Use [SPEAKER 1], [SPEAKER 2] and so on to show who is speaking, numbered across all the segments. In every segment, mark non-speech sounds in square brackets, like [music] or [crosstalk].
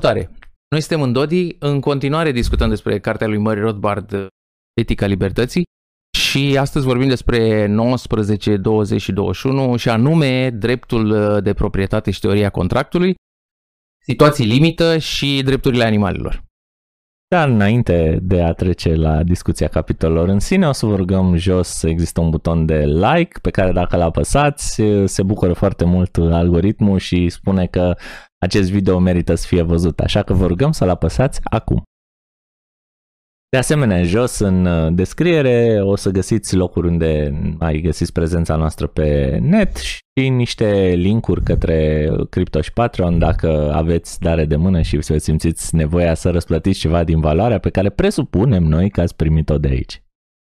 [SPEAKER 1] Salutare! Noi suntem în Dodi, în continuare discutăm despre cartea lui Murray Rothbard, Etica Libertății, și astăzi vorbim despre 19, 20 și 21 și anume dreptul de proprietate și teoria contractului, situații limită și drepturile animalelor.
[SPEAKER 2] Dar înainte de a trece la discuția capitolelor în sine, o să vă rugăm jos să există un buton de like pe care dacă l apăsați se bucură foarte mult algoritmul și spune că acest video merită să fie văzut, așa că vă rugăm să-l apăsați acum. De asemenea, jos în uh, descriere o să găsiți locuri unde mai găsiți prezența noastră pe net și niște linkuri către Crypto și Patreon dacă aveți dare de mână și să simțiți nevoia să răsplătiți ceva din valoarea pe care presupunem noi că ați primit-o de aici.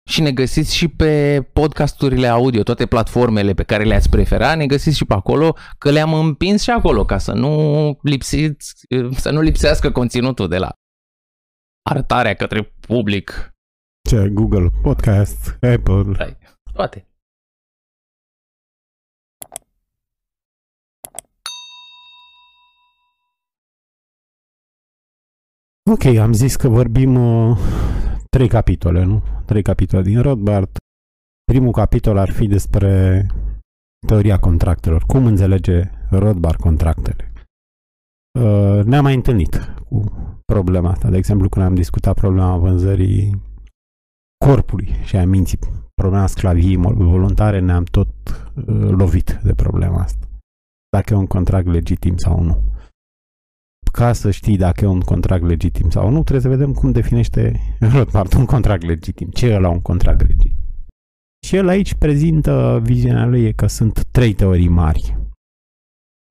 [SPEAKER 1] Și ne găsiți și pe podcasturile audio, toate platformele pe care le-ați prefera, ne găsiți și pe acolo, că le-am împins și acolo ca să nu, lipsiți, să nu lipsească conținutul de la arătarea către public.
[SPEAKER 3] Ce? Google Podcast, Apple.
[SPEAKER 1] Hai, toate.
[SPEAKER 3] Ok, am zis că vorbim uh, trei capitole, nu? Trei capitole din Rothbard. Primul capitol ar fi despre teoria contractelor. Cum înțelege Rothbard contractele? Uh, ne-am mai întâlnit cu problema asta. De exemplu, când am discutat problema vânzării corpului și a minții, problema sclaviei voluntare, ne-am tot uh, lovit de problema asta. Dacă e un contract legitim sau nu. Ca să știi dacă e un contract legitim sau nu, trebuie să vedem cum definește Rothbard un contract legitim. Ce e la un contract legitim? Și el aici prezintă viziunea lui că sunt trei teorii mari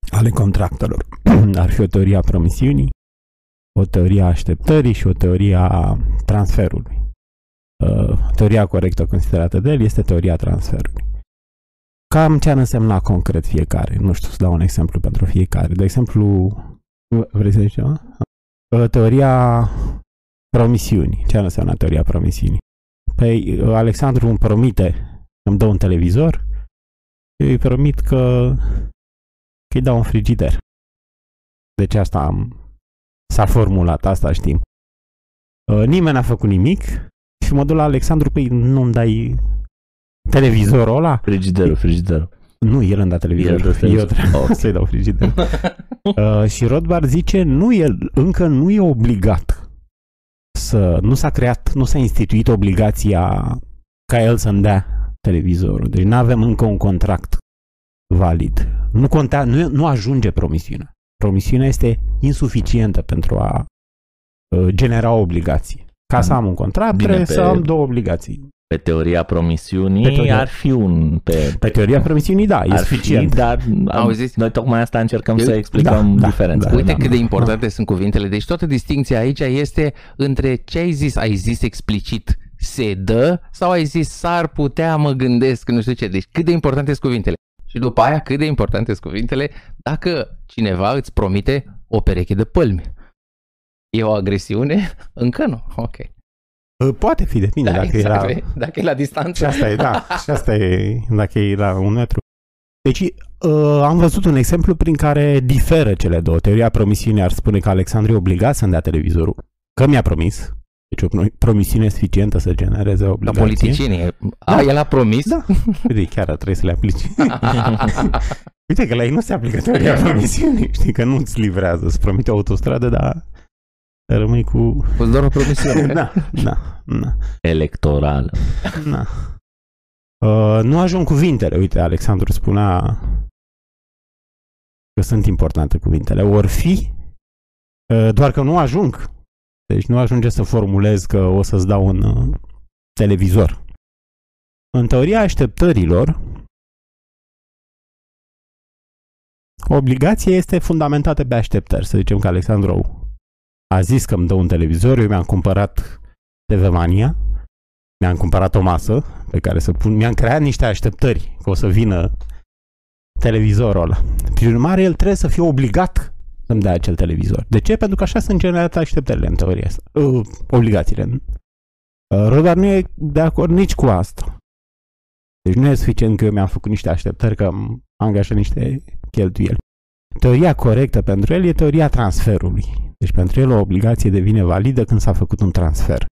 [SPEAKER 3] ale contractelor. [clears throat] Ar fi o teorie a promisiunii, o teorie a așteptării și o teorie a transferului. Uh, teoria corectă considerată de el este teoria transferului. Cam ce ar însemna concret fiecare? Nu știu să dau un exemplu pentru fiecare. De exemplu, vrei să zici ceva? Uh, teoria promisiunii. Ce ar însemna teoria promisiunii? Păi uh, Alexandru îmi promite îmi dă un televizor, eu îi promit că, că îi dau un frigider. Deci asta am, s-a formulat, asta știm. Uh, nimeni n-a făcut nimic și mă duc la Alexandru, păi nu-mi dai televizorul ăla?
[SPEAKER 2] Frigiderul, frigiderul.
[SPEAKER 3] Nu, el îmi da televizorul. Eu, eu trebuie okay. [laughs] să-i dau frigider. [laughs] uh, și Rodbar zice, nu, el încă nu e obligat să, nu s-a creat, nu s-a instituit obligația ca el să-mi dea televizorul. Deci nu avem încă un contract valid. Nu, conta, nu, nu ajunge promisiunea promisiunea este insuficientă pentru a uh, genera obligații. Ca să am un contract, Bine, trebuie pe, să am două obligații.
[SPEAKER 2] Pe teoria promisiunii pe teoria, ar fi un... Pe,
[SPEAKER 3] pe teoria promisiunii, da, e suficient. Fi,
[SPEAKER 2] dar Auziți? noi tocmai asta încercăm Eu, să explicăm da, diferența.
[SPEAKER 1] Da, Uite da, cât de importante da. sunt cuvintele. Deci toată distinția aici este între ce ai zis, ai zis explicit se dă sau ai zis s-ar putea, mă gândesc, nu știu ce. Deci cât de importante sunt cuvintele. Și după aia cât de importante sunt cuvintele dacă cineva îți promite o pereche de pălmi. E o agresiune? Încă nu. Ok.
[SPEAKER 3] Poate fi, depinde da, dacă exact,
[SPEAKER 1] era... Dacă e la distanță.
[SPEAKER 3] Și asta e, da. [laughs] și asta e dacă e la un metru. Deci uh, am văzut un exemplu prin care diferă cele două. Teoria promisiunii ar spune că Alexandru e obligat să-mi dea televizorul. Că mi-a promis. Deci o promisiune suficientă să genereze obligație.
[SPEAKER 1] La politicieni. A, da. el a promis?
[SPEAKER 3] Da. Uite, chiar trebuie să le aplici. [laughs] Uite că la ei nu se aplică teoria [laughs] promisiunii. Știi că nu îți livrează. Îți promite o autostradă, dar rămâi cu...
[SPEAKER 1] Cu doar o promisiune. [laughs]
[SPEAKER 3] da, da, da.
[SPEAKER 2] Electorală.
[SPEAKER 3] Da. Uh, nu ajung cuvintele. Uite, Alexandru spunea că sunt importante cuvintele. Or fi, uh, doar că nu ajung. Deci nu ajunge să formulez că o să-ți dau un uh, televizor. În teoria așteptărilor, obligația este fundamentată pe așteptări. Să zicem că Alexandru a zis că îmi dă un televizor, eu mi-am cumpărat TV Mania, mi-am cumpărat o masă pe care să pun, mi-am creat niște așteptări că o să vină televizorul ăla. Prin urmare, el trebuie să fie obligat să-mi dea acel televizor. De ce? Pentru că așa sunt generate așteptările în teoria asta. Uh, obligațiile. Uh, Rodar nu e de acord nici cu asta. Deci nu e suficient că eu mi-am făcut niște așteptări, că am angajat niște cheltuieli. Teoria corectă pentru el e teoria transferului. Deci pentru el o obligație devine validă când s-a făcut un transfer.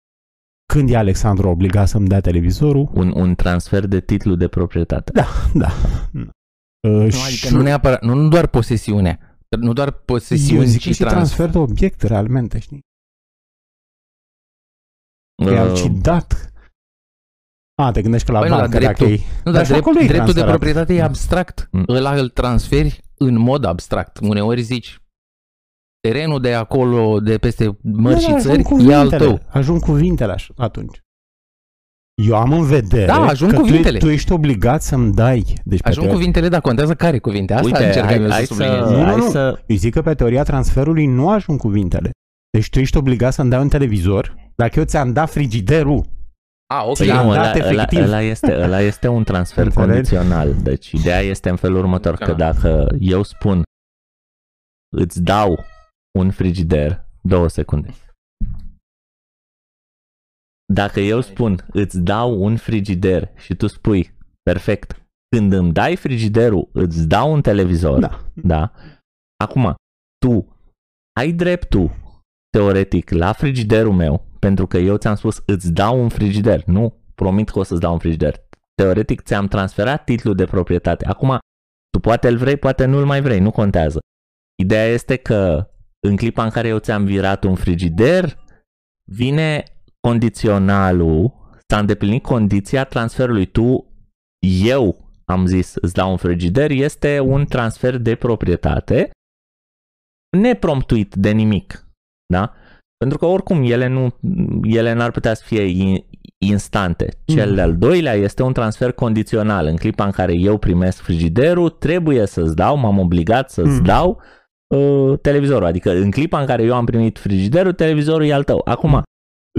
[SPEAKER 3] Când e Alexandru obligat să-mi dea televizorul?
[SPEAKER 2] Un, un transfer de titlu de proprietate.
[SPEAKER 3] Da, da.
[SPEAKER 1] Uh, nu, adică nu neapărat, nu, nu doar posesiune, nu doar posesiune,
[SPEAKER 3] Eu zic
[SPEAKER 1] ci
[SPEAKER 3] și transfer de obiect, realmente, știi? Că i-am
[SPEAKER 2] Uh,
[SPEAKER 3] cidat. A, te gândești că la
[SPEAKER 1] Păi nu, la
[SPEAKER 3] bancă,
[SPEAKER 1] dreptul-
[SPEAKER 3] dacă e...
[SPEAKER 1] Nu,
[SPEAKER 3] Dar
[SPEAKER 1] dar
[SPEAKER 3] și
[SPEAKER 1] drept,
[SPEAKER 3] acolo e
[SPEAKER 1] dreptul de
[SPEAKER 3] transferat.
[SPEAKER 1] proprietate e abstract.
[SPEAKER 2] Mm.
[SPEAKER 1] Ăla îl transferi în mod abstract. Uneori zici, terenul de acolo, de peste mări și
[SPEAKER 3] Da, da,
[SPEAKER 1] țări,
[SPEAKER 3] ajung
[SPEAKER 1] e al
[SPEAKER 3] cuvintele.
[SPEAKER 1] tău.
[SPEAKER 3] Ajung cuvintele așa, atunci. Eu am în vedere
[SPEAKER 1] Da, ajung
[SPEAKER 3] că tu,
[SPEAKER 1] cuvintele.
[SPEAKER 3] tu ești obligat să-mi dai. Deci pe
[SPEAKER 1] Ajung
[SPEAKER 3] teoria-
[SPEAKER 1] cuvintele, dar contează care cuvinte. Asta
[SPEAKER 2] Uite,
[SPEAKER 1] încercam
[SPEAKER 2] hai,
[SPEAKER 1] eu
[SPEAKER 2] hai
[SPEAKER 1] să subliniez.
[SPEAKER 2] să,
[SPEAKER 3] Nu, nu,
[SPEAKER 2] hai
[SPEAKER 3] nu.
[SPEAKER 2] să,
[SPEAKER 3] Eu zic că pe teoria transferului nu ajung cuvintele. Deci tu ești obligat să-mi dai un televizor dacă eu ți-am dat frigiderul.
[SPEAKER 1] A, ok.
[SPEAKER 2] Păi
[SPEAKER 3] i-am
[SPEAKER 2] nu,
[SPEAKER 3] dat
[SPEAKER 2] ăla, ăla,
[SPEAKER 3] efectiv.
[SPEAKER 2] ăla, este, ăla este un transfer
[SPEAKER 3] Înțelegi?
[SPEAKER 2] condițional. Deci ideea este în felul următor, că
[SPEAKER 1] Da.
[SPEAKER 2] dacă eu spun îți dau un frigider, două secunde. Dacă eu spun îți dau un frigider și tu spui perfect, când îmi dai frigiderul, îți dau un televizor,
[SPEAKER 3] Da.
[SPEAKER 2] da? Acum, tu ai dreptul, teoretic, la frigiderul meu, pentru că eu ți-am spus îți dau un frigider, nu promit că o să-ți dau un frigider. Teoretic ți-am transferat titlul de proprietate. Acum, tu poate îl vrei, poate nu-l mai vrei, nu contează. Ideea este că în clipa în care eu ți-am virat un frigider, vine condiționalul, s-a îndeplinit condiția transferului. Tu, eu am zis îți dau un frigider, este un transfer de proprietate nepromptuit de nimic. Da? Pentru că oricum ele, nu, ele n-ar putea să fie in- instante. Cel
[SPEAKER 3] Mm.
[SPEAKER 2] de-al doilea este un transfer condițional. În clipa în care eu primesc frigiderul, trebuie să-ți dau, m-am obligat să-ți
[SPEAKER 3] Mm.
[SPEAKER 2] dau uh, televizorul. Adică în clipa în care eu am primit frigiderul, televizorul e al tău. Acum,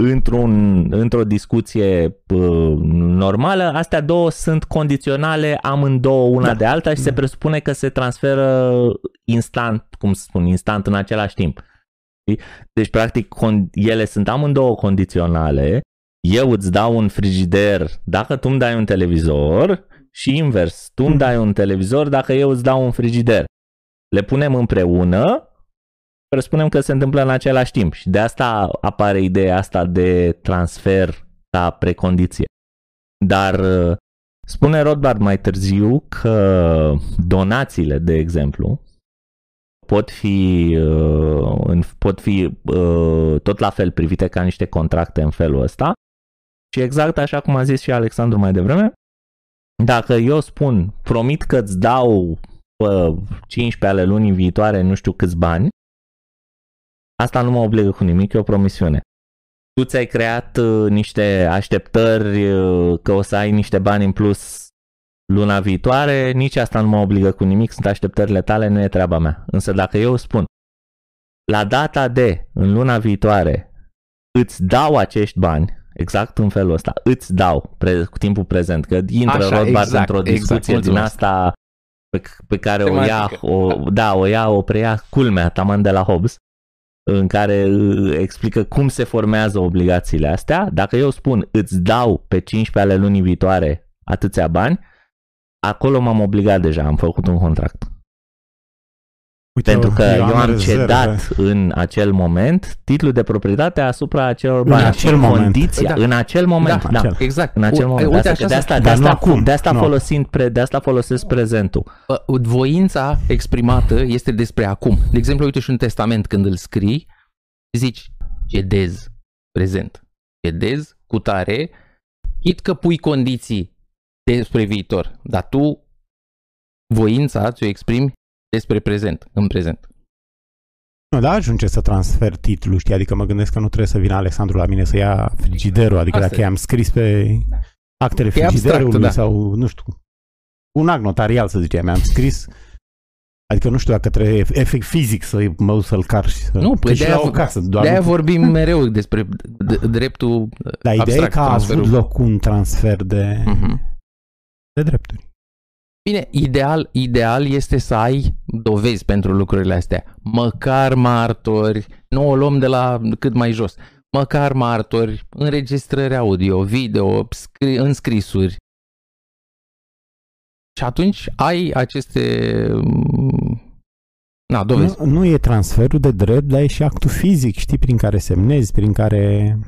[SPEAKER 2] într-un, într-o discuție uh, normală, astea două sunt condiționale amândouă una
[SPEAKER 3] Da.
[SPEAKER 2] de alta și se
[SPEAKER 3] Da.
[SPEAKER 2] presupune că se transferă instant, cum să spun, instant în același timp. Știi? Deci, practic, con- ele sunt amândouă condiționale. Eu îți dau un frigider dacă tu îmi dai un televizor și invers, tu îmi dai un televizor dacă eu îți dau un frigider. Le punem împreună, presupunem că se întâmplă în același timp și de asta apare ideea asta de transfer ca precondiție. Dar uh, spune Rothbard mai târziu că donațiile, de exemplu, pot fi, uh, în- pot fi uh, tot la fel privite ca niște contracte în felul ăsta și exact așa cum a zis și Alexandru mai devreme, dacă eu spun, promit că îți dau pe 15 ale lunii viitoare nu știu câți bani, asta nu mă obligă cu nimic, e o promisiune. Tu ți-ai creat uh, niște așteptări uh, că o să ai niște bani în plus luna viitoare, nici asta nu mă obligă cu nimic, sunt așteptările tale, nu e treaba mea. Însă dacă eu spun, la data de, în luna viitoare, îți dau acești bani, exact în felul ăsta, îți dau pre- cu timpul prezent, că intră
[SPEAKER 1] Așa,
[SPEAKER 2] Rothbard
[SPEAKER 1] exact,
[SPEAKER 2] într-o
[SPEAKER 1] exact,
[SPEAKER 2] discuție din
[SPEAKER 1] mulțumesc.
[SPEAKER 2] asta pe, pe care o ia,
[SPEAKER 1] Tematică.
[SPEAKER 2] o, da, o ia, o preia culmea, taman de la Hobbes, în care uh, explică cum se formează obligațiile astea. Dacă eu spun îți dau pe 15 ale lunii viitoare atâția bani, acolo m-am obligat deja, am făcut un contract.
[SPEAKER 3] Uite,
[SPEAKER 2] Pentru că eu am
[SPEAKER 3] rezerve.
[SPEAKER 2] cedat în acel moment titlul de proprietate asupra acelor
[SPEAKER 3] În
[SPEAKER 2] bani.
[SPEAKER 3] acel moment.
[SPEAKER 2] Condiția,
[SPEAKER 1] Da.
[SPEAKER 2] în acel moment,
[SPEAKER 1] Da,
[SPEAKER 2] da.
[SPEAKER 3] acel.
[SPEAKER 1] Exact.
[SPEAKER 2] În acel
[SPEAKER 1] U-
[SPEAKER 2] moment.
[SPEAKER 1] Uite,
[SPEAKER 2] de
[SPEAKER 1] așa
[SPEAKER 2] asta, de
[SPEAKER 1] se-
[SPEAKER 2] asta, de
[SPEAKER 3] Dar nu
[SPEAKER 2] asta,
[SPEAKER 3] acum.
[SPEAKER 2] de asta
[SPEAKER 3] Nu.
[SPEAKER 2] folosind, pre, de asta folosesc prezentul.
[SPEAKER 1] Uh, voința exprimată este despre acum. De exemplu, uite și un testament când îl scrii, zici cedez prezent. Cedez cu tare, chit că pui condiții despre viitor, dar tu voința ți-o exprimi despre prezent, în prezent.
[SPEAKER 3] Nu, dar ajunge să transfer titlul, știi? Adică mă gândesc că nu trebuie să vină Alexandru la mine să ia frigiderul, adică
[SPEAKER 1] Asta
[SPEAKER 3] dacă
[SPEAKER 1] e.
[SPEAKER 3] i-am scris pe actele
[SPEAKER 1] Că e abstract,
[SPEAKER 3] frigiderului
[SPEAKER 1] da.
[SPEAKER 3] sau, nu știu, un act notarial, să zicem, mi-am scris Adică nu știu dacă trebuie efect fizic să mă duc să-l car și să...
[SPEAKER 1] Nu,
[SPEAKER 3] că
[SPEAKER 1] păi
[SPEAKER 3] și
[SPEAKER 1] de-aia
[SPEAKER 3] la o
[SPEAKER 1] v-
[SPEAKER 3] casă, doar
[SPEAKER 1] De-aia
[SPEAKER 3] nu...
[SPEAKER 1] vorbim mereu despre d- dreptul
[SPEAKER 3] Dar ideea e
[SPEAKER 1] abstract,
[SPEAKER 3] că a avut
[SPEAKER 1] transferul.
[SPEAKER 3] loc un transfer de,
[SPEAKER 1] Mhm.
[SPEAKER 3] de drepturi.
[SPEAKER 1] Bine, ideal, ideal este să ai dovezi pentru lucrurile astea. Măcar martori, nu o luăm de la cât mai jos. Măcar martori, înregistrări audio, video, scri- înscrisuri. Și atunci ai aceste mm, Na, dovezi.
[SPEAKER 3] Nu, nu e transferul de drept, dar e și actul fizic, știi, prin care semnezi, prin care...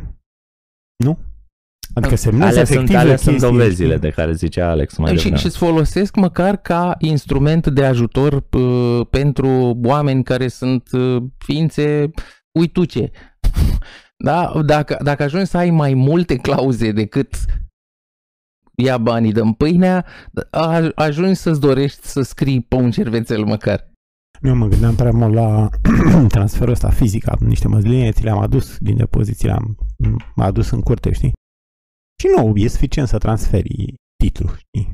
[SPEAKER 3] Nu? Adică semnezi
[SPEAKER 2] Alea
[SPEAKER 3] efectiv
[SPEAKER 2] sunt, alea
[SPEAKER 3] o chestie,
[SPEAKER 2] sunt dovezile
[SPEAKER 3] știi?
[SPEAKER 2] de care zicea Alex mai
[SPEAKER 1] și,
[SPEAKER 2] devreme.
[SPEAKER 1] și îți folosesc măcar ca instrument de ajutor p- pentru oameni care sunt uh, ființe uituce. [laughs] Da? Dacă, dacă ajungi să ai mai multe clauze decât ia banii, dăm pâinea, a- ajungi să-ți dorești să scrii pe un cervețel măcar.
[SPEAKER 3] Eu mă gândeam prea mult la [clears throat] transferul ăsta fizic, am niște măsline, ți le-am adus din depoziții, le-am m-a adus în curte, știi? Și nu, e suficient să transferi titlul, știi?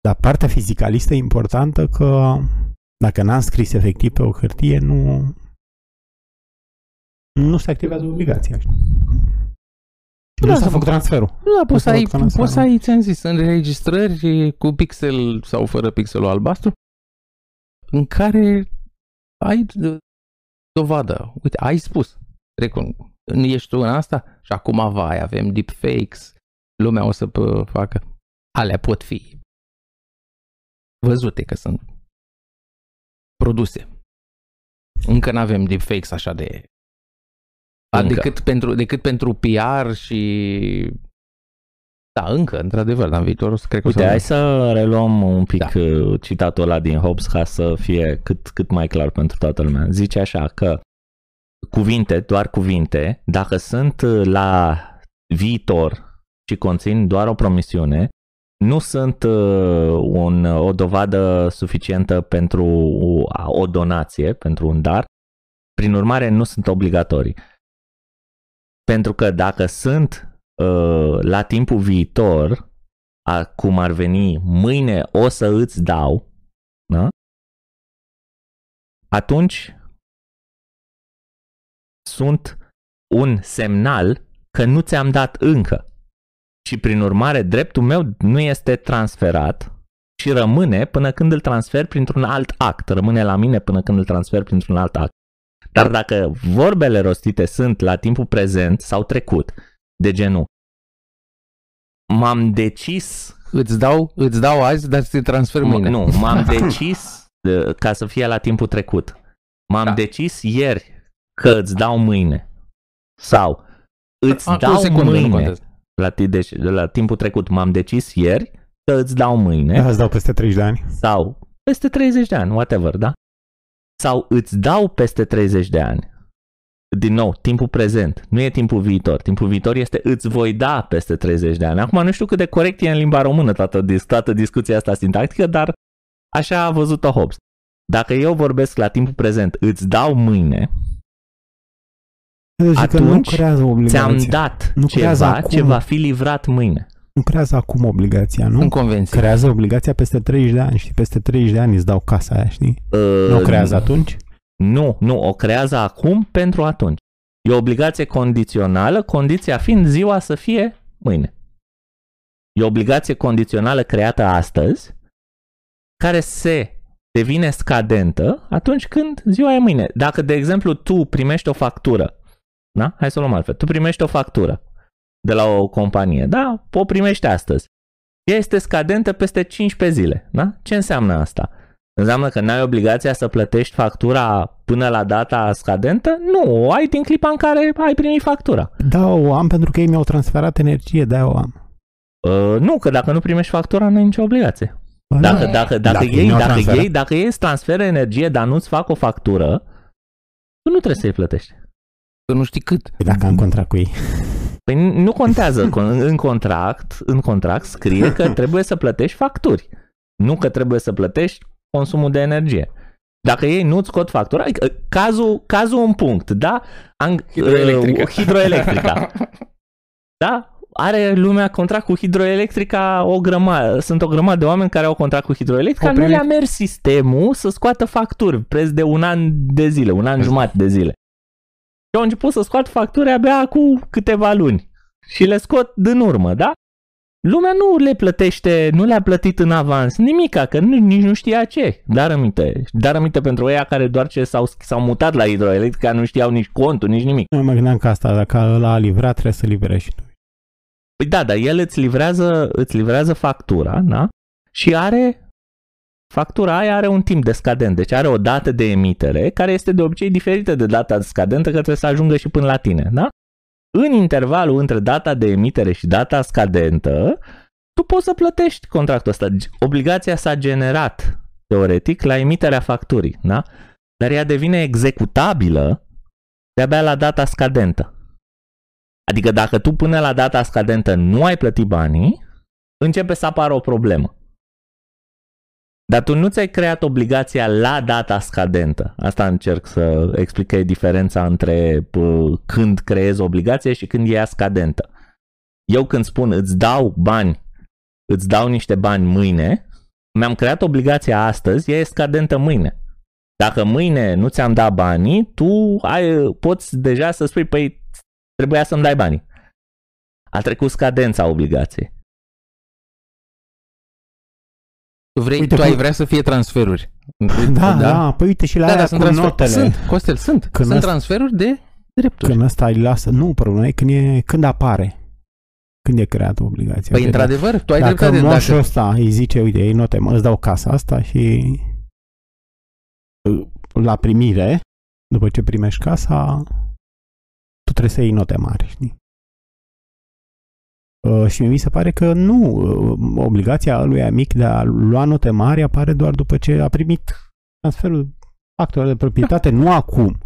[SPEAKER 3] Dar partea fizicalistă e importantă că dacă n-am scris efectiv pe o hârtie, nu nu se activează obligația. știi? Și
[SPEAKER 1] Da,
[SPEAKER 3] nu s-a
[SPEAKER 1] să-
[SPEAKER 3] făcut transferul.
[SPEAKER 1] Da, poți să
[SPEAKER 3] să
[SPEAKER 1] ai,
[SPEAKER 3] văd că n-am
[SPEAKER 1] poți să
[SPEAKER 3] seama.
[SPEAKER 1] ai, ți-am zis, înregistrări cu pixel sau fără pixelul albastru în care ai d- dovadă. Uite, ai spus, recun, ești tu în asta și acum vai, avem deepfakes, lumea o să p- facă. Alea pot fi văzute că sunt produse. Încă nu avem deepfakes așa de a,
[SPEAKER 2] Încă.
[SPEAKER 1] decât pentru, decât pentru PR și da, încă, într-adevăr, dar în viitor o să cred că o
[SPEAKER 2] Uite,
[SPEAKER 1] să
[SPEAKER 2] hai să reluăm un pic
[SPEAKER 1] Da.
[SPEAKER 2] da. citatul ăla din Hobbes ca să fie cât, cât mai clar pentru toată lumea. Zice așa că cuvinte, doar cuvinte, dacă sunt uh, la viitor și conțin doar o promisiune, nu sunt uh, un, o dovadă suficientă pentru o, o donație, pentru un dar, prin urmare nu sunt obligatorii. Pentru că dacă sunt uh, la timpul viitor, a, cum ar veni, mâine o să îți dau, da? atunci sunt un semnal că nu ți-am dat încă. Și prin urmare, dreptul meu nu este transferat și rămâne până când îl transfer printr-un alt act. Rămâne la mine până când îl transfer printr-un alt act. Dar dacă vorbele rostite sunt la timpul prezent sau trecut, de genul m-am decis
[SPEAKER 1] îți dau, îți dau azi, dar ți transfer mâine.
[SPEAKER 2] nu, m-am [laughs] decis de, ca să fie la timpul trecut. M-am
[SPEAKER 1] Da.
[SPEAKER 2] da. decis ieri că îți dau mâine. Sau îți
[SPEAKER 1] Acum,
[SPEAKER 2] dau
[SPEAKER 1] o secundă, nu
[SPEAKER 2] mâine.
[SPEAKER 1] contează.
[SPEAKER 2] La, ti- deci, de la timpul trecut m-am decis ieri că îți dau mâine.
[SPEAKER 3] Da, îți dau peste 30 de ani.
[SPEAKER 2] Sau peste 30 de ani, whatever, da? Sau îți dau peste 30 de ani. Din nou, timpul prezent, nu e timpul viitor. Timpul viitor este îți voi da peste 30 de ani. Acum nu știu cât de corect e în limba română toată, dis- toată discuția asta sintactică, dar așa a văzut-o Hobbes. Dacă eu vorbesc la timpul prezent, îți dau mâine,
[SPEAKER 3] Deci că nu
[SPEAKER 2] Atunci
[SPEAKER 3] creează obligația.
[SPEAKER 2] ți-am dat
[SPEAKER 3] Nu creează
[SPEAKER 2] ceva
[SPEAKER 3] acum.
[SPEAKER 2] ce va fi livrat mâine.
[SPEAKER 3] Nu creează acum obligația, nu?
[SPEAKER 1] În convenție.
[SPEAKER 3] Creează obligația peste 30 de ani, știi? Peste 30 de ani îți dau casa aia, știi?
[SPEAKER 2] Uh,
[SPEAKER 3] Nu o creează atunci?
[SPEAKER 2] Nu, nu, o creează acum pentru atunci. E o obligație condițională, condiția fiind ziua să fie mâine. E o obligație condițională creată astăzi, care se devine scadentă atunci când ziua e mâine. Dacă, de exemplu, tu primești o factură, da? Hai să o luăm altfel. Tu primești o factură de la o companie, da? O primești astăzi. Ea este scadentă peste 15 zile, da? Ce înseamnă asta? Înseamnă că n-ai obligația să plătești factura până la data scadentă? Nu, o ai din clipa în care ai primit factura.
[SPEAKER 3] Da, o am pentru că ei mi-au transferat energie, de-aia o am.
[SPEAKER 2] Uh, nu, că dacă nu primești factura, nu ai nicio obligație.
[SPEAKER 3] Ba
[SPEAKER 2] Dacă,
[SPEAKER 3] da.
[SPEAKER 2] dacă, dacă,
[SPEAKER 3] Dacă
[SPEAKER 2] ei,
[SPEAKER 3] mi-au
[SPEAKER 2] dacă,
[SPEAKER 3] transferat.
[SPEAKER 2] ei, dacă ei îți transferă energie, dar nu-ți fac o factură, tu nu trebuie să-i plătești.
[SPEAKER 1] Că nu știi cât.
[SPEAKER 3] Păi Dacă am contract cu ei.
[SPEAKER 2] Păi nu contează. Con- în contract, în contract scrie că trebuie să plătești facturi. Nu că trebuie să plătești consumul de energie. Dacă ei nu-ți scot factura, adică, cazul, cazul un punct, da? Ang-
[SPEAKER 1] Hidroelectrica.
[SPEAKER 2] uh, hidroelectrica. Da? Are lumea contract cu hidroelectrica o grămadă. Sunt o grămadă de oameni care au contract cu hidroelectrica,
[SPEAKER 1] Au
[SPEAKER 2] nu
[SPEAKER 1] primit.
[SPEAKER 2] le-a mers sistemul să scoată facturi preț de un an de zile, un an jumătate de zile. Și au început să scoată facturi abia cu câteva luni. Și le scot din urmă, da? Lumea nu le plătește, nu le-a plătit în avans nimica, că nu, nici nu știa ce. Dar aminte. Dar aminte pentru ei care doar ce s-au, s-au mutat la hidroelectrica, nu știau nici contul, nici nimic.
[SPEAKER 3] Eu mă gândeam că asta, dacă ăla a livrat, trebuie să livrezi și tu.
[SPEAKER 2] Păi da, dar el îți livrează, îți livrează factura, da? Și are factura aia are un timp de scadent, deci are o dată de emitere care este de obicei diferită de data scadentă, că trebuie să ajungă și până la tine, da? În intervalul între data de emitere și data scadentă, tu poți să plătești contractul ăsta. Obligația s-a generat, teoretic, la emiterea facturii, da? Dar ea devine executabilă de-abia la data scadentă. Adică dacă tu până la data scadentă nu ai plătit banii, începe să apară o problemă. Dar tu nu ți-ai creat obligația la data scadentă. Asta încerc să explic că e diferența între p- când creezi obligație și când e scadentă. Eu când spun îți dau bani, îți dau niște bani mâine, mi-am creat obligația astăzi, ea e scadentă mâine. Dacă mâine nu ți-am dat banii, tu ai, poți deja să spui, păi trebuia să-mi dai banii. A trecut scadența obligației.
[SPEAKER 1] Vrei,
[SPEAKER 3] Uite,
[SPEAKER 1] tu ai
[SPEAKER 3] cum-
[SPEAKER 1] vrea să fie transferuri.
[SPEAKER 3] Da, da, da, păi uite și la
[SPEAKER 1] da,
[SPEAKER 3] aia
[SPEAKER 1] da,
[SPEAKER 3] cu
[SPEAKER 1] sunt transferuri.
[SPEAKER 3] notele.
[SPEAKER 1] Sunt, Costel, sunt.
[SPEAKER 3] Când
[SPEAKER 1] sunt
[SPEAKER 3] ăsta-
[SPEAKER 1] transferuri de drepturi.
[SPEAKER 3] Când ăsta îi lasă, nu, problema e când, e, când apare. Când e creată obligația.
[SPEAKER 1] Păi,
[SPEAKER 3] Uite,
[SPEAKER 1] într-adevăr, tu ai
[SPEAKER 3] dacă
[SPEAKER 1] dreptate.
[SPEAKER 3] moșul
[SPEAKER 1] Dacă,
[SPEAKER 3] ăsta îi zice, uite, ei note, mă, îți dau casa asta și la primire, după ce primești casa, tu trebuie să iei note mari, știi? Uh, și mi se pare că nu, uh, obligația lui mic de a lua note mari apare doar după ce a primit transferul factorilor de proprietate, nu acum.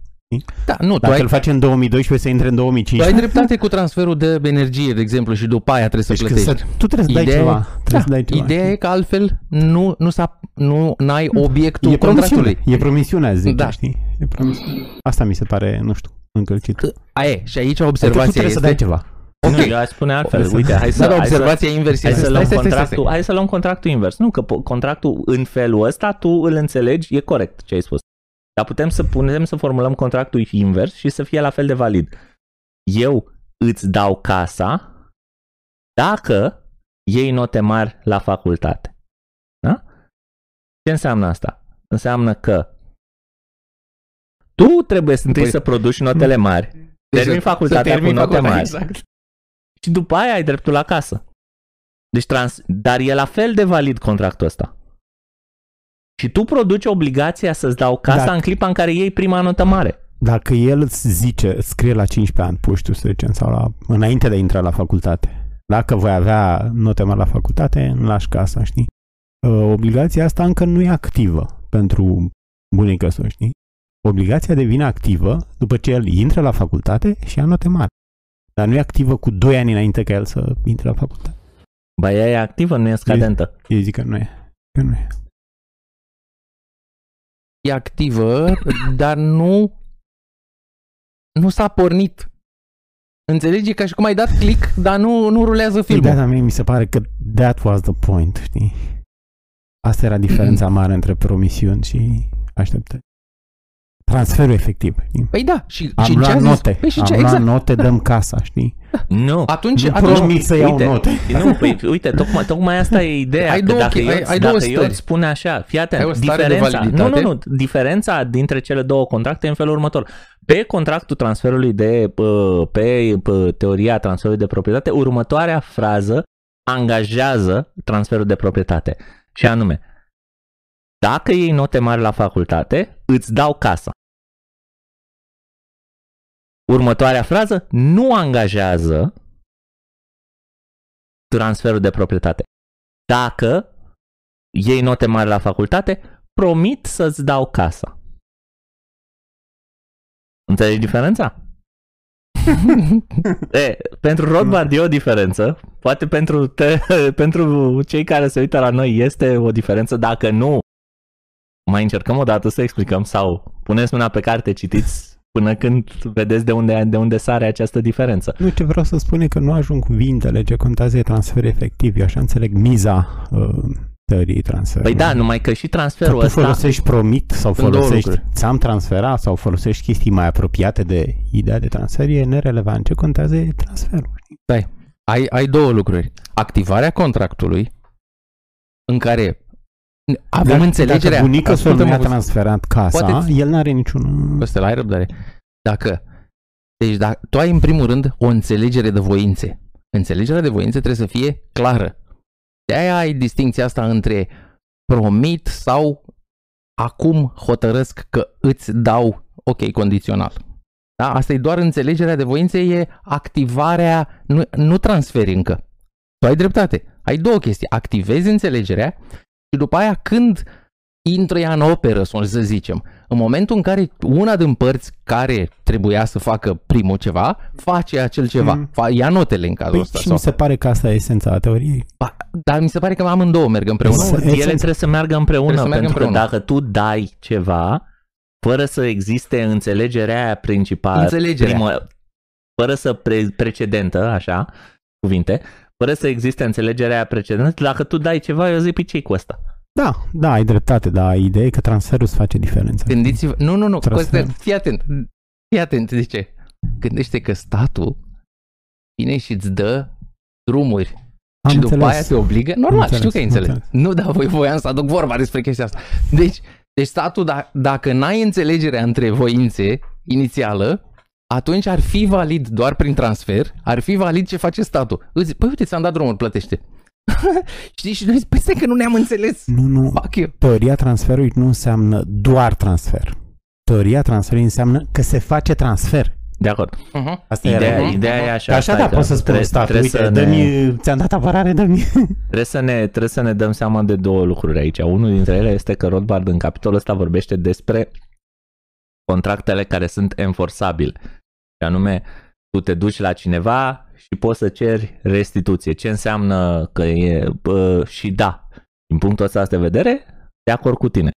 [SPEAKER 1] da, nu, tu
[SPEAKER 3] Dacă
[SPEAKER 1] ai,
[SPEAKER 3] îl faci în 2012, să intre în
[SPEAKER 1] tu ai
[SPEAKER 3] 2015.
[SPEAKER 1] dreptate cu transferul de energie, de exemplu, și după aia trebuie să
[SPEAKER 3] Deci când
[SPEAKER 1] plătești.
[SPEAKER 3] să, tu trebuie să dai
[SPEAKER 1] Ideea e-
[SPEAKER 3] ceva. Trebuie
[SPEAKER 1] Da,
[SPEAKER 3] să dai ceva.
[SPEAKER 1] Ideea e că altfel nu, nu, s-a, nu n-ai obiectul
[SPEAKER 3] e promisiune.
[SPEAKER 1] contractului.
[SPEAKER 3] E promisiunea, zic,
[SPEAKER 1] Da.
[SPEAKER 3] da. știi? E promisiune. Asta mi se pare, nu știu, încălcit.
[SPEAKER 1] Aia e. Și aici
[SPEAKER 3] Adică tu
[SPEAKER 1] observația
[SPEAKER 3] trebuie
[SPEAKER 1] este...
[SPEAKER 3] să dai ceva.
[SPEAKER 1] Ok.
[SPEAKER 2] Nu, eu aș spune altfel.
[SPEAKER 3] Să-
[SPEAKER 2] Uite, hai să,
[SPEAKER 1] Da, da,
[SPEAKER 2] hai să,
[SPEAKER 1] observația inversă.
[SPEAKER 2] Hai să,
[SPEAKER 1] Stai,
[SPEAKER 2] luăm
[SPEAKER 1] stai, stai, stai,
[SPEAKER 2] contractul, hai să luăm contractul invers. Nu, că po- contractul în felul ăsta tu îl înțelegi, e corect ce ai spus. Dar putem să putem să formulăm contractul invers și să fie la fel de valid. Eu îți dau casa dacă iei note mari la facultate. Da? Ce înseamnă asta? Înseamnă că tu trebuie să întâi
[SPEAKER 1] Păi-
[SPEAKER 2] să produci notele mari,
[SPEAKER 1] Deci
[SPEAKER 2] termin
[SPEAKER 1] să-
[SPEAKER 2] facultatea
[SPEAKER 1] să termin
[SPEAKER 2] cu note
[SPEAKER 1] facultatea,
[SPEAKER 2] mari.
[SPEAKER 1] Exact.
[SPEAKER 2] Și după aia ai dreptul la casă. Deci trans... Dar e la fel de valid contractul ăsta. Și tu produci obligația să-ți dau casa
[SPEAKER 3] Dacă-
[SPEAKER 2] în clipa în care iei prima notă mare.
[SPEAKER 3] Dacă el îți zice, îți scrie la 15 ani, puștiu să zicem, sau la, înainte de a intra la facultate, dacă voi avea note mari la facultate, îmi lași casa, știi? Uh, Obligația asta încă nu e activă pentru bunică să știi? Obligația devine activă după ce el intră la facultate și ia note mari. Dar nu e activă cu 2 ani înainte ca el să intre la facultate.
[SPEAKER 2] Ba ea e activă, nu e scadentă.
[SPEAKER 3] Eu zic că nu e. Că nu e.
[SPEAKER 1] E activă, dar nu nu s-a pornit. Înțelegi? E ca și cum ai dat click, dar nu, nu rulează filmul.
[SPEAKER 3] Da, dar mie mi se pare că that was the point, știi? Asta era diferența mare între promisiuni și așteptări. Transferul efectiv. Știi?
[SPEAKER 1] Păi da, și,
[SPEAKER 3] Am
[SPEAKER 1] și ce a
[SPEAKER 3] luat
[SPEAKER 1] zis?
[SPEAKER 3] note,
[SPEAKER 1] Păi și
[SPEAKER 3] am
[SPEAKER 1] ce,
[SPEAKER 3] luat
[SPEAKER 1] exact.
[SPEAKER 3] note, dăm casa, știi? [laughs]
[SPEAKER 2] Nu.
[SPEAKER 1] Atunci,
[SPEAKER 3] nu
[SPEAKER 1] atunci
[SPEAKER 3] promit să iau
[SPEAKER 2] uite,
[SPEAKER 3] note. [laughs]
[SPEAKER 2] Nu, păi uite, tocmai, tocmai asta e ideea.
[SPEAKER 1] Ai
[SPEAKER 2] că
[SPEAKER 1] două
[SPEAKER 2] dacă
[SPEAKER 1] chi-
[SPEAKER 2] eu,
[SPEAKER 1] ai- ai
[SPEAKER 2] dacă
[SPEAKER 1] două
[SPEAKER 2] eu
[SPEAKER 1] stări.
[SPEAKER 2] îți spun așa, fii atent,
[SPEAKER 1] Ai o stare de
[SPEAKER 2] diferența, nu,
[SPEAKER 1] validitate.
[SPEAKER 2] nu, nu, diferența dintre cele două contracte e în felul următor. Pe contractul transferului de, pă, pe pă, teoria transferului de proprietate, următoarea frază angajează transferul de proprietate. Și anume, dacă iei note mari la facultate, îți dau casa. Următoarea frază nu angajează transferul de proprietate. Dacă iei note mari la facultate, promit să-ți dau casa. Înțelegi diferența? [laughs] e, pentru Rothbard e o diferență. Poate pentru, te, [laughs] pentru cei care se uită la noi este o diferență. Dacă nu, mai încercăm o dată să explicăm sau puneți mâna pe carte, citiți până când vedeți de unde, de unde sare această diferență.
[SPEAKER 3] Nu, ce vreau să spun e că nu ajung cuvintele, ce contează e transfer efectiv. Eu așa înțeleg miza uh, teoriei transferului.
[SPEAKER 2] Păi da, numai că și
[SPEAKER 3] Că
[SPEAKER 2] transferul
[SPEAKER 3] tu
[SPEAKER 2] ăsta...
[SPEAKER 3] folosești promit sau
[SPEAKER 1] Sunt două
[SPEAKER 3] folosești
[SPEAKER 1] lucruri.
[SPEAKER 3] ți-am transferat sau folosești chestii mai apropiate de ideea de transfer, e nerelevant. Ce contează e transferul.
[SPEAKER 1] ai, ai două lucruri. Activarea contractului în care avem
[SPEAKER 3] Dacă-
[SPEAKER 1] înțelegerea...
[SPEAKER 3] Dacă bunica să nu
[SPEAKER 1] ascultă-mă
[SPEAKER 3] a
[SPEAKER 1] puțin.
[SPEAKER 3] transferat casa,
[SPEAKER 1] Poate-
[SPEAKER 3] el n-are niciun...
[SPEAKER 1] Costel, ai răbdare. Dacă, deci dacă, tu ai în primul rând o înțelegere de voințe. Înțelegerea de voințe trebuie să fie clară. De aia ai distinția asta între promit sau acum hotărăsc că îți dau ok condițional. Da? Asta e doar înțelegerea de voință, e activarea, nu, nu transferi încă. Tu ai dreptate. Ai două chestii. Activezi înțelegerea și după aia când intră ea în operă, să zicem, în momentul în care una din părți care trebuia să facă primul ceva, face acel ceva, mm. fa, ia notele în cazul
[SPEAKER 3] păi
[SPEAKER 1] ăsta.
[SPEAKER 3] și
[SPEAKER 1] sau...
[SPEAKER 3] mi se pare că asta e esența teoriei.
[SPEAKER 1] Ba, dar mi se pare că amândouă merg împreună.
[SPEAKER 3] Să-
[SPEAKER 2] Ele
[SPEAKER 3] esența-
[SPEAKER 2] trebuie să meargă împreună,
[SPEAKER 1] Trebuie să meargă
[SPEAKER 2] pentru
[SPEAKER 1] împreună.
[SPEAKER 2] că dacă tu dai ceva, fără să existe înțelegerea aia principală,
[SPEAKER 1] Înțelegerea.
[SPEAKER 2] primă, fără să pre- precedentă, așa, cuvinte, fără să existe înțelegerea aia precedentă, dacă tu dai ceva, eu zic, pe ce cu asta?
[SPEAKER 3] Da, da, ai dreptate, dar ideea e că transferul îți face diferența.
[SPEAKER 1] Gândiți-vă, nu, nu, nu,
[SPEAKER 3] Transfer.
[SPEAKER 1] Costel, fii atent, fii atent, de ce? Gândește că statul vine și îți dă drumuri
[SPEAKER 3] Am
[SPEAKER 1] și după
[SPEAKER 3] înțeles.
[SPEAKER 1] aia te obligă, normal,
[SPEAKER 3] Am
[SPEAKER 1] știu că ai
[SPEAKER 3] înțeles,
[SPEAKER 1] înțeles.
[SPEAKER 3] am
[SPEAKER 1] Nu, dar voi voiam să aduc vorba despre chestia asta. Deci, deci statul, da, dacă n-ai înțelegerea între voințe inițială, atunci ar fi valid doar prin transfer, ar fi valid ce face statul. Îți zic, păi uite, ți-am dat drumul, plătește. [laughs] Știi? Și noi zic, păi stai că nu ne-am înțeles.
[SPEAKER 3] Nu, nu,
[SPEAKER 1] Fuck you.
[SPEAKER 3] teoria transferului nu înseamnă doar transfer. Teoria transferului înseamnă că se face transfer.
[SPEAKER 2] De acord.
[SPEAKER 1] Uh-huh.
[SPEAKER 3] Asta
[SPEAKER 2] Ideea,
[SPEAKER 3] era.
[SPEAKER 2] ideea e așa.
[SPEAKER 3] Că așa
[SPEAKER 2] stai
[SPEAKER 3] da,
[SPEAKER 2] că
[SPEAKER 3] poți să spun
[SPEAKER 2] trebuie-
[SPEAKER 3] statul,
[SPEAKER 2] trebuie
[SPEAKER 3] uite,
[SPEAKER 2] să
[SPEAKER 3] dă-mi, ți-am dat apărare, dă-mi. [laughs]
[SPEAKER 2] Trebuie să, ne, trebuie să ne dăm seama de două lucruri aici. Unul dintre ele este că Rothbard în capitolul ăsta vorbește despre contractele care sunt enforțabile. Și anume, tu te duci la cineva și poți să ceri restituție. Ce înseamnă că e bă, și da. Din punctul ăsta de vedere, de acord cu tine.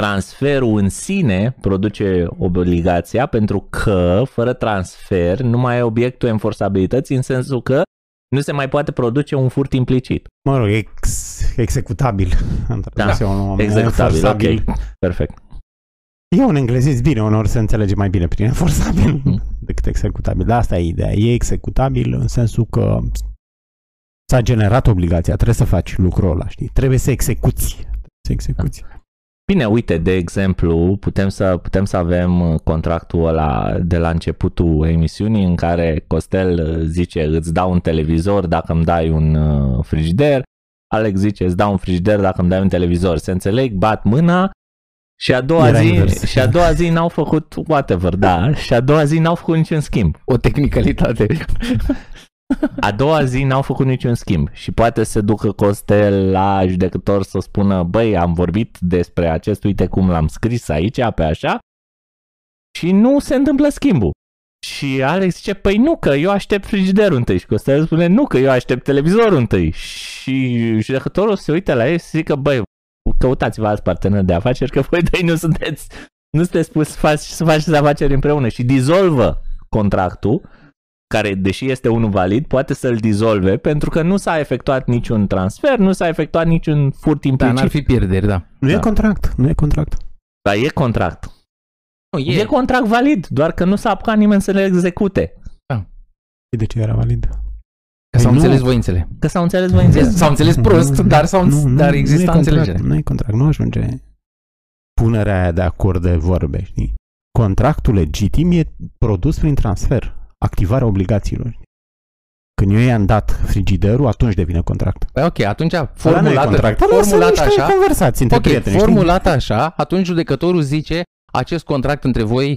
[SPEAKER 2] Transferul în sine produce obligația pentru că, fără transfer, nu mai e obiectul enforțabilității în sensul că nu se mai poate produce un furt implicit.
[SPEAKER 3] Mă rog, ex, executabil. Am tradus eu un-
[SPEAKER 2] Executabil,
[SPEAKER 3] enforțabil.
[SPEAKER 2] ok. Perfect.
[SPEAKER 3] E un englezist bine, uneori se înțelege mai bine prin enforțabil
[SPEAKER 2] Mhm.
[SPEAKER 3] decât executabil. Dar asta e ideea. E executabil în sensul că s-a generat obligația, trebuie să faci lucrul ăla, știi? Trebuie să execuți. Trebuie să execuți.
[SPEAKER 2] Bine, uite, de exemplu, putem să, putem să avem uh, contractul ăla de la începutul emisiunii în care Costel uh, zice îți dau un televizor dacă îmi dai un uh, frigider, Alex zice îți dau un frigider dacă îmi dai un televizor. Se înțeleg, bat mâna și a doua
[SPEAKER 3] Era
[SPEAKER 2] zi,
[SPEAKER 3] invers.
[SPEAKER 2] și a doua zi n-au făcut whatever, da, și a doua zi n-au făcut niciun schimb.
[SPEAKER 1] O tehnicalitate.
[SPEAKER 2] A doua zi n-au făcut niciun schimb și poate se ducă Costel la judecător să spună băi, am vorbit despre acest, uite cum l-am scris aici, pe așa și nu se întâmplă schimbul. Și Alex zice, păi nu, că eu aștept frigiderul întâi. Și Costel spune, nu, că eu aștept televizorul întâi. Și judecătorul se uită la ei și zică, băi, căutați-vă alți parteneri de afaceri, că voi doi nu sunteți, nu sunteți pus să, faci, să faceți afaceri împreună. Și dizolvă contractul care, deși este unul valid, poate să-l dizolve pentru că nu s-a efectuat niciun transfer, nu s-a efectuat niciun furt
[SPEAKER 1] Da,
[SPEAKER 2] implicit.
[SPEAKER 1] n-ar fi pierderi, da.
[SPEAKER 3] Nu
[SPEAKER 2] Da.
[SPEAKER 3] e contract, nu e contract.
[SPEAKER 2] Dar e contract.
[SPEAKER 1] Nu,
[SPEAKER 2] E. e contract valid, doar că nu s-a apucat nimeni să le execute.
[SPEAKER 3] Și de ce era valid?
[SPEAKER 1] Că s-au
[SPEAKER 3] Păi nu.
[SPEAKER 1] înțeles voințele.
[SPEAKER 2] Că s-au înțeles voințele. [laughs]
[SPEAKER 1] S-au înțeles prost, dar, s-au,
[SPEAKER 3] Nu, nu,
[SPEAKER 1] dar
[SPEAKER 3] nu e
[SPEAKER 1] exista
[SPEAKER 3] contract,
[SPEAKER 1] înțelegere.
[SPEAKER 3] Nu e contract, nu ajunge punerea aia de acord de vorbe, știi? Contractul legitim e produs prin transfer, activarea obligațiilor. Când eu i-am dat frigiderul, atunci devine contract.
[SPEAKER 1] Păi ok, atunci
[SPEAKER 3] Ăla nu e
[SPEAKER 1] formulată,
[SPEAKER 3] contract. Ăla sunt
[SPEAKER 1] formulat
[SPEAKER 3] niște
[SPEAKER 1] așa,
[SPEAKER 3] conversații între
[SPEAKER 1] ok,
[SPEAKER 3] prieteni, știi?
[SPEAKER 1] formulat așa, atunci judecătorul zice acest contract între voi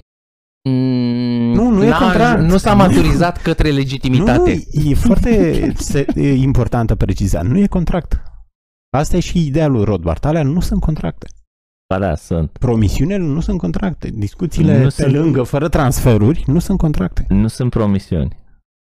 [SPEAKER 1] mm,
[SPEAKER 3] Nu, nu e
[SPEAKER 1] n-a-
[SPEAKER 3] contract.
[SPEAKER 1] Nu s-a
[SPEAKER 3] Nu.
[SPEAKER 1] maturizat către legitimitate.
[SPEAKER 3] Nu, e foarte se, e importantă precizat. Nu e contract. Asta e și ideea lui Rothbard. Alea nu sunt contracte.
[SPEAKER 2] Ba da, sunt.
[SPEAKER 3] Promisiunile nu sunt contracte. Discuțiile
[SPEAKER 2] Nu
[SPEAKER 3] pe
[SPEAKER 2] sunt.
[SPEAKER 3] lângă, fără transferuri, nu sunt contracte.
[SPEAKER 2] Nu sunt promisiuni.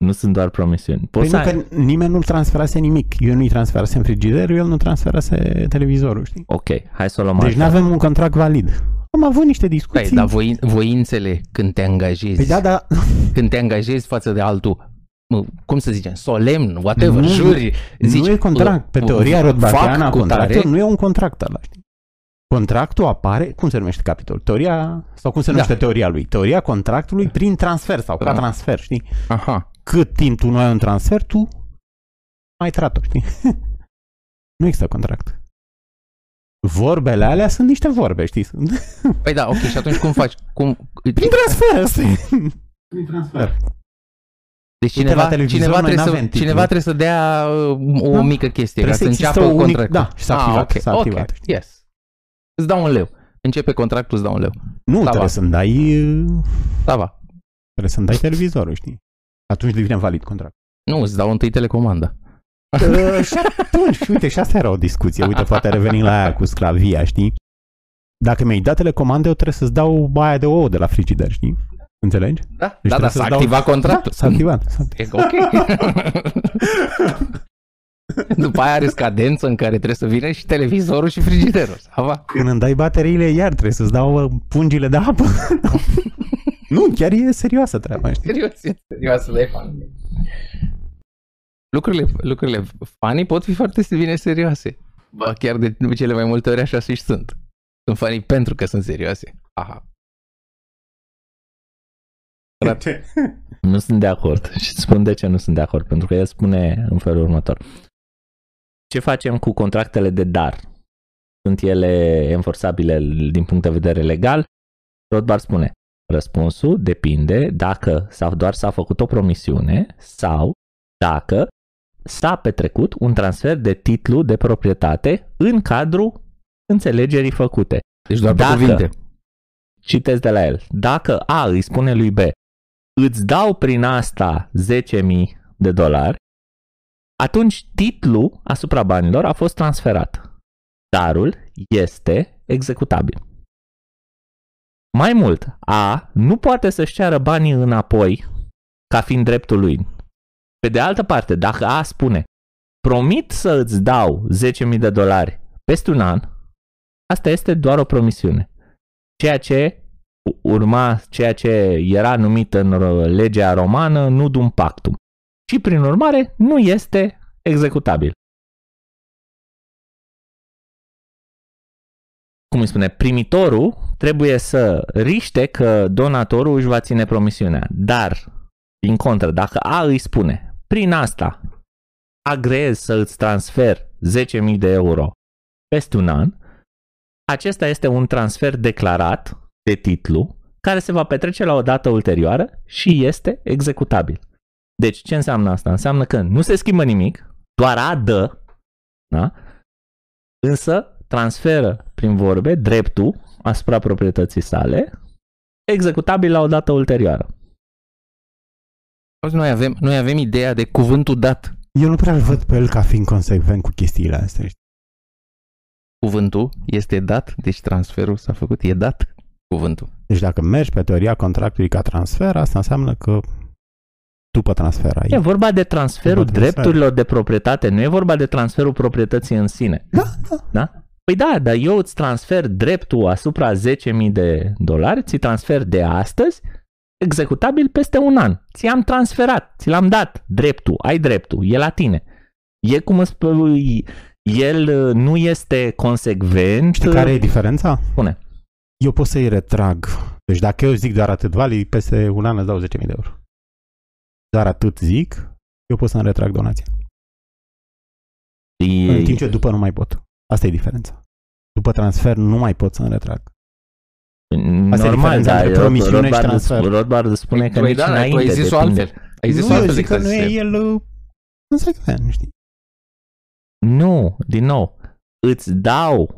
[SPEAKER 2] Nu sunt doar promisiuni.
[SPEAKER 3] Păi
[SPEAKER 2] Poți
[SPEAKER 3] nu
[SPEAKER 2] să ai...
[SPEAKER 3] că nimeni nu-l transferase nimic. Eu nu-i transferasem frigiderul, el nu transferase televizorul, știi?
[SPEAKER 2] Ok, hai să o luăm
[SPEAKER 3] Deci
[SPEAKER 2] altfel.
[SPEAKER 3] nu avem un contract valid. Am avut niște discuții.
[SPEAKER 1] Păi, dar voi, voințele când te angajezi,
[SPEAKER 3] Păi da, da, [laughs]
[SPEAKER 1] când te angajezi față de altul, mă, cum să zicem, solemn, whatever,
[SPEAKER 3] Nu,
[SPEAKER 1] juri, zici,
[SPEAKER 3] nu e contract. Pe
[SPEAKER 1] uh,
[SPEAKER 3] teoria
[SPEAKER 1] fac
[SPEAKER 3] Rothbardiană a
[SPEAKER 1] cu tare,
[SPEAKER 3] contractului nu e un contract ăla, știi? Contractul apare, cum se numește capitolul? Teoria, sau cum se numește
[SPEAKER 1] Da.
[SPEAKER 3] teoria lui? Teoria contractului prin transfer sau ca
[SPEAKER 1] Da.
[SPEAKER 3] transfer, știi?
[SPEAKER 1] Aha,
[SPEAKER 3] Cât timp tu nu ai un transfer, tu ai trat știi? [laughs] nu există contract. Vorbele alea sunt niște vorbe, știi? Sunt...
[SPEAKER 1] păi da, ok, și atunci cum faci? Cum,
[SPEAKER 3] Prin transfer, asta e. Prin transfer.
[SPEAKER 1] Deci
[SPEAKER 3] Uite,
[SPEAKER 1] cineva,
[SPEAKER 3] la televizor
[SPEAKER 1] cineva,
[SPEAKER 3] noi
[SPEAKER 1] trebuie să,
[SPEAKER 3] n-avem titlu.
[SPEAKER 1] cineva trebuie să dea uh, o
[SPEAKER 3] Da.
[SPEAKER 1] mică chestie ca
[SPEAKER 3] Trebuie
[SPEAKER 1] să
[SPEAKER 3] să existe
[SPEAKER 1] înceapă
[SPEAKER 3] un unic-
[SPEAKER 1] contractul.
[SPEAKER 3] da, și s-a activat,
[SPEAKER 1] ah, ok,
[SPEAKER 3] s-a activat,
[SPEAKER 1] ok,
[SPEAKER 3] știi?
[SPEAKER 1] yes. Îți dau un leu. Începe contractul, îți dau un leu.
[SPEAKER 3] Nu,
[SPEAKER 1] Da,
[SPEAKER 3] trebuie
[SPEAKER 1] va.
[SPEAKER 3] să-mi dai,
[SPEAKER 1] Da, va.
[SPEAKER 3] trebuie să-mi dai televizorul, știi? Atunci devine valid contract.
[SPEAKER 1] Nu, îți dau întâi telecomanda.
[SPEAKER 3] Uh, și atunci, și uite, și asta era o discuție. Uite, poate revenim la aia cu sclavia, știi? Dacă mi-ai dat telecomandă, eu trebuie să-ți dau baia de ouă de la frigider, știi? Înțelegi?
[SPEAKER 1] Da, da,
[SPEAKER 3] trebuie
[SPEAKER 1] da,
[SPEAKER 3] să-ți
[SPEAKER 1] s-a
[SPEAKER 3] dau-
[SPEAKER 1] activat contractul.
[SPEAKER 3] Da, s-a activat. S-a activat.
[SPEAKER 1] E ok. [laughs] După aia are scadență în care trebuie să vină și televizorul și frigiderul. Ava.
[SPEAKER 3] Când îmi dai bateriile, iar trebuie să-ți dau uh, pungile de apă. [laughs] nu, chiar e serioasă treaba, știi?
[SPEAKER 1] Serios, e serios, le funny. Lucrurile, lucrurile funny pot fi foarte bine serioase. Ba chiar de cele mai multe ori așa și sunt. Sunt funny pentru că sunt serioase. Aha. Frate. [laughs]
[SPEAKER 2] Nu sunt de acord și îți spun de ce nu sunt de acord, pentru că el spune în felul următor. Ce facem cu contractele de dar? Sunt ele enforțabile din punct de vedere legal? Rothbard spune, răspunsul depinde dacă sau doar s-a făcut o promisiune sau dacă s-a petrecut un transfer de titlu de proprietate în cadrul înțelegerii făcute.
[SPEAKER 1] Deci doar pe
[SPEAKER 2] Dacă-
[SPEAKER 1] cuvinte.
[SPEAKER 2] Citesc de la el. Dacă A îi spune lui B, îți dau prin asta 10.000 de dolari, atunci titlul asupra banilor a fost transferat. Darul este executabil. Mai mult, A nu poate să-și ceară banii înapoi ca fiind dreptul lui. Pe de altă parte, dacă A spune promit să îți dau 10.000 de dolari peste un an, asta este doar o promisiune ceea ce urma, ceea ce era numit în ro- legea romană nudum pactum. Și prin urmare nu este executabil. Cum îi spune, primitorul trebuie să riște că donatorul își va ține promisiunea. Dar, din contră, dacă A îi spune, prin asta agrez să îți transfer 10.000 de euro peste un an, acesta este un transfer declarat de titlu care se va petrece la o dată ulterioară și este executabil. Deci ce înseamnă asta? Înseamnă că nu se schimbă nimic, doar A dă, da? însă transferă prin vorbe dreptul asupra proprietății sale executabil la o dată ulterioară.
[SPEAKER 1] Auzi, Noi avem, noi avem ideea de cuvântul dat.
[SPEAKER 3] Eu nu prea îl văd pe el ca fiind consecvent cu chestiile astea, știi?
[SPEAKER 1] Cuvântul este dat, deci transferul s-a făcut, e dat cuvântul.
[SPEAKER 3] Deci dacă mergi pe teoria contractului ca transfer, asta înseamnă că după transfer ai.
[SPEAKER 2] E vorba de transferul
[SPEAKER 3] După transfer.
[SPEAKER 2] drepturilor de proprietate, nu e vorba de transferul proprietății în sine.
[SPEAKER 3] Da, da.
[SPEAKER 2] Da? Păi da, dar eu îți transfer dreptul asupra 10.000 de dolari, ți transfer de astăzi, executabil peste un an. Ți-am transferat, ți l-am dat dreptul, ai dreptul, e la tine. E cum îți spui, el uh, nu este consecvent.
[SPEAKER 3] Știi care e diferența?
[SPEAKER 2] Spune.
[SPEAKER 3] Eu pot să-i retrag. Deci dacă eu zic doar atât, Vali, peste un an îți dau 10.000 de euro. Doar atât zic, eu pot să-mi retrag donația.
[SPEAKER 2] E,
[SPEAKER 3] În timp ce după nu mai pot. Asta e diferența. După transfer nu mai pot să-mi retrag. Asta e
[SPEAKER 2] normal,
[SPEAKER 3] diferența
[SPEAKER 2] dar
[SPEAKER 3] între promisiune și
[SPEAKER 2] Rothbard,
[SPEAKER 3] transfer.
[SPEAKER 2] Rothbard spune că
[SPEAKER 1] Tu ai-
[SPEAKER 2] nici
[SPEAKER 1] da, da,
[SPEAKER 2] înainte
[SPEAKER 1] tu ai zis-o
[SPEAKER 2] depinde.
[SPEAKER 1] altfel. Ai zis
[SPEAKER 3] nu, eu
[SPEAKER 1] altfel
[SPEAKER 3] zic că
[SPEAKER 1] decât
[SPEAKER 3] nu e
[SPEAKER 1] se-
[SPEAKER 3] el uh, consecvent, știi?
[SPEAKER 2] Nu, din nou, îți dau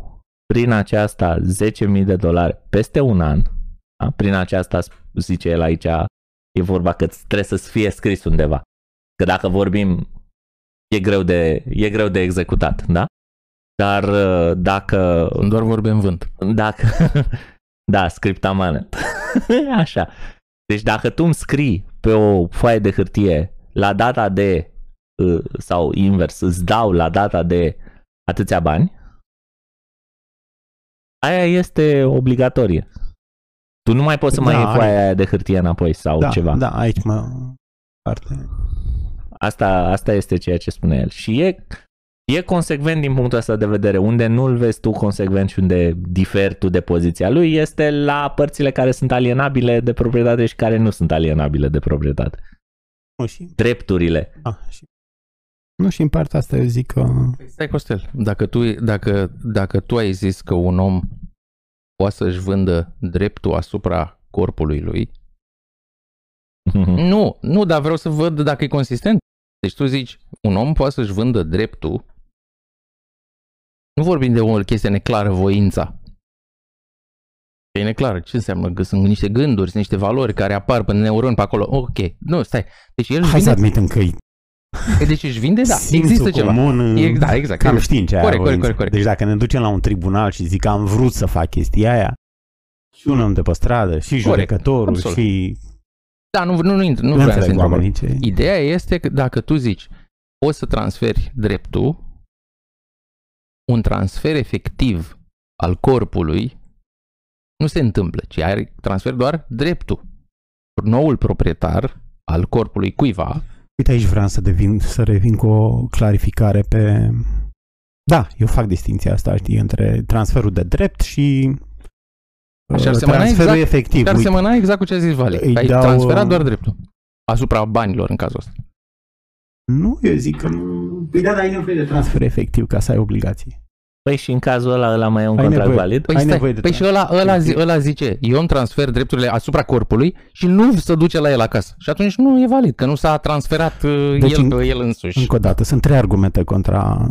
[SPEAKER 2] prin aceasta 10.000 de dolari peste un an. Da? Prin aceasta, zice el aici, e vorba că trebuie să fie scris undeva. Că dacă vorbim, e greu de, e greu de executat, da? Dar uh, dacă
[SPEAKER 1] Sunt doar vorbe în vânt.
[SPEAKER 2] dacă... [laughs] da, scriptamană. [laughs] Așa. Deci dacă tu îmi scrii pe o foaie de hârtie la data de uh, sau invers, îți dau la data de atâția bani, aia este obligatorie. Tu nu mai poți să mai
[SPEAKER 3] Da,
[SPEAKER 2] iei foaia
[SPEAKER 3] ai-
[SPEAKER 2] aia de hârtie înapoi sau
[SPEAKER 3] Da,
[SPEAKER 2] ceva.
[SPEAKER 3] da, aici mă... Parte.
[SPEAKER 2] Asta, asta este ceea ce spune el. Și e, e consecvent din punctul ăsta de vedere. Unde nu-l vezi tu consecvent și unde diferi tu de poziția lui este la părțile care sunt alienabile de proprietate și care nu sunt alienabile de proprietate.
[SPEAKER 3] Nu, și,
[SPEAKER 2] Drepturile.
[SPEAKER 3] a, și, nu, și în partea asta eu zic că...
[SPEAKER 1] Stai, Costel, dacă tu, dacă, dacă tu ai zis că un om poate să-și vândă dreptul asupra corpului lui, Nu, nu, dar vreau să văd dacă e consistent. Deci tu zici, un om poate să-și vândă dreptul. Nu vorbim de o chestie neclară, voința. E neclară. Ce înseamnă? Că sunt niște gânduri, sunt niște valori care apar pe neuron pe acolo. Ok. Nu, stai. Deci el își
[SPEAKER 3] Hai să
[SPEAKER 1] vinde...
[SPEAKER 3] admitem că e
[SPEAKER 1] Deci își vinde, da.
[SPEAKER 3] simțul
[SPEAKER 1] Există ceva.
[SPEAKER 3] comun,
[SPEAKER 1] E, da, exact.
[SPEAKER 3] Cam
[SPEAKER 1] exact.
[SPEAKER 3] știm ce
[SPEAKER 1] Corect,
[SPEAKER 3] aia
[SPEAKER 1] corect,
[SPEAKER 3] voință.
[SPEAKER 1] corect, corect.
[SPEAKER 3] Deci dacă ne ducem la un tribunal și zic că am vrut să fac chestia aia, și un om de pe stradă, și judecătorul,
[SPEAKER 1] absolut.
[SPEAKER 3] și...
[SPEAKER 1] Da, nu, nu, nu, intru, nu
[SPEAKER 3] Nu
[SPEAKER 1] vreau să
[SPEAKER 3] înțeleg
[SPEAKER 1] intru acolo.
[SPEAKER 3] oamenii ce...
[SPEAKER 1] Ideea este că dacă tu zici poți să transferi dreptul, un transfer efectiv al corpului nu se întâmplă, ci ai transfer doar dreptul. Noul proprietar al corpului cuiva,
[SPEAKER 3] Uite, aici vreau să, devin, să revin cu o clarificare pe... Da, eu fac distinția asta, știi, între transferul de drept și
[SPEAKER 1] Așa ar
[SPEAKER 3] uh,
[SPEAKER 1] semăna
[SPEAKER 3] transferul
[SPEAKER 1] exact-
[SPEAKER 3] efectiv.
[SPEAKER 1] dar
[SPEAKER 3] Uite,
[SPEAKER 1] semăna exact cu ce a zis Vali.
[SPEAKER 3] Îi
[SPEAKER 1] că Ai
[SPEAKER 3] dau,
[SPEAKER 1] transferat
[SPEAKER 3] uh,
[SPEAKER 1] doar dreptul asupra banilor în cazul ăsta.
[SPEAKER 3] Nu, eu zic că nu... Păi da, dar ai nevoie de transfer efectiv ca să ai obligații.
[SPEAKER 2] Păi și în cazul ăla, ăla mai e un
[SPEAKER 3] Ai
[SPEAKER 2] contract
[SPEAKER 3] nevoie.
[SPEAKER 2] valid?
[SPEAKER 1] Păi,
[SPEAKER 3] Ai
[SPEAKER 1] stai,
[SPEAKER 3] nevoie de
[SPEAKER 1] păi și ăla, ăla, zi, ăla zice, eu îmi transfer drepturile asupra corpului și nu se duce la el acasă. Și atunci nu e valid, că nu s-a transferat uh,
[SPEAKER 3] Deci
[SPEAKER 1] el
[SPEAKER 3] în-
[SPEAKER 1] pe el însuși.
[SPEAKER 3] Încă o dată, sunt trei argumente contra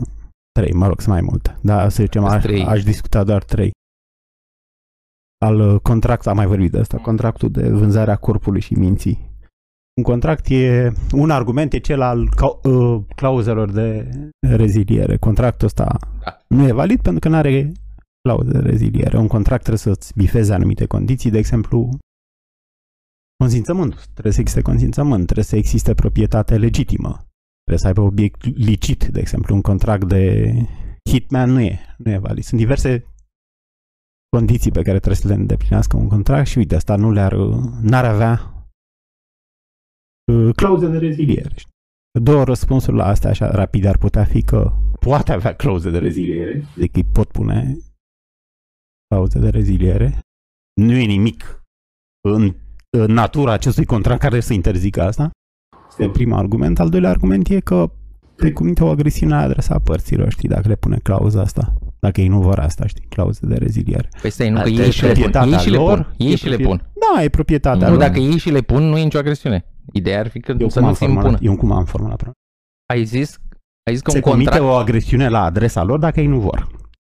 [SPEAKER 3] trei, mă rog, sunt mai multe. Dar să zicem,
[SPEAKER 1] Sunt
[SPEAKER 3] aș,
[SPEAKER 1] trei.
[SPEAKER 3] aș discuta doar trei. Al uh, contract, am mai vorbit de asta, contractul de vânzare a corpului și minții. Un contract e, un argument e cel al cau- uh, clauzelor de reziliere. Contractul ăsta
[SPEAKER 1] Da.
[SPEAKER 3] nu e valid pentru că nu are clauze de reziliere. Un contract trebuie să-ți bifeze anumite condiții, de exemplu, consimțământ. Trebuie să existe consimțământ, trebuie să existe proprietate legitimă. Trebuie să aibă obiect licit, de exemplu, un contract de hitman nu e, nu e valid. Sunt diverse condiții pe care trebuie să le îndeplinească un contract și uite, asta nu le-ar, n-ar avea uh, clauze de reziliere. știi? Două răspunsuri la astea așa rapide ar putea fi că poate avea clauze de reziliere, deci îi pot pune clauze de reziliere. Nu e nimic în, în natura acestui contract care să interzică asta. Este primul argument. Al doilea argument e că precumite o agresiune la adresa părților, știi, dacă le pune clauza asta. Dacă ei nu vor asta, știi, clauze de reziliere.
[SPEAKER 1] Păi stai, nu că
[SPEAKER 2] Asta
[SPEAKER 1] ei
[SPEAKER 2] e
[SPEAKER 1] și le pun.
[SPEAKER 3] proprietatea
[SPEAKER 1] Ei și le
[SPEAKER 3] lor,
[SPEAKER 1] pun. Ei
[SPEAKER 3] e
[SPEAKER 1] și le
[SPEAKER 3] proprie-
[SPEAKER 1] pun.
[SPEAKER 3] Da, e proprietatea
[SPEAKER 1] Nu,
[SPEAKER 3] lor.
[SPEAKER 1] dacă ei și le pun, nu e nicio agresiune. Ideea ar fi că
[SPEAKER 3] eu
[SPEAKER 1] să
[SPEAKER 3] cum,
[SPEAKER 1] nu
[SPEAKER 3] am
[SPEAKER 1] ți impună.
[SPEAKER 3] formulat, eu cum am formulat problema?
[SPEAKER 1] Ai zis, ai zis că
[SPEAKER 3] Se
[SPEAKER 1] un
[SPEAKER 3] comite
[SPEAKER 1] contract...
[SPEAKER 3] o agresiune la adresa lor dacă ei nu vor.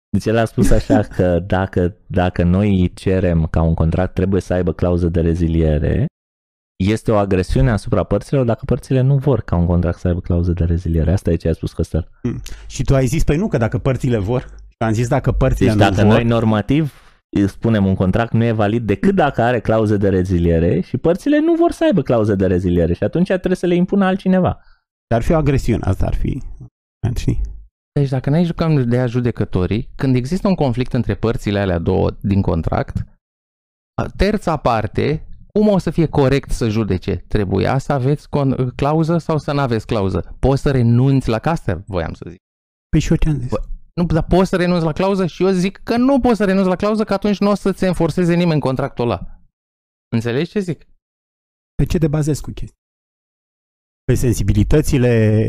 [SPEAKER 2] Deci el a spus așa că dacă, dacă noi cerem ca un contract trebuie să aibă clauză de reziliere, este o agresiune asupra părților dacă părțile nu vor ca un contract să aibă clauză de reziliere. Asta e ce a spus Costel.
[SPEAKER 3] Și tu ai zis, păi nu, că dacă părțile vor, și am zis dacă părțile
[SPEAKER 2] Deci
[SPEAKER 3] nu
[SPEAKER 2] dacă
[SPEAKER 3] vor,
[SPEAKER 2] noi normativ îi spunem un contract nu e valid decât dacă are clauză de reziliere și părțile nu vor să aibă clauză de reziliere și atunci trebuie să le impună altcineva.
[SPEAKER 3] ar fi o agresiune, asta ar fi. Știi?
[SPEAKER 1] Deci dacă n-ai jucat de a judecătorii, când există un conflict între părțile alea două din contract, a- terța parte, cum o să fie corect să judece? Trebuia să aveți con- clauză sau să nu aveți clauză? Poți să renunți la caster, voiam să zic.
[SPEAKER 3] Păi și eu ce am zis?
[SPEAKER 1] Bă, Nu, dar poți să renunți la clauză și eu zic că nu poți să renunți la clauză, că atunci nu o să-ți enforceze nimeni contractul ăla. Înțelegi ce zic?
[SPEAKER 3] Pe ce te bazezi cu chestia? Pe sensibilitățile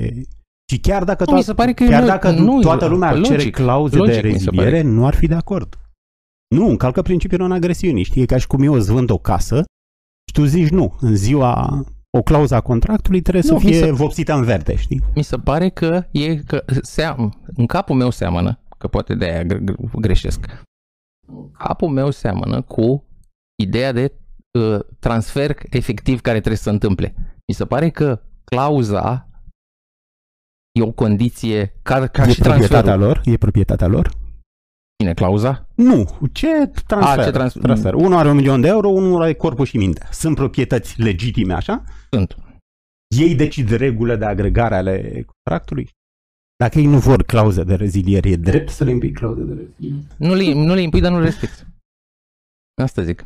[SPEAKER 3] și chiar dacă,
[SPEAKER 1] Nu, mi se pare că e
[SPEAKER 3] chiar
[SPEAKER 1] lo-
[SPEAKER 3] dacă
[SPEAKER 1] nu,
[SPEAKER 3] toată lumea ar cere
[SPEAKER 1] logic,
[SPEAKER 3] clauze
[SPEAKER 1] logic,
[SPEAKER 3] de
[SPEAKER 1] mi se pare.
[SPEAKER 3] reziliere, nu ar fi de acord. Nu, încalcă principiul non-agresiunii. Știi, e ca și cum eu îți vând o casă și tu zici nu. În ziua o clauză a contractului trebuie
[SPEAKER 1] Nu,
[SPEAKER 3] să
[SPEAKER 1] mi
[SPEAKER 3] fie
[SPEAKER 1] se-
[SPEAKER 3] vopsită în verde, știi?
[SPEAKER 1] Mi se pare că e că seam, în capul meu seamănă, că poate de aia greșesc. În capul meu seamănă cu ideea de uh, transfer efectiv care trebuie să se întâmple. Mi se pare că clauza e o condiție ca, ca
[SPEAKER 3] e
[SPEAKER 1] și
[SPEAKER 3] proprietatea
[SPEAKER 1] transferul.
[SPEAKER 3] lor? E proprietatea lor?
[SPEAKER 1] Cine, clauza?
[SPEAKER 3] Nu. Ce transfer?
[SPEAKER 1] A, ce trans-
[SPEAKER 3] transfer? Unul are un milion de euro, unul are corpul și mintea. Sunt proprietăți legitime, așa?
[SPEAKER 1] Sunt.
[SPEAKER 3] Ei decid regulile de agregare ale contractului? Dacă ei nu vor clauze de reziliere, e drept să le impui clauze de reziliere?
[SPEAKER 1] Nu le, nu le impui, dar nu le respecti. Asta zic.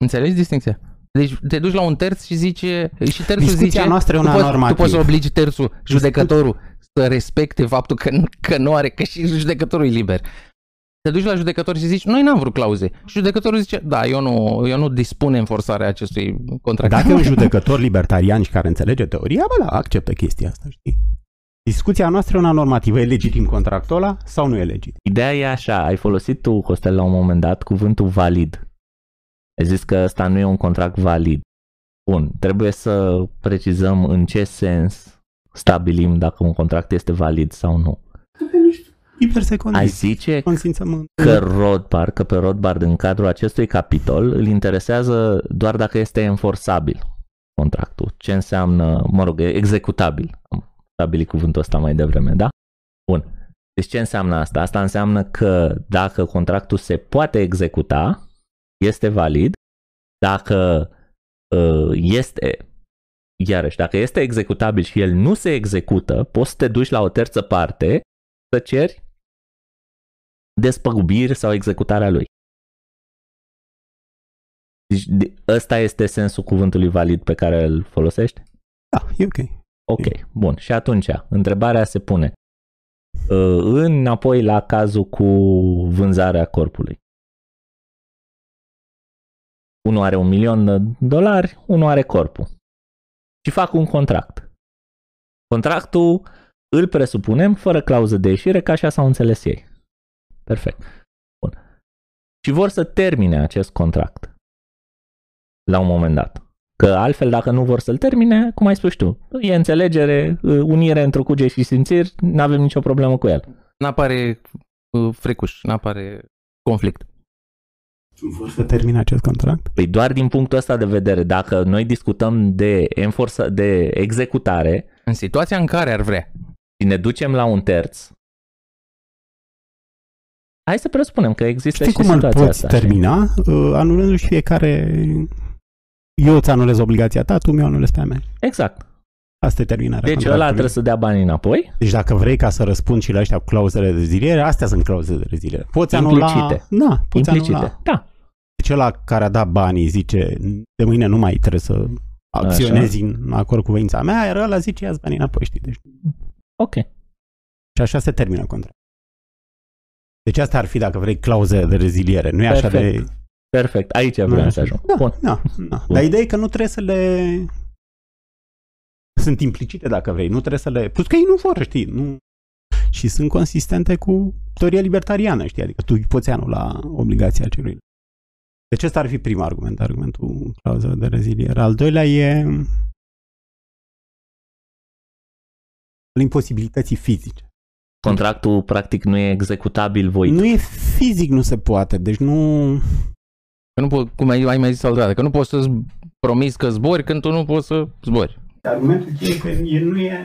[SPEAKER 1] Înțelegi distinția? Deci te duci la un terț și zice și terțul
[SPEAKER 3] Discuția
[SPEAKER 1] zice
[SPEAKER 3] noastră e
[SPEAKER 1] tu
[SPEAKER 3] una
[SPEAKER 1] poți, tu
[SPEAKER 3] normativă.
[SPEAKER 1] poți să obligi terțul, judecătorul, să respecte faptul că, nu- că nu are, că și judecătorul e liber. Te duci la judecător și zici, noi n-am vrut clauze. Și judecătorul zice, da, eu nu, eu nu dispun înforțarea acestui contract.
[SPEAKER 3] Dacă e un judecător libertarian și care înțelege teoria, bă, da, acceptă chestia asta, știi? Discuția noastră e una normativă. E legitim contractul ăla sau nu e legitim?
[SPEAKER 2] Ideea e așa, ai folosit tu, Costel, la un moment dat cuvântul valid. Ai zis că ăsta nu e un contract valid. Bun, trebuie să precizăm în ce sens stabilim dacă un contract este valid sau nu.
[SPEAKER 3] Diverse
[SPEAKER 2] Ai
[SPEAKER 3] condiții.
[SPEAKER 2] zice
[SPEAKER 3] Consimțământ.
[SPEAKER 2] că Rothbard, că pe Rothbard în cadrul acestui capitol îl interesează doar dacă este enforțabil contractul. Ce înseamnă, mă rog, executabil. Am stabilit cuvântul ăsta mai devreme, da? Bun. Deci ce înseamnă asta? Asta înseamnă că dacă contractul se poate executa, este valid. Dacă uh, este, iarăși, dacă este executabil și el nu se execută, poți să te duci la o terță parte să ceri despăgubiri sau executarea lui. Deci de- ăsta este sensul cuvântului valid pe care îl folosești?
[SPEAKER 3] Da, e ok.
[SPEAKER 2] Ok, bun. Și atunci, întrebarea se pune. Uh, Înapoi la cazul cu vânzarea corpului. Unul are un milion de dolari, unul are corpul. Și fac un contract. Contractul îl presupunem fără clauză de ieșire, ca așa s-au înțeles ei. Perfect. Bun. Și vor să termine acest contract la un moment dat. Că altfel, dacă nu vor să-l termine, cum ai spus tu, e înțelegere, unire într-o cuge și simțiri, nu avem nicio problemă cu el.
[SPEAKER 1] N-apare uh, frecuș, n-apare conflict.
[SPEAKER 3] Vor să termine acest contract?
[SPEAKER 2] Păi doar din punctul ăsta de vedere, dacă noi discutăm de, enforță, de executare
[SPEAKER 1] În situația în care ar vrea.
[SPEAKER 2] și ne ducem la un terț, hai să presupunem că există
[SPEAKER 3] Știi
[SPEAKER 2] și
[SPEAKER 3] cum îl
[SPEAKER 2] situația
[SPEAKER 3] poți
[SPEAKER 2] asta. știi?
[SPEAKER 3] termina? Uh, Anulându-și fiecare... Eu îți anulez obligația ta, tu mi-o anulezi pe a mea.
[SPEAKER 2] Exact.
[SPEAKER 3] Asta e terminarea
[SPEAKER 2] Deci ăla
[SPEAKER 3] contractului.
[SPEAKER 2] trebuie să dea banii înapoi,
[SPEAKER 3] Deci dacă vrei ca să răspund și la ăștia cu clauzele de reziliere, astea sunt clauzele de reziliere. Poți anula...
[SPEAKER 2] Implicite.
[SPEAKER 3] Da, poți
[SPEAKER 2] implicite.
[SPEAKER 3] anula.
[SPEAKER 2] Da.
[SPEAKER 3] Deci ăla care a dat banii zice, de mâine nu mai trebuie să acționezi în acord cu voința mea, iar ăla zice, ia banii înapoi, știi? Deci,
[SPEAKER 2] Ok.
[SPEAKER 3] și așa se termină contractul. Deci asta ar fi, dacă vrei, clauze de reziliere. Nu e așa de...
[SPEAKER 2] Perfect. Perfect. Aici
[SPEAKER 3] Nu e
[SPEAKER 2] vreau
[SPEAKER 3] așa.
[SPEAKER 2] să ajung.
[SPEAKER 3] Da,
[SPEAKER 2] Bun.
[SPEAKER 3] da, da. Dar ideea e că nu trebuie să le... Sunt implicite, dacă vrei. Nu trebuie să le... Plus că ei nu vor, știi? Nu... Și sunt consistente cu teoria libertariană, știi? Adică tu poți anula obligația celui. Deci ăsta ar fi primul argument, argumentul clauză de reziliere. Al doilea e al imposibilității fizice.
[SPEAKER 2] Contractul practic nu e executabil voi.
[SPEAKER 3] Nu e fizic, nu se poate. Deci nu...
[SPEAKER 1] Că nu po- cum ai, ai mai zis altă dată, că nu poți să promiți că zbori când tu nu poți să zbori.
[SPEAKER 3] Argumentul e că e, nu e...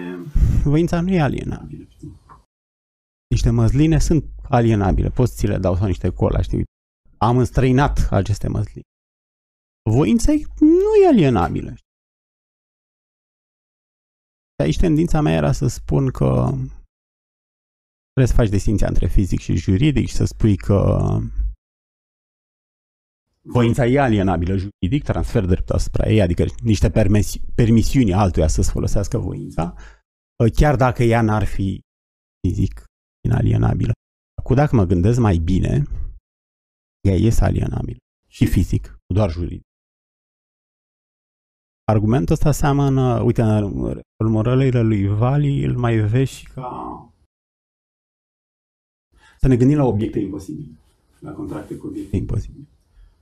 [SPEAKER 3] Voința nu e alienabilă. știi? Niște măsline sunt alienabile. Poți ți le dau sau niște cola, știi? Uite, Am înstrăinat aceste măsline. Voința e- nu e alienabilă. știi? Și aici tendința mea era să spun că trebuie să faci distinția între fizic și juridic și să spui că voința e alienabilă juridic, transfer drept asupra ei, adică niște permisi- permisiuni altuia să-ți folosească voința, chiar dacă ea n-ar fi fizic inalienabilă. Acum, dacă mă gândesc mai bine, ea este alienabilă și fizic, nu doar juridic. Argumentul ăsta seamănă, uite, în morălile lui Vali îl mai vezi și ca să ne gândim la obiecte imposibile, la contracte cu obiecte imposibile.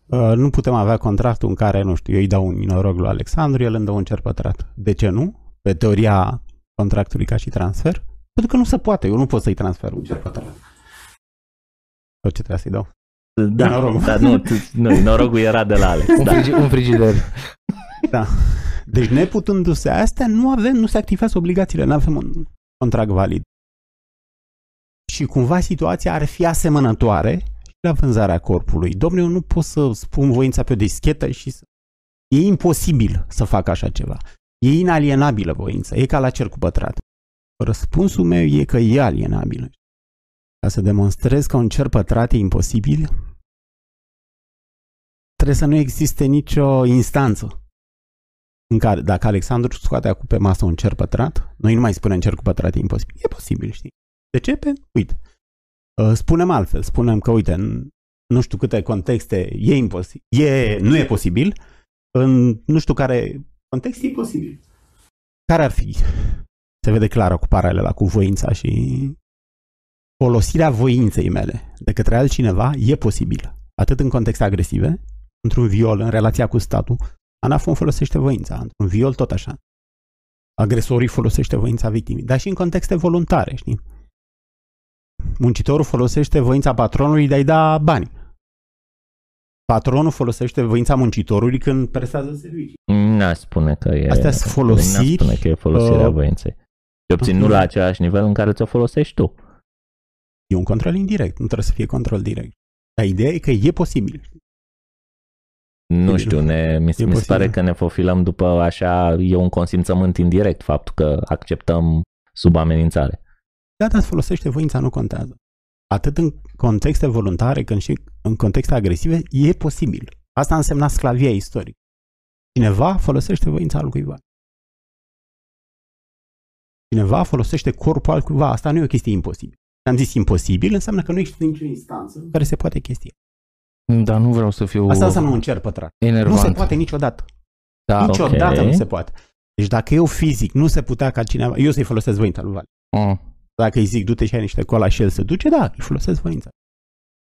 [SPEAKER 3] Uh, nu putem avea contractul în care, nu știu, eu îi dau un minorog lui Alexandru, el îmi dă un cer pătrat. De ce nu? Pe teoria contractului ca și transfer? Pentru că nu se poate, eu nu pot să-i transfer un cer pătrat. Sau ce trebuie să-i dau?
[SPEAKER 2] Da,
[SPEAKER 3] Norogul.
[SPEAKER 2] dar nu, tu, nu, norogul era de la Alex.
[SPEAKER 1] Un,
[SPEAKER 2] Da.
[SPEAKER 1] frigi, un frigider.
[SPEAKER 3] Da. Deci neputându-se astea, nu avem, nu se activează obligațiile, nu avem un contract valid. Și cumva situația ar fi asemănătoare și la vânzarea corpului. Domnule, eu nu pot să spun voința pe o dischetă și să... E imposibil să fac așa ceva. E inalienabilă voința. E ca la cer cu pătrat. Răspunsul meu e că e alienabilă. Ca să demonstrez că un cer pătrat e imposibil, trebuie să nu existe nicio instanță în care, dacă Alexandru scoate acum pe masă un cer pătrat, noi nu mai spunem cer cu pătrat e imposibil. E posibil, știi? De ce? Pe, uite, uh, spunem altfel, spunem că, uite, în nu știu câte contexte e imposibil, e, nu e posibil, în nu știu care context e posibil. Care ar fi? Se vede clar cu paralela cu voința și folosirea voinței mele de către altcineva e posibilă. Atât în contexte agresive, într-un viol, în relația cu statul, Anafon folosește voința, într-un viol tot așa. Agresorii folosește voința victimii, dar și în contexte voluntare, știi? Muncitorul folosește voința patronului de a-i da bani. Patronul folosește voința muncitorului când prestează servicii.
[SPEAKER 2] N-aș spune că e...
[SPEAKER 3] Astea sunt folosiri,
[SPEAKER 2] N-aș spune că e folosirea
[SPEAKER 3] uh,
[SPEAKER 2] voinței. Și obțin nu
[SPEAKER 3] uh,
[SPEAKER 2] la același nivel în care ți-o folosești tu.
[SPEAKER 3] E un control indirect, nu trebuie să fie control direct. Dar ideea e că e posibil.
[SPEAKER 2] Nu
[SPEAKER 3] E-
[SPEAKER 2] știu, ne, mi, mi se
[SPEAKER 3] posibil.
[SPEAKER 2] pare că ne fofilăm după așa, e un consimțământ indirect faptul că acceptăm sub amenințare.
[SPEAKER 3] Da, dar îți folosește voința, nu contează. Atât în contexte voluntare, cât și în contexte agresive, e posibil. Asta însemna sclavia istorică. Cineva folosește voința al cuiva. Cineva folosește corpul al cuiva. Asta nu e o chestie imposibilă. Am zis imposibil, înseamnă că nu există nicio instanță în care se poate chestia.
[SPEAKER 1] Dar nu vreau să fiu
[SPEAKER 3] Asta înseamnă un cer pătrat.
[SPEAKER 1] enervant.
[SPEAKER 3] Nu se poate niciodată.
[SPEAKER 1] Da,
[SPEAKER 3] Niciodată
[SPEAKER 2] ok.
[SPEAKER 3] nu se poate. Deci dacă eu fizic nu se putea ca cineva, eu să-i folosesc voința lui Vale.
[SPEAKER 1] Mm.
[SPEAKER 3] Dacă îi zic, du-te și ai niște cola și el se duce, da, îi folosesc voința.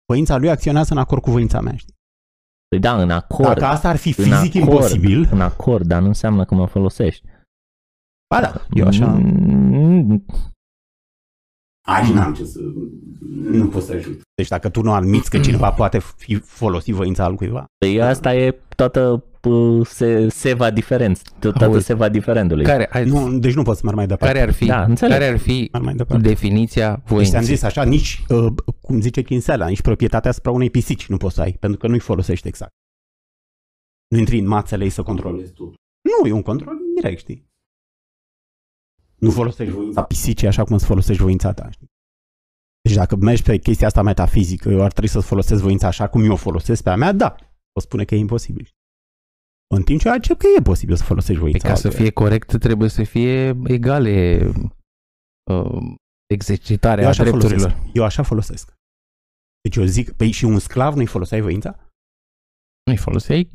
[SPEAKER 3] Voința lui acționează în acord cu voința mea, știi?
[SPEAKER 2] Păi da, în acord.
[SPEAKER 3] Dacă asta ar fi
[SPEAKER 2] în
[SPEAKER 3] fizic
[SPEAKER 2] acord,
[SPEAKER 3] imposibil,
[SPEAKER 2] În acord, dar nu înseamnă că mă folosești.
[SPEAKER 3] ba da, eu așa...
[SPEAKER 2] Mm,
[SPEAKER 3] Aici n-am ce să... Nu pot să ajut. Deci dacă tu nu admiți că cineva poate fi folosi voința al cuiva,
[SPEAKER 2] Păi asta e toată uh, se, seva diferenț, toată
[SPEAKER 1] Auzi.
[SPEAKER 2] seva diferendului.
[SPEAKER 1] Care, hai,
[SPEAKER 3] nu, deci nu pot să merg mai departe.
[SPEAKER 1] care ar fi,
[SPEAKER 2] Da, înțeleg.
[SPEAKER 1] care ar fi
[SPEAKER 3] Merg mai departe.
[SPEAKER 1] definiția
[SPEAKER 3] Deci
[SPEAKER 1] voinței?
[SPEAKER 3] am zis așa, nici, uh, cum zice Kinsella, nici proprietatea asupra unei pisici nu poți să ai, pentru că nu-i folosești exact. Nu intri în mațele ei să controlezi tu. Nu, e un control direct, știi? Nu folosești voința pisicii așa cum îți folosești voința ta, știi? Deci dacă mergi pe chestia asta metafizică, eu ar trebui să folosesc voința așa cum eu o folosesc pe a mea, da. O spune că e imposibil. În timp ce eu accept că e posibil să folosești
[SPEAKER 1] Păi
[SPEAKER 3] voința.
[SPEAKER 1] ca să
[SPEAKER 3] altuia.
[SPEAKER 1] fie corect, trebuie să fie egale uh, exercitarea
[SPEAKER 3] eu așa
[SPEAKER 1] drepturilor.
[SPEAKER 3] folosesc. Eu așa folosesc. Deci eu zic, păi și un sclav nu-i foloseai voința?
[SPEAKER 1] Nu-i foloseai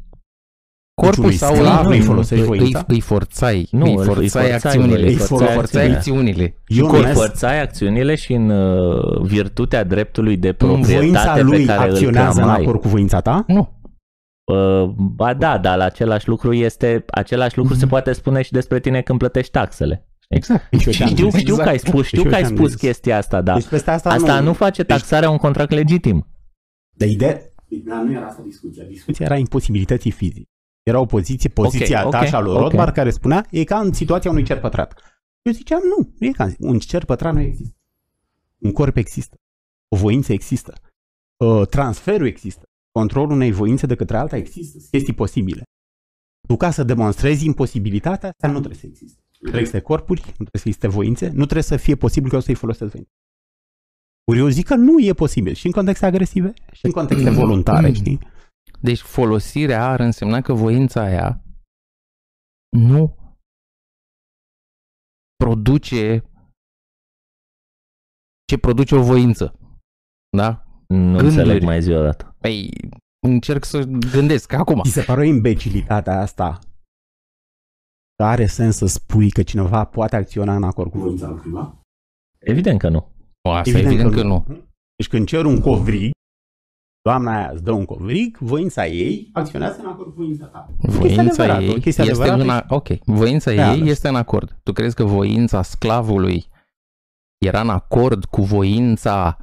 [SPEAKER 1] corpul
[SPEAKER 3] unui
[SPEAKER 1] sau
[SPEAKER 3] sclav
[SPEAKER 1] îi,
[SPEAKER 3] nu-i folosești
[SPEAKER 1] îi,
[SPEAKER 3] voința?
[SPEAKER 1] îi forțai,
[SPEAKER 2] Nu,
[SPEAKER 1] îi
[SPEAKER 2] îl- îi
[SPEAKER 1] forțai
[SPEAKER 2] forțai,
[SPEAKER 1] acțiunile,
[SPEAKER 2] bă,
[SPEAKER 3] îi
[SPEAKER 1] îi
[SPEAKER 3] forțai
[SPEAKER 1] forțai
[SPEAKER 2] acțiunile.
[SPEAKER 1] acțiunile.
[SPEAKER 3] Eu
[SPEAKER 2] Cum
[SPEAKER 3] numesc-
[SPEAKER 2] forțai acțiunile și în uh, virtutea dreptului de
[SPEAKER 3] Voința
[SPEAKER 2] proprietate pe
[SPEAKER 3] lui
[SPEAKER 2] care îl
[SPEAKER 3] acționează în
[SPEAKER 2] clamai.
[SPEAKER 3] acord cu voința ta?
[SPEAKER 1] Nu,
[SPEAKER 2] Uh, ba da, dar la același lucru este, același lucru se poate spune și despre tine când plătești taxele.
[SPEAKER 1] exact.
[SPEAKER 3] Deci eu te-am
[SPEAKER 2] Știu,
[SPEAKER 3] zis.
[SPEAKER 2] știu că ai spus, știu
[SPEAKER 3] Deci eu
[SPEAKER 2] că ai
[SPEAKER 3] te-am
[SPEAKER 2] spus
[SPEAKER 3] zis.
[SPEAKER 2] chestia asta, da.
[SPEAKER 3] Deci peste asta,
[SPEAKER 2] Asta
[SPEAKER 3] nu,
[SPEAKER 2] nu face
[SPEAKER 3] Deci-
[SPEAKER 2] taxarea un contract legitim.
[SPEAKER 3] De idee, dar nu era asta discuția. Discuția era imposibilității fizice. Era o poziție, poziția
[SPEAKER 2] Ok,
[SPEAKER 3] ta
[SPEAKER 2] ok,
[SPEAKER 3] și a lui
[SPEAKER 2] ok.
[SPEAKER 3] Rothbard care spunea, e ca în situația unui cer pătrat. Eu ziceam, nu, nu e ca un cer pătrat nu există. Un corp există. O voință există. Uh, Transferul există. Controlul unei voințe de către alta există. Sunt chestii posibile. Tu ca să demonstrezi imposibilitatea, asta nu trebuie să existe. Nu trebuie să existe corpuri, nu trebuie să existe voințe, nu trebuie să fie posibil că o să-i folosesc voințe. Ori eu zic că nu e posibil și în contexte agresive și în contexte [clears throat] voluntare, știi?
[SPEAKER 1] Deci folosirea ar însemna că voința aia nu produce ce produce o voință. Da?
[SPEAKER 2] Nu
[SPEAKER 1] Gânduri.
[SPEAKER 2] înțeleg mai zi o dată.
[SPEAKER 1] Păi încerc să gândesc acum.
[SPEAKER 3] Ți se pare o imbecilitate asta? Că are sens să spui că cineva poate acționa în acord cu voința lui cuiva?
[SPEAKER 2] Evident că nu.
[SPEAKER 1] O, asta evident, evident că, nu.
[SPEAKER 3] Deci când cer un covrig, doamna aia îți dă un covrig, voința ei acționează în acord cu voința ta. O chestie
[SPEAKER 1] Voința
[SPEAKER 3] adevărată, o
[SPEAKER 1] ei
[SPEAKER 3] chestie
[SPEAKER 1] este
[SPEAKER 3] adevărată
[SPEAKER 1] în a... Ok, voința
[SPEAKER 3] Reală.
[SPEAKER 1] ei este în acord. Tu crezi că voința sclavului era în acord cu voința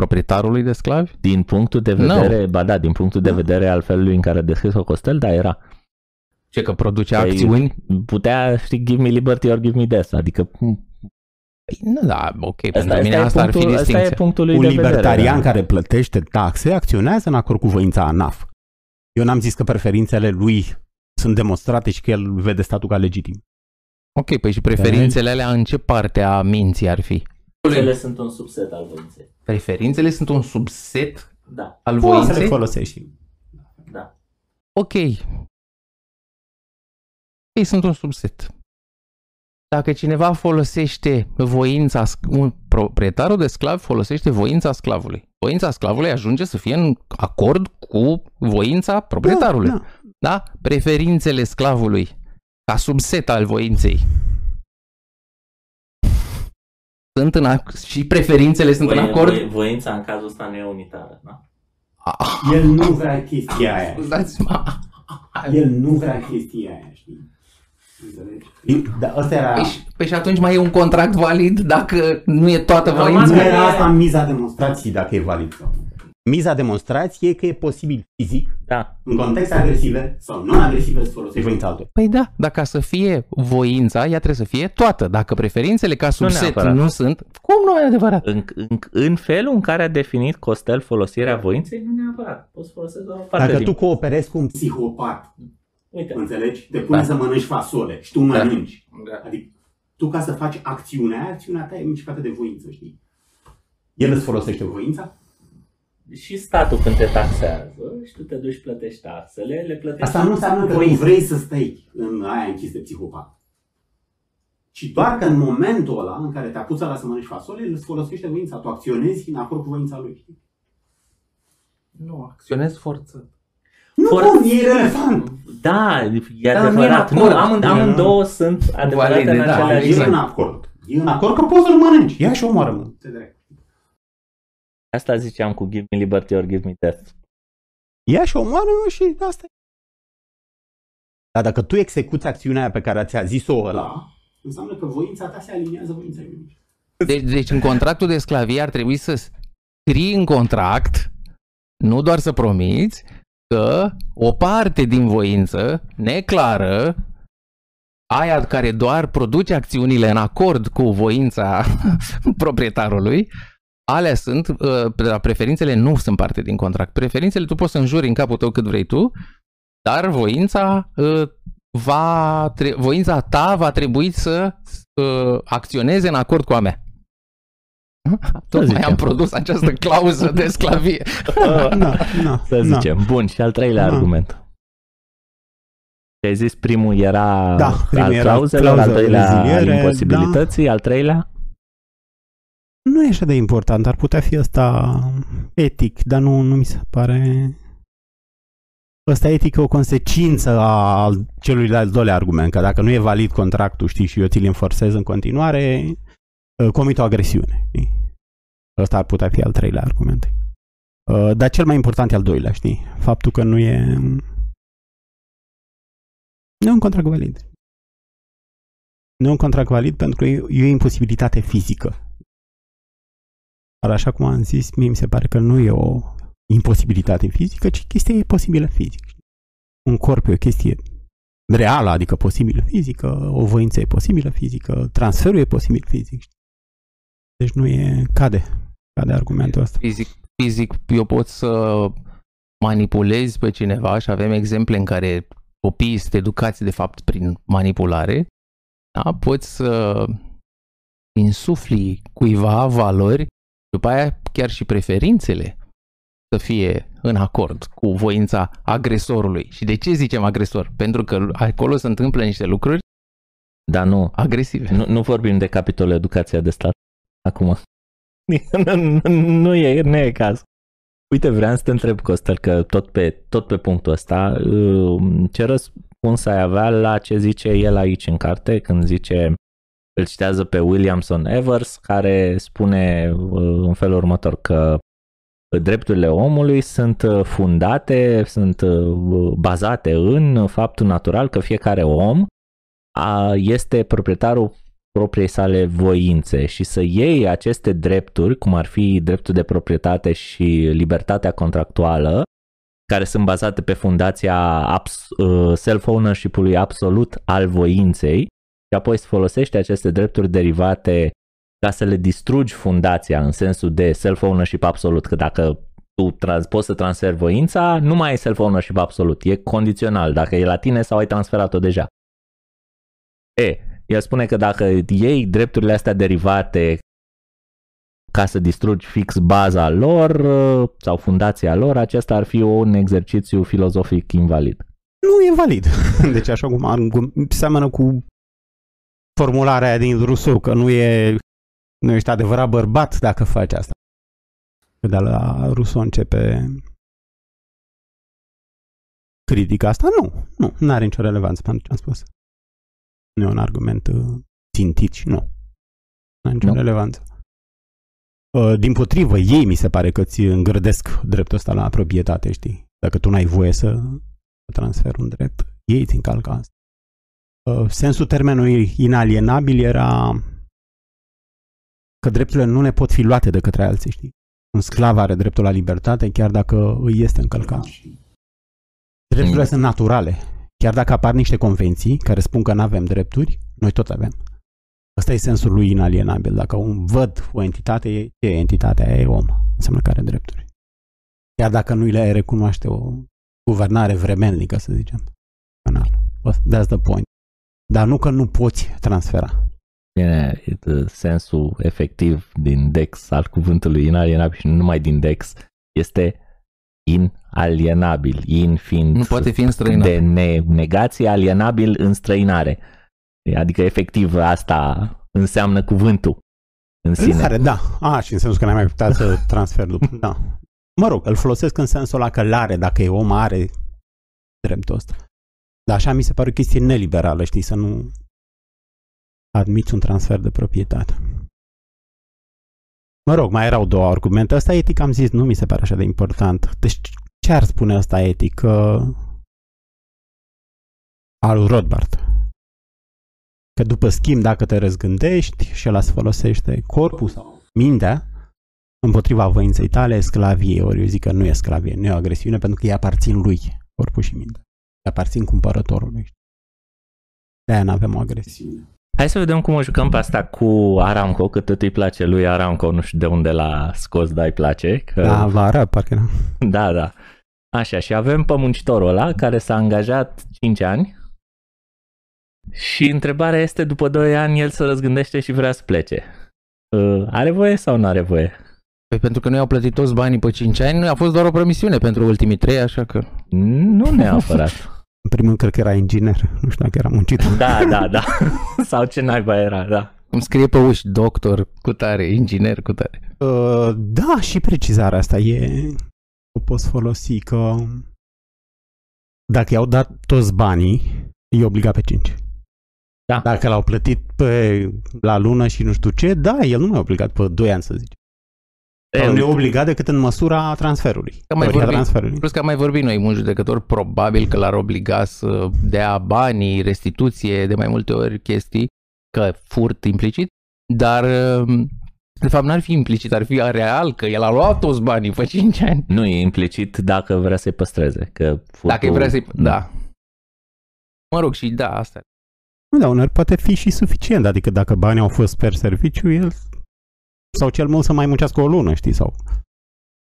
[SPEAKER 1] proprietarului de sclavi?
[SPEAKER 2] Din punctul de
[SPEAKER 1] Nu.
[SPEAKER 2] vedere, ba da, din punctul de
[SPEAKER 3] Nu.
[SPEAKER 2] vedere al felului în care descris-o Costel, da, era.
[SPEAKER 1] Ce că producea
[SPEAKER 2] Păi,
[SPEAKER 1] acțiuni?
[SPEAKER 2] Putea, știi, give me liberty or give me death, adică
[SPEAKER 1] Păi, nu, da, ok,
[SPEAKER 2] asta,
[SPEAKER 1] pentru mine
[SPEAKER 2] e
[SPEAKER 1] asta ar fi
[SPEAKER 2] punctul, asta e
[SPEAKER 1] distinția.
[SPEAKER 2] punctul lui
[SPEAKER 3] Un
[SPEAKER 2] de vedere.
[SPEAKER 3] libertarian
[SPEAKER 2] da.
[SPEAKER 3] care plătește taxe acționează în acord cu voința ANAF. Eu n-am zis că preferințele lui sunt demonstrate și că el vede statul ca legitim.
[SPEAKER 1] Ok, păi și preferințele alea în ce parte a minții ar fi?
[SPEAKER 2] Ele sunt un subset al voinței.
[SPEAKER 1] Preferințele sunt un subset
[SPEAKER 2] Da,
[SPEAKER 1] al
[SPEAKER 3] Poți să le
[SPEAKER 1] voinței?
[SPEAKER 3] folosești.
[SPEAKER 2] da.
[SPEAKER 1] Ok. Ei sunt un subset. Dacă cineva folosește voința, sc- un proprietarul de sclav folosește voința sclavului. Voința sclavului ajunge să fie în acord cu voința proprietarului.
[SPEAKER 3] Da, da.
[SPEAKER 1] Da? Preferințele sclavului ca subset al voinței. Sunt în ac- și preferințele sunt în acord.
[SPEAKER 2] voința în cazul ăsta nu e unitară, da?
[SPEAKER 1] Ah,
[SPEAKER 3] El nu vrea chestia aia.
[SPEAKER 1] Scuzați-mă.
[SPEAKER 3] El nu vrea chestia aia, știi? Înțelegi? Da, asta era...
[SPEAKER 1] Păi, și- păi și atunci mai e un contract valid dacă nu e toată
[SPEAKER 2] Normal
[SPEAKER 1] voința?
[SPEAKER 3] Nu
[SPEAKER 2] că
[SPEAKER 3] era
[SPEAKER 2] e-
[SPEAKER 3] asta miza demonstrației, dacă e valid sau nu. Miza demonstrației e că e posibil fizic,
[SPEAKER 2] Da.
[SPEAKER 3] în contexte agresive sau non-agresive, să folosești voința altora.
[SPEAKER 1] Păi da, dar ca să fie voința, ea trebuie să fie toată. Dacă preferințele ca subset
[SPEAKER 2] neapărat.
[SPEAKER 1] nu, sunt, cum nu e adevărat?
[SPEAKER 2] În, în, în felul în care a definit Costel folosirea voinței, nu neapărat. Poți folosi doar o parte
[SPEAKER 3] Dacă
[SPEAKER 2] din...
[SPEAKER 3] tu cooperezi cu un psihopat,
[SPEAKER 2] Uite,
[SPEAKER 3] înțelegi? Te pune
[SPEAKER 1] Da.
[SPEAKER 3] să mănânci fasole și tu mănânci.
[SPEAKER 1] Da.
[SPEAKER 3] Adică tu ca să faci acțiunea aia, acțiunea ta e mișcată de voință, știi? El îți folosește voința?
[SPEAKER 2] Și statul când te taxează și tu te duci plătești taxele, le plătești
[SPEAKER 3] Asta nu înseamnă că tu
[SPEAKER 2] voință.
[SPEAKER 3] vrei să stai în aia închis de psihopat. Ci doar că în momentul ăla în care te apuci la să mănânci fasole, îți folosește voința. Tu acționezi în acord cu voința lui. știi?
[SPEAKER 1] Nu, acționez forță.
[SPEAKER 3] Nu,
[SPEAKER 2] Foarte-
[SPEAKER 3] bun, e relevant.
[SPEAKER 2] Da, e
[SPEAKER 1] Dar nu e
[SPEAKER 2] adevărat.
[SPEAKER 1] în
[SPEAKER 2] Nu,
[SPEAKER 1] acord.
[SPEAKER 2] amând, amândouă sunt adevărate
[SPEAKER 1] Valide,
[SPEAKER 2] în
[SPEAKER 1] da,
[SPEAKER 2] același
[SPEAKER 3] E
[SPEAKER 1] exact.
[SPEAKER 3] în acord. E în acord că poți să-l mănânci. Ia și omoară mă. Te drept.
[SPEAKER 2] Asta ziceam cu Give me liberty or give me death.
[SPEAKER 3] Ia și omoară mă și asta e. Dar dacă tu execuți acțiunea aia pe care ți-a zis-o ăla, înseamnă că voința ta se aliniază voința lui.
[SPEAKER 1] Deci, deci în contractul de sclavie ar trebui să scrii în contract, nu doar să promiți, că o parte din voință neclară, aia care doar produce acțiunile în acord cu voința [laughs] proprietarului, alea sunt, uh, dar preferințele nu sunt parte din contract. Preferințele tu poți să înjuri în capul tău cât vrei tu, dar voința uh, va, tre- voința ta va trebui să uh, acționeze în acord cu a mea. [laughs] Tocmai
[SPEAKER 2] zicem.
[SPEAKER 1] am produs această clauză de sclavie. [laughs]
[SPEAKER 3] Na, na,
[SPEAKER 2] Să zicem. Bun, și al treilea
[SPEAKER 3] Da.
[SPEAKER 2] argument. Ce ai zis, primul era
[SPEAKER 3] Da, primul
[SPEAKER 2] al
[SPEAKER 3] era
[SPEAKER 2] clauzelor, al
[SPEAKER 3] clauza de
[SPEAKER 2] doilea al
[SPEAKER 3] reziliere, da.
[SPEAKER 2] imposibilității, al treilea?
[SPEAKER 3] Nu e așa de important, ar putea fi ăsta etic, dar nu, nu mi se pare... Ăsta etic e o consecință a al- celui de-al doilea argument, că dacă nu e valid contractul, știi, și eu ți-l înforțez în continuare, uh, comit o agresiune, știi? Ăsta ar putea fi al treilea argument. Uh, Dar cel mai important e al doilea, știi? Faptul că nu e... Nu e un contract valid. Nu e un contract valid pentru că e e o imposibilitate fizică. Dar așa cum am zis, mie mi se pare că nu e o imposibilitate fizică, ci chestia e posibilă fizic. Un corp e o chestie reală, adică posibilă fizică, o voință e posibilă fizică, transferul e posibil fizic. Deci nu e... cade. Cade argumentul ăsta.
[SPEAKER 1] Fizic, fizic, eu pot să manipulez pe cineva și avem exemple în care copiii sunt educați de fapt prin manipulare. Da? Poți să insufli cuiva valori, după aia chiar și preferințele să fie în acord cu voința agresorului. Și de ce zicem agresor? Pentru că acolo se întâmplă niște lucruri
[SPEAKER 2] Dar nu,
[SPEAKER 1] agresive.
[SPEAKER 2] nu, nu vorbim de capitolul educația de stat acum. [laughs] nu, nu, nu, e, nu e caz. Uite, vreau să te întreb, Costel, că tot pe, tot pe punctul ăsta, uh, ce răspuns ai avea la ce zice el aici în carte, când zice, îl citează pe Williamson Evers, care spune uh, în felul următor că drepturile omului sunt uh, fundate, sunt uh, bazate în faptul natural că fiecare om a, este proprietarul propriei sale voințe și să iei aceste drepturi, cum ar fi dreptul de proprietate și libertatea contractuală, care sunt bazate pe fundația abs- uh, self-ownership-ului absolut al voinței și apoi să folosești aceste drepturi derivate ca să le distrugi fundația în sensul de self-ownership absolut, că dacă tu trans- poți să transferi voința, nu mai ai self-ownership absolut, e condițional, dacă e la tine sau ai transferat-o deja. E, el spune că dacă iei drepturile astea derivate ca să distrugi fix baza lor uh, sau fundația lor, acesta ar fi un exercițiu filozofic invalid.
[SPEAKER 3] Nu e valid. [laughs] Deci așa cum argum- seamănă cu formularea aia din Rousseau, că nu e nu ești adevărat bărbat dacă faci asta. Că de la Rousseau începe critica asta. Nu, nu, nu are nicio relevanță pentru ce am spus. Nu e un argument uh, țintit și nu. Nu are nicio
[SPEAKER 2] Nu.
[SPEAKER 3] relevanță. Uh, Din potrivă, ei mi se pare că ți îngrădesc dreptul ăsta la proprietate, știi? Dacă tu n-ai voie să transferul în drept. Ei țin calca asta. Uh, sensul termenului inalienabil era că drepturile nu ne pot fi luate de către alții, știi? Un sclav are dreptul la libertate chiar dacă îi este încălcat. Drepturile
[SPEAKER 2] Mm.
[SPEAKER 3] sunt naturale. Chiar dacă apar niște convenții care spun că nu avem drepturi, noi tot avem. Ăsta e sensul lui inalienabil. Dacă un văd o entitate, e, ce e entitatea aia e om. Înseamnă că are drepturi. Chiar dacă nu le recunoaște o guvernare vremelnică, să zicem. Penal. That's the point. Dar nu că nu poți transfera.
[SPEAKER 2] Bine, e- sensul efectiv din Dex al cuvântului inalienabil și nu numai din Dex este inalienabil, in fiind
[SPEAKER 1] Nu poate fi înstrăinat.
[SPEAKER 2] de ne- negație, alienabil în străinare. Adică efectiv asta înseamnă cuvântul în sine.
[SPEAKER 3] Care, da. A, și în sensul că n-ai mai putea să transfer după. Da. Mă rog, îl folosesc în sensul ăla că l-are, dacă e om, are dreptul ăsta. Dar așa mi se pare o chestie neliberală, știi, să nu admiți un transfer de proprietate. Mă rog, mai erau două argumente. Asta etic, am zis, nu mi se pare așa de important. Deci ce ar spune asta etic? Că... Al lui Rothbard. Că după schimb, dacă te răzgândești și ăla se folosește corpul sau mintea împotriva voinței tale, sclavie. Ori eu zic că nu e sclavie, nu e o agresiune, pentru că îi aparțin lui, corpul și mintea. Îi aparțin cumpărătorului. De-aia nu avem o agresiune.
[SPEAKER 2] Hai să vedem cum o jucăm pe asta cu Aramco, că tot îi place lui Aramco, nu știu de unde l-a scos, dar îi place. Că...
[SPEAKER 3] Da, la arab, parcă nu. [laughs]
[SPEAKER 2] Da, da. Așa, și avem pe muncitorul ăla care s-a angajat 5 ani și întrebarea este, după 2 ani, el se răzgândește și vrea să plece. Uh, Are voie sau nu are voie?
[SPEAKER 1] Păi pentru că nu i-au plătit toți banii pe 5 ani, a fost doar o promisiune pentru ultimii 3, așa că...
[SPEAKER 2] Nu neapărat.
[SPEAKER 3] În primul rând, cred că era inginer. Nu știu dacă era muncitor. [laughs]
[SPEAKER 2] Da, da, da. [laughs] Sau ce naiba era, da.
[SPEAKER 1] Îmi scrie pe uși doctor cu tare, inginer cu tare.
[SPEAKER 3] Uh, da, și precizarea asta e... O poți folosi că... Dacă i-au dat toți banii, e obligat pe 5.
[SPEAKER 2] Da.
[SPEAKER 3] Dacă l-au plătit pe, la lună și nu știu ce, da, el nu e obligat pe 2 ani, să zici. Sau nu e obligat decât în măsura transferului.
[SPEAKER 1] Că mai
[SPEAKER 3] teoria
[SPEAKER 1] vorbim.
[SPEAKER 3] transferului.
[SPEAKER 1] Plus că am mai vorbit noi, un judecător probabil că l-ar obliga să dea banii, restituție, de mai multe ori chestii, că furt implicit, dar um, de fapt n-ar fi implicit, ar fi real că el a luat toți banii pe 5 ani.
[SPEAKER 2] Nu e implicit dacă vrea să-i păstreze. Că furtul...
[SPEAKER 1] Dacă vrea să-i... Da. Mă rog, și da, asta.
[SPEAKER 3] Nu, da, uneori poate fi și suficient, adică dacă banii au fost per serviciu, el sau cel mult să mai muncească o lună, știi, sau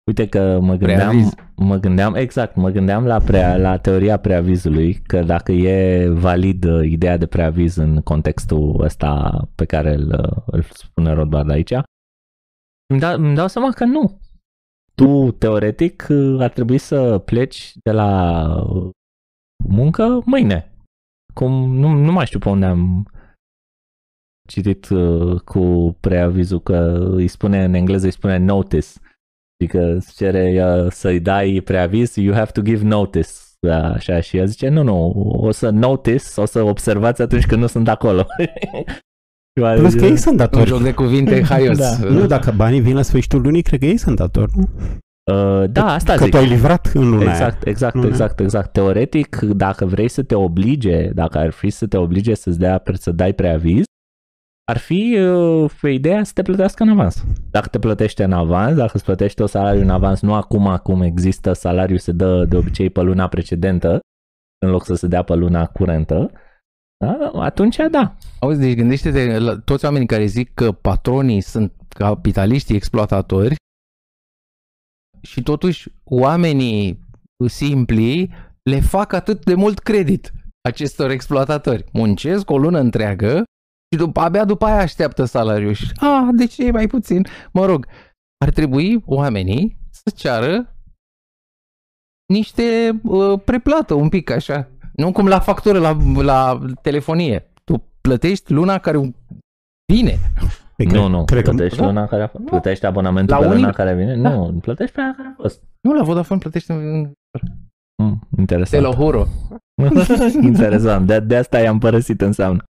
[SPEAKER 2] Uite că mă gândeam,
[SPEAKER 1] Preaviz.
[SPEAKER 2] mă gândeam, exact, mă gândeam la, prea, la teoria preavizului, că dacă e valid uh, ideea de preaviz în contextul ăsta pe care îl, uh, îl spune Rothbard aici, îmi, da, îmi dau seama că nu. Tu, teoretic, uh, ar trebui să pleci de la uh, muncă mâine. Cum, nu, nu mai știu pe unde am citit uh, cu preavizul că îi spune, în engleză îi spune notice. Adică îți cere uh, să-i dai preaviz, you have to give notice. Da, așa, și el zice, nu, nu, o să notice, o să observați atunci când nu sunt acolo. [laughs] Și a
[SPEAKER 3] Plus
[SPEAKER 2] zis,
[SPEAKER 3] că ei sunt
[SPEAKER 1] Un
[SPEAKER 3] datori.
[SPEAKER 1] joc de cuvinte [laughs] haios.
[SPEAKER 2] Da.
[SPEAKER 3] Nu, dacă banii vin la sfârșitul lunii, cred că ei sunt datori, nu?
[SPEAKER 2] uh, da, asta
[SPEAKER 3] că
[SPEAKER 2] zic.
[SPEAKER 3] tu ai livrat în luna
[SPEAKER 2] Exact, exact,
[SPEAKER 3] Nu,
[SPEAKER 2] exact, exact. Teoretic, dacă vrei să te oblige, dacă ar fi să te oblige să-ți dea, să dai preaviz, ar fi uh, pe ideea să te plătească în avans. Dacă te plătește în avans, dacă îți plătește o salariu în avans, nu acum cum există, salariul se dă de obicei pe luna precedentă, în loc să se dea pe luna curentă, da? atunci da.
[SPEAKER 1] Auzi, deci gândește-te la toți oamenii care zic că patronii sunt capitaliștii exploatatori și totuși oamenii simpli le fac atât de mult credit acestor exploatatori. Muncesc o lună întreagă și după, abia după aia așteaptă salariul și, a, de ce e mai puțin? Mă rog, ar trebui oamenii să ceară niște uh, preplată un pic așa. Nu cum la factură la, la telefonie. Tu plătești luna care vine.
[SPEAKER 3] Păi,
[SPEAKER 2] nu, nu,
[SPEAKER 3] cred că,
[SPEAKER 2] plătești
[SPEAKER 1] da.
[SPEAKER 2] luna care a fost. Plătești abonamentul
[SPEAKER 1] La
[SPEAKER 2] pe
[SPEAKER 1] unii-
[SPEAKER 2] luna care vine?
[SPEAKER 1] Da.
[SPEAKER 2] Nu, plătești pe aia care a fost.
[SPEAKER 1] Nu, la Vodafone plătești în
[SPEAKER 2] Mm, interesant.
[SPEAKER 1] Telohuro. [laughs]
[SPEAKER 2] Interesant. De, de asta i-am părăsit înseamnă.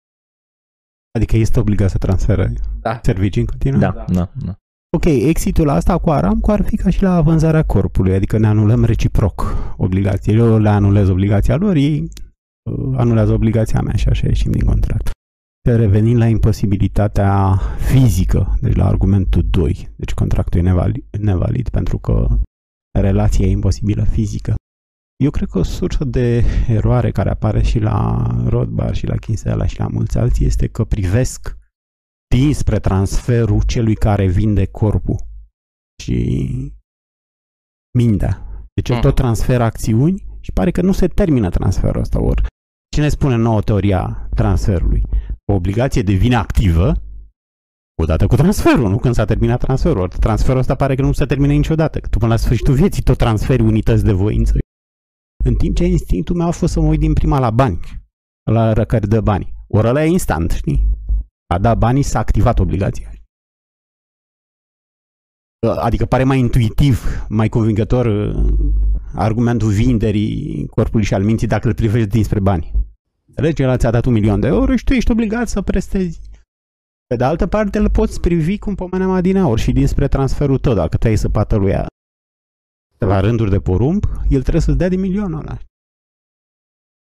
[SPEAKER 3] Adică este obligat să transfere
[SPEAKER 1] Da.
[SPEAKER 3] servicii în continuu?
[SPEAKER 2] Da, da, da.
[SPEAKER 3] Ok, exitul asta cu Aramco ar fi ca și la vânzarea corpului, adică ne anulăm reciproc obligațiile. Eu le anulez obligația lor, ei uh, anulează obligația mea și așa ieșim din contract. Revenind la imposibilitatea fizică, deci la argumentul 2, deci contractul e nevalid, nevalid pentru că relația e imposibilă fizică. Eu cred că o sursă de eroare care apare și la Rothbard și la Kinsella și la mulți alții este că privesc dinspre transferul celui care vinde corpul și mintea. Deci mm. tot transferă acțiuni și pare că nu se termină transferul ăsta. Ori cine spune nouă teoria transferului? O obligație devine activă odată cu transferul, nu când s-a terminat transferul. Ori transferul ăsta pare că nu se termină niciodată, că tu până la sfârșitul vieții tot transferi unități de voință. În timp ce instinctul meu a fost să mă uit din prima la bani, la răcări de bani. Ori ăla e instant, știi? a dat banii, s-a activat obligația. Adică pare mai intuitiv, mai convingător uh, argumentul vinderii corpului și al minții dacă îl privești dinspre bani. Înțelegi? El ți-a dat un milion de euro și tu ești obligat să prestezi. Pe de altă parte, îl poți privi, cum pomeneam adineauri, și dinspre transferul tău. Dacă tu ai săpată lui la rânduri de porumb, el trebuie să-ți dea din milionul ăla.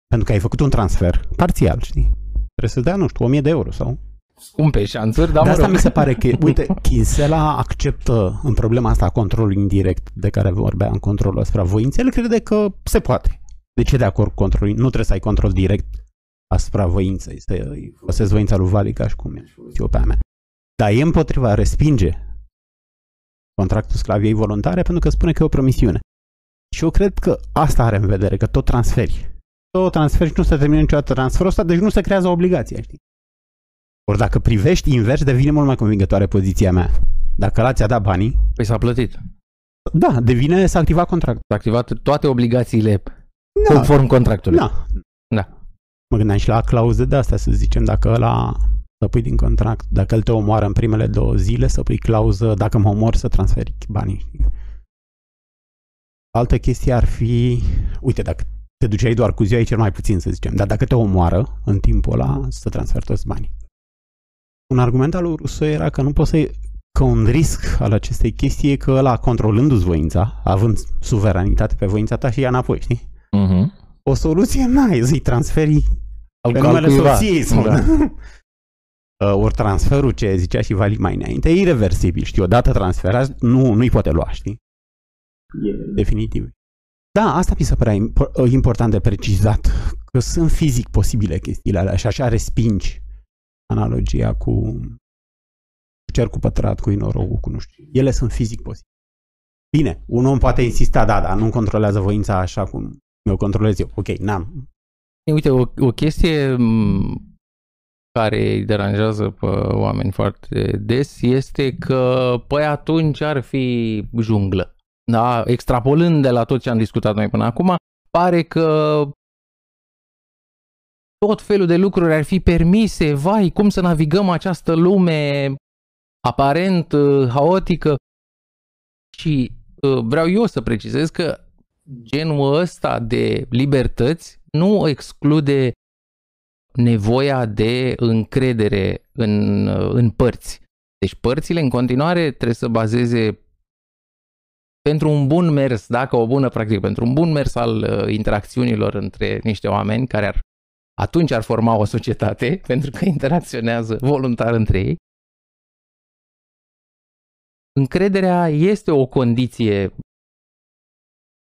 [SPEAKER 3] Pentru că ai făcut un transfer parțial, știi? Trebuie să-ți dea, nu știu, 1000 de euro sau
[SPEAKER 1] scumpe șanțuri, dar
[SPEAKER 3] De
[SPEAKER 1] mă
[SPEAKER 3] asta
[SPEAKER 1] rog.
[SPEAKER 3] mi se pare că, [laughs] uite, Kinsela acceptă în problema asta controlul indirect de care vorbea în controlul asupra voinței, el crede că se poate. De ce de acord cu controlul? Nu trebuie să ai control direct asupra voinței, să folosesc voința lui Vali ca și cum eu pe a mea. Dar e împotriva, respinge contractul sclaviei voluntare pentru că spune că e o promisiune. Și eu cred că asta are în vedere, că tot transferi. Tot transferi și nu se termină niciodată transferul ăsta, deci nu se creează obligația, știi? Ori dacă privești invers, devine mult mai convingătoare poziția mea. Dacă la ți-a dat banii,
[SPEAKER 1] Păi s-a plătit.
[SPEAKER 3] da, devine să activa contractul.
[SPEAKER 1] S-a activat toate obligațiile
[SPEAKER 3] Da,
[SPEAKER 1] conform contractului.
[SPEAKER 3] da.
[SPEAKER 1] Da.
[SPEAKER 3] Mă gândeam și la clauze de astea, să zicem, dacă ăla să pui din contract, dacă el te omoară în primele două zile, să pui clauză, dacă mă omor, să transferi banii. Altă chestie ar fi, uite, dacă te duceai doar cu ziua, e cel mai puțin, să zicem, dar dacă te omoară în timpul ăla, să transferi toți banii. Un argument al lui Rousseau era că nu poți să că un risc al acestei chestii e că ăla, controlându-ți voința, având suveranitate pe voința ta și ia înapoi, știi?
[SPEAKER 2] Uh-huh.
[SPEAKER 3] O soluție n-ai, să-i transferi
[SPEAKER 1] Al
[SPEAKER 3] pe numele
[SPEAKER 1] cuiva.
[SPEAKER 3] soției sau
[SPEAKER 1] Da.
[SPEAKER 3] Uh, Ori transferul, ce zicea și Vali mai înainte, e irreversibil, știi? Odată transferat, nu, nu-i poate lua, știi? E definitiv. Da, asta mi se părea impo- uh, important de precizat, că sunt fizic posibile chestiile alea și așa respingi analogia cu cercul pătrat, cu inorogul, cu nu știu. Ele sunt fizic posibile. Bine, un om poate insista, da, dar nu controlează voința așa cum eu controlez eu. Ok, n-am.
[SPEAKER 1] Uite, o, o chestie m, care îi deranjează pe oameni foarte des este că, păi atunci ar fi junglă. Da? Extrapolând de la tot ce am discutat noi până acum, pare că tot felul de lucruri ar fi permise, vai, cum să navigăm această lume aparent uh, haotică. Și uh, vreau eu să precizez că genul ăsta de libertăți nu exclude nevoia de încredere în, uh, în părți. Deci părțile în continuare trebuie să bazeze pentru un bun mers, dacă o bună practică, pentru un bun mers al uh, interacțiunilor între niște oameni care ar atunci ar forma o societate, [laughs] pentru că interacționează voluntar între ei. Încrederea este o condiție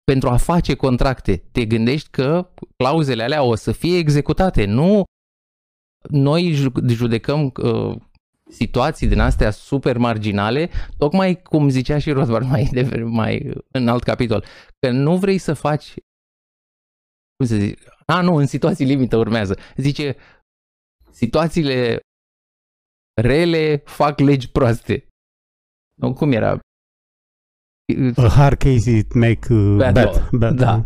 [SPEAKER 1] pentru a face contracte. Te gândești că clauzele alea o să fie executate. Nu noi ju- judecăm uh, situații din astea super marginale, tocmai cum zicea și Rothbard mai, de, mai în alt capitol, că nu vrei să faci cum să zic, a, nu, în situații limită urmează. Zice, situațiile rele fac legi proaste. Nu, cum era?
[SPEAKER 3] A hard case it make uh,
[SPEAKER 1] Bad
[SPEAKER 3] bad.
[SPEAKER 1] law.
[SPEAKER 3] bad
[SPEAKER 1] Da.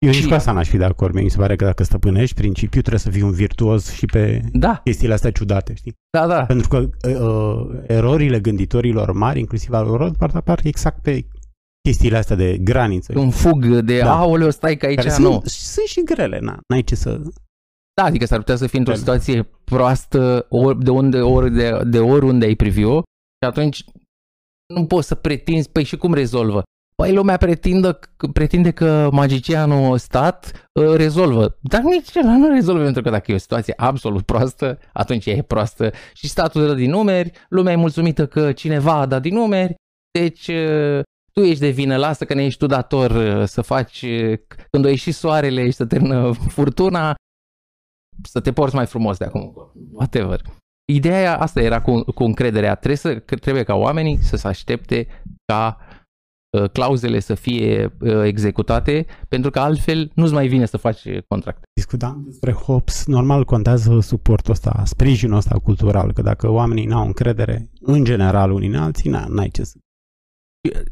[SPEAKER 3] Law. Eu nici
[SPEAKER 1] Și-
[SPEAKER 3] cu asta n-aș fi de acord. Mi se pare că dacă stăpânești principiul, trebuie să fii un virtuos și pe
[SPEAKER 1] Da,
[SPEAKER 3] chestiile astea ciudate, știi?
[SPEAKER 1] da, da.
[SPEAKER 3] Pentru că uh, erorile gânditorilor mari, inclusiv al lui Rothbard, apar exact pe chestiile astea de graniță.
[SPEAKER 1] Un fug de,
[SPEAKER 3] Da.
[SPEAKER 1] da. aoleu, stai că aici
[SPEAKER 3] care
[SPEAKER 1] nu.
[SPEAKER 3] sunt, sunt și grele, na, n-ai ce să...
[SPEAKER 1] Da, adică s-ar putea să fii într-o
[SPEAKER 3] Trebuie.
[SPEAKER 1] situație proastă ori de, unde, ori de, de oriunde ai privi-o și atunci Nu poți să pretinzi, păi și cum rezolvă? Păi lumea pretindă, pretinde că magicianul stat uh, rezolvă. Dar nici ăla nu rezolvă, pentru că dacă e o situație absolut proastă, atunci e proastă. Și statul dă din numeri, lumea e mulțumită că cineva a dat din numeri, deci uh, tu ești de vină, lasă că ne ești tu dator uh, să faci, uh, când o ieși soarele și să termină [laughs] furtuna, să te porți mai frumos de acum. Whatever. Ideea asta era cu, cu încrederea. Trebuie, să, trebuie ca oamenii să se aștepte ca uh, clauzele să fie uh, executate, pentru că altfel nu-ți mai vine să faci contract.
[SPEAKER 3] Discutam despre HOPS, normal contează suportul ăsta, sprijinul ăsta cultural, că dacă oamenii n-au încredere, în general unii în alții, n-ai ce să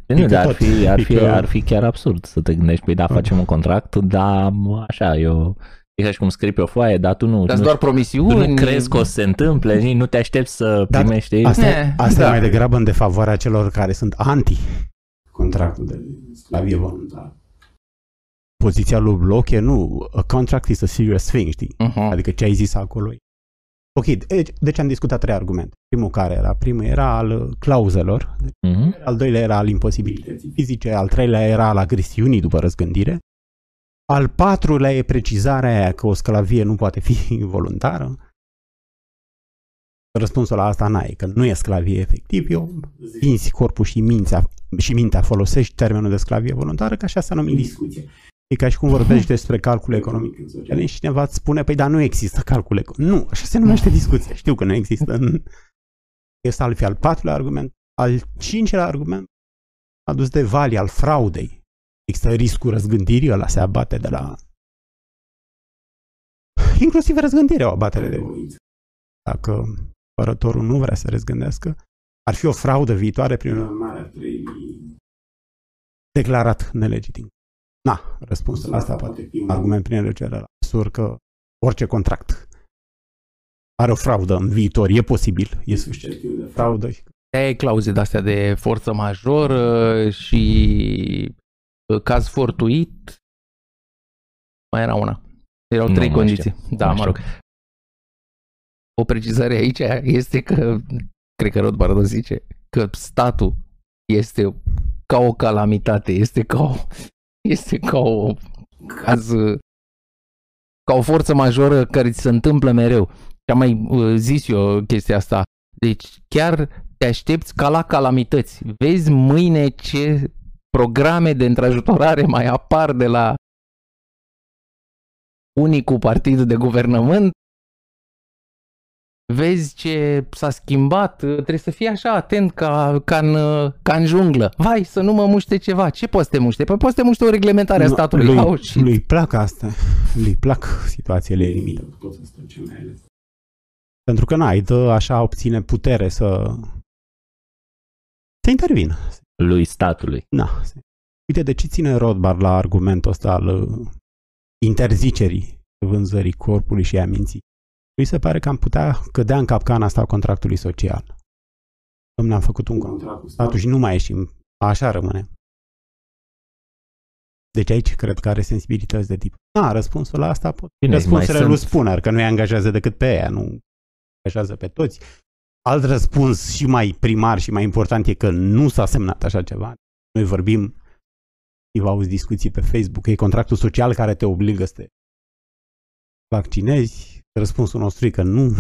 [SPEAKER 2] nu, dar ar fi, ar, fi, ar fi chiar absurd să te gândești, păi da, facem un contract, dar așa, eu E ca și cum scrii pe o foaie, dar tu nu...
[SPEAKER 1] Dar
[SPEAKER 2] nu,
[SPEAKER 1] doar promisiuni.
[SPEAKER 2] Tu nu crezi că o să se întâmple, nu te aștepți să dar primești...
[SPEAKER 3] Asta, ne, asta da. e mai degrabă în defavoarea celor care sunt anti contractul de sclavie voluntară. Poziția lui Bloch e nu, a contract is a serious thing, știi? Uh-huh. Adică ce ai zis acolo Ok, deci, deci am discutat trei argumente. Primul care era? Primul era al clauzelor, uh-huh. al doilea era al imposibilității fizice, al treilea era al agresiunii după răzgândire, al patrulea e precizarea aia că o sclavie nu poate fi [laughs] voluntară. Răspunsul la asta n-ai, că nu e sclavie efectiv, eu vinzi corpul și mintea, și mintea folosești termenul de sclavie voluntară, că așa s-a numit discuție. E ca și cum vorbești despre calcul economic în social și cineva îți spune, păi dar nu există calcul economic. Nu, așa se numește discuție. Știu că nu există. Este al fi al patrulea argument. Al cincilea argument adus de Vali al fraudei. Există riscul răzgândirii, ăla se abate de la... Inclusiv răzgândirea o abatere de voință. Dacă părătorul nu vrea să răzgândească, ar fi o fraudă viitoare, prin urmare ar trebui declarat nelegitim. Na, răspunsul la asta poate fi un argument prin legere la măsură că orice contract are o fraudă în viitor, e posibil, e susceptibil de fraudă.
[SPEAKER 1] E clauze de-astea de forță majoră și uh, caz fortuit. Mai era una. Erau trei condiții. Știu. Da, mă rog. O precizare aici este că, cred că Rothbard zice, că statul este ca o calamitate, este ca o este ca o caz, ca o forță majoră care ți se întâmplă mereu. Și am mai uh, zis eu chestia asta. Deci chiar te aștepți ca la calamități. Vezi mâine ce programe de întrajutorare mai apar de la unicul partid de guvernământ vezi ce s-a schimbat, trebuie să fii așa atent ca, ca, în, ca în junglă. Vai, să nu mă muște ceva. Ce poți să te muște? Păi poți să te muște o reglementare a statului.
[SPEAKER 3] Lui,
[SPEAKER 1] Au, și...
[SPEAKER 3] lui plac asta. Lui plac situațiile limite. Pentru că n-ai, dă așa obține putere să să intervină.
[SPEAKER 2] Lui statului.
[SPEAKER 3] Da. Uite, de ce ține Rothbard la argumentul ăsta al uh, interzicerii vânzării corpului și a minții? Mi se pare că am putea cădea în capcana asta a contractului social. Domnule, am făcut un contract cu statul și nu mai ieșim. Așa rămâne. Deci aici cred că are sensibilități de tip. A, răspunsul la asta pot. Bine, Răspunsurile lui sunt... Spuner, că nu-i angajează decât pe ea, nu angajează pe toți. Alt răspuns și mai primar și mai important e că nu s-a semnat așa ceva. Noi vorbim, vă auzi discuții pe Facebook, că e contractul social care te obligă să te vaccinezi, Răspunsul nostru e că nu.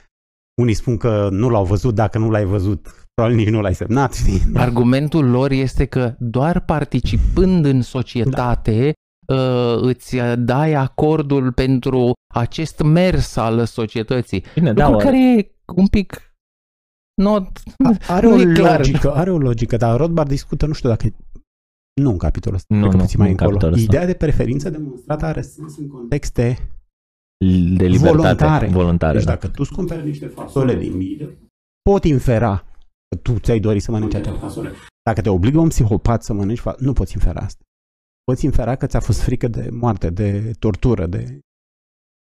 [SPEAKER 3] [laughs] Unii spun că nu l-au văzut, dacă nu l-ai văzut, probabil nici nu l-ai semnat.
[SPEAKER 1] Argumentul lor este că doar participând în societate da. uh, îți dai acordul pentru acest mers al societății. Bine, da, care e un pic not,
[SPEAKER 3] are o logică, are o logică, dar Rothbard discută, nu știu dacă nu în capitolul ăsta, nu, nu, mai încolo. Ideea de preferință demonstrată are sens în contexte
[SPEAKER 2] de libertate voluntare. voluntare
[SPEAKER 3] deci da. dacă tu îți cumperi niște fasole din mine, pot infera că tu ți-ai dorit să mănânci acea fasole. Dacă te obligă un psihopat să mănânci, nu poți infera asta. Poți infera că ți-a fost frică de moarte, de tortură, de...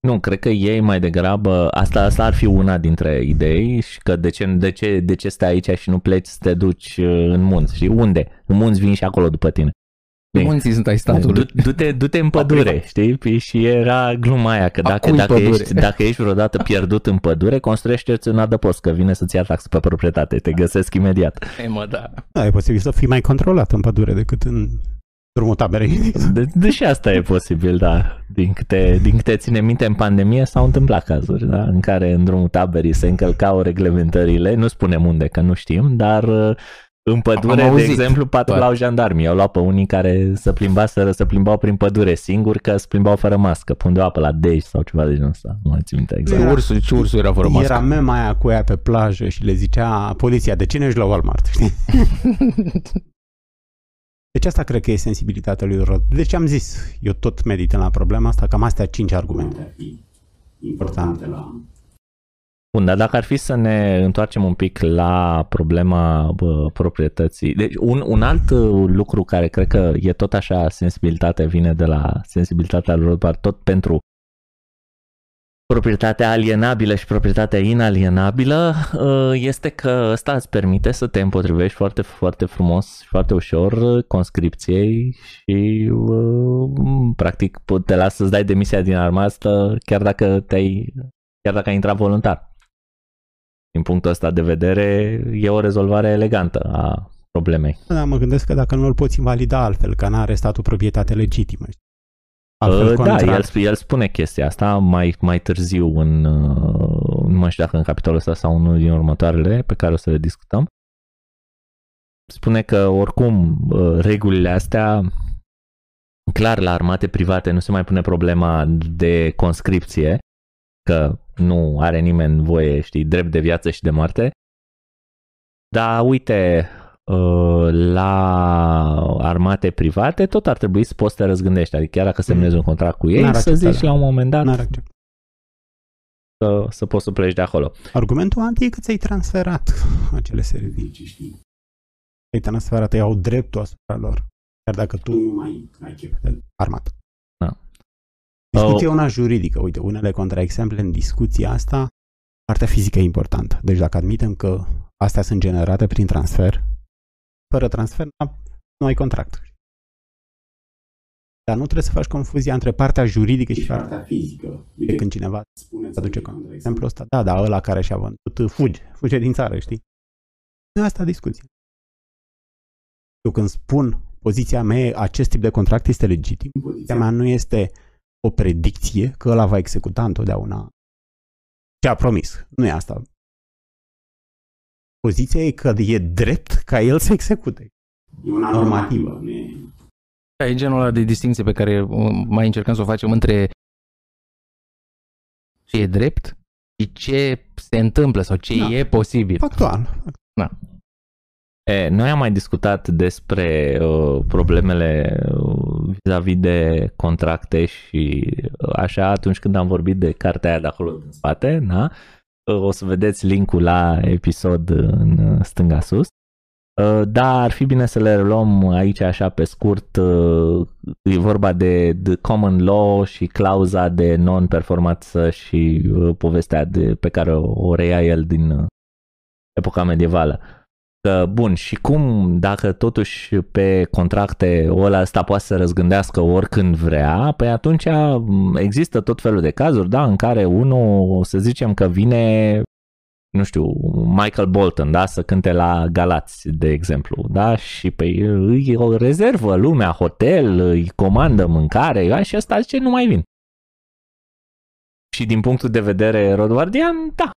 [SPEAKER 2] Nu, cred că ei mai degrabă, asta, asta ar fi una dintre idei și că de ce, de, ce, de ce stai aici și nu pleci să te duci uh, în munți, și unde? În munți vin și acolo după tine. Bine.
[SPEAKER 1] Munții sunt ai statului.
[SPEAKER 2] Du- Du-te, du-te în pădure, știi? Păi Și era gluma aia că
[SPEAKER 1] A
[SPEAKER 2] dacă,
[SPEAKER 1] cui
[SPEAKER 2] dacă,
[SPEAKER 1] pădure?
[SPEAKER 2] ești, dacă ești vreodată pierdut în pădure, construiește-ți un adăpost, că vine să-ți ia taxă pe proprietate, te găsesc imediat.
[SPEAKER 1] E, mă, da.
[SPEAKER 3] Da, e posibil să fii mai controlat în pădure decât în drumul taberei. [laughs]
[SPEAKER 2] De, deși asta e posibil, da. Din câte, din câte ține minte, în pandemie s-au întâmplat cazuri, da? În care în drumul taberii se încălcau reglementările, nu spunem unde, că nu știm, dar uh, în pădure, de
[SPEAKER 1] auzit
[SPEAKER 2] exemplu, patrulau jandarmii. Au luat pe unii care se plimbaseră, se plimbau prin pădure singuri, că se plimbau fără mască, pundeau apă la dej sau ceva de genul ăsta. Nu mai țin minte exact.
[SPEAKER 3] Era-
[SPEAKER 1] Ursul, ce ursul era fără mască?
[SPEAKER 3] Era mema aia cu ea pe plajă și le zicea poliția, de cine ești la Walmart? Știi? [laughs] Deci asta cred că e sensibilitatea lui Rod. Deci am zis, eu tot medit la problema asta, cam astea cinci argumente ar fi importante la...
[SPEAKER 2] Bun, dar dacă ar fi să ne întoarcem un pic la problema bă, proprietății. Deci un, un alt uh, lucru care cred că e tot așa sensibilitate vine de la sensibilitatea lui Rothbard tot pentru proprietatea alienabilă și proprietatea inalienabilă uh, este că ăsta îți permite să te împotrivești foarte, foarte frumos și foarte ușor uh, conscripției și uh, practic te lasă să-ți dai demisia din armată chiar dacă te-ai chiar dacă ai intrat voluntar. Din punctul ăsta de vedere, e o rezolvare elegantă a problemei.
[SPEAKER 3] Da, mă gândesc că dacă nu îl poți invalida altfel, că n-are statul proprietate legitimă.
[SPEAKER 2] Uh, da,
[SPEAKER 3] contract-
[SPEAKER 2] el, el spune chestia asta mai, mai târziu în, uh, nu mai știu dacă în capitolul ăsta sau unul din următoarele pe care o să le discutăm. Spune că oricum uh, regulile astea clar la armate private nu se mai pune problema de conscripție, că nu are nimeni voie, știi, drept de viață și de moarte. Dar uite, uh, la armate private tot ar trebui să poți să te răzgândești, adică chiar dacă semnezi un contract cu ei,
[SPEAKER 3] N-ar
[SPEAKER 2] să
[SPEAKER 3] accepta,
[SPEAKER 2] zici
[SPEAKER 3] da.
[SPEAKER 2] la un moment dat
[SPEAKER 3] N-ar accepta.
[SPEAKER 2] să, să poți să pleci de acolo.
[SPEAKER 3] Argumentul anti e că ți-ai transferat acele servicii, știi? Ai transferat, ei au dreptul asupra lor. Chiar dacă tu nu mai ai chef de armată.
[SPEAKER 2] Da.
[SPEAKER 3] Discuția
[SPEAKER 2] Oh.
[SPEAKER 3] e una juridică. Uite, unele contraexemple în discuția asta, partea fizică e importantă. Deci dacă admitem că astea sunt generate prin transfer, fără transfer da, nu ai contract. Dar nu trebuie să faci confuzia între partea juridică și partea fizică. Uite, când cineva spune, îți aduce contra exemplu ăsta, da, da, ăla care și-a vândut, fugi, fuge din țară, știi? Nu e asta discuția. Eu când spun poziția mea, e, acest tip de contract este legitim, poziția mea nu este o predicție că ăla va executa întotdeauna ce a promis. Nu e asta. Poziția e că e drept ca el să execute. E una normativă. Nu e...
[SPEAKER 1] Da, e genul ăla de distinție pe care uh, mai încercăm să o facem între ce e drept și ce se întâmplă sau ce
[SPEAKER 3] Da.
[SPEAKER 1] e posibil.
[SPEAKER 3] Factual.
[SPEAKER 2] E, noi am mai discutat despre uh, problemele uh, vis-a-vis de contracte și uh, așa atunci când am vorbit de cartea aia de acolo din spate, da? Uh, o să vedeți linkul la episod în uh, stânga sus. Uh, Da, ar fi bine să le luăm aici așa pe scurt. uh, E vorba de, de common law și clauza de non-performanță și uh, povestea de, pe care o, o reia el din uh, epoca medievală. Că, bun, și cum dacă totuși pe contracte ăla ăsta poate să răzgândească oricând vrea, păi atunci m, există tot felul de cazuri, da, în care unul, să zicem că vine nu știu, Michael Bolton, da, să cânte la Galați, de exemplu, da, și pe îi o rezervă lumea, hotel, îi comandă mâncare, da, și ăsta zice nu mai vin. Și din punctul de vedere rodvardian, da,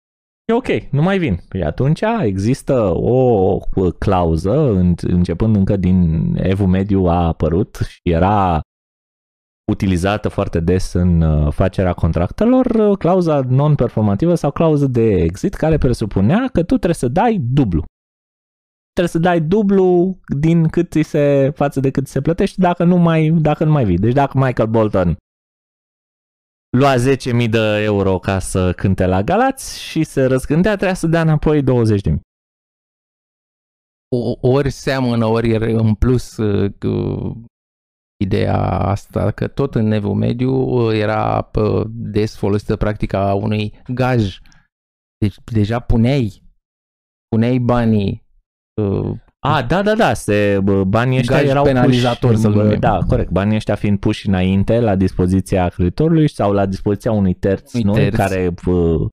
[SPEAKER 2] e ok, nu mai vin. Păi atunci există o clauză, în- începând încă din Evul Mediu a apărut și era utilizată foarte des în uh, facerea contractelor, uh, clauza non-performativă sau clauză de exit care presupunea că tu trebuie să dai dublu. Trebuie să dai dublu din cât ți se, față de cât ți se plătește dacă nu mai, dacă nu mai vii. Deci dacă Michael Bolton lua 10.000 de euro ca să cânte la Galați și se răzgândea, trebuia să dea înapoi 20.000.
[SPEAKER 1] O- ori seamănă, ori e în plus uh, cu ideea asta că tot în Evul Mediu uh, era uh, des folosită practica unui gaj. Deci deja puneai, puneai banii uh,
[SPEAKER 2] A, da, da, da, se, bă, banii ăștia
[SPEAKER 1] Gaj
[SPEAKER 2] erau
[SPEAKER 1] penalizator,
[SPEAKER 2] puși,
[SPEAKER 1] să-l
[SPEAKER 2] bă,
[SPEAKER 1] numim.
[SPEAKER 2] Da, corect, banii ăștia fiind puși înainte la dispoziția creditorului sau la dispoziția unui terț,
[SPEAKER 1] Unui
[SPEAKER 2] nu?
[SPEAKER 1] terț.
[SPEAKER 2] care bă,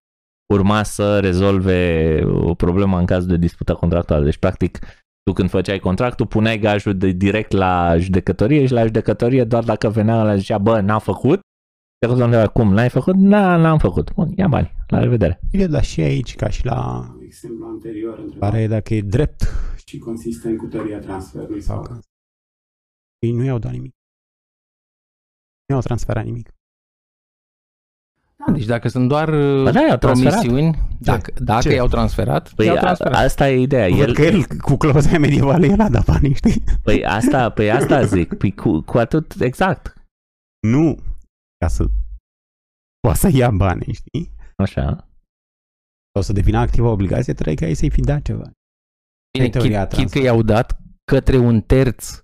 [SPEAKER 2] urma să rezolve o problemă în caz de dispută contractuală. Deci, practic, tu când făceai contractul, puneai gajul de, direct la judecătorie și la judecătorie doar dacă venea la zicea, bă, n-a făcut, te întreba, cum, n-ai făcut? Da, n-am făcut. Bun, ia bani, la revedere.
[SPEAKER 3] E, dar și aici, ca și la exemplu anterior, întrebarea e dacă e drept și consistent cu teoria transferului sau că ei nu i-au dat nimic. Nu i-au transferat nimic.
[SPEAKER 1] Deci dacă sunt doar
[SPEAKER 2] Bă, da, i-au transferat.
[SPEAKER 1] promisiuni, dacă, dacă
[SPEAKER 3] Ce?
[SPEAKER 1] i-au transferat,
[SPEAKER 2] Păi
[SPEAKER 1] i-au
[SPEAKER 2] a,
[SPEAKER 1] transferat.
[SPEAKER 2] asta e ideea.
[SPEAKER 3] El...
[SPEAKER 2] El,
[SPEAKER 3] Că el, cu clauza aia medievală, el a dat banii, știi?
[SPEAKER 2] Păi asta, păi asta zic, păi cu, cu atât, exact.
[SPEAKER 3] Nu ca să poată să ia banii, știi?
[SPEAKER 2] Așa.
[SPEAKER 3] Sau să devină activă obligație, trebuie ca ei să-i fi dat ceva.
[SPEAKER 1] Bine,
[SPEAKER 3] e teoria
[SPEAKER 1] chit, chit că
[SPEAKER 3] transfer.
[SPEAKER 1] i-au dat către un terț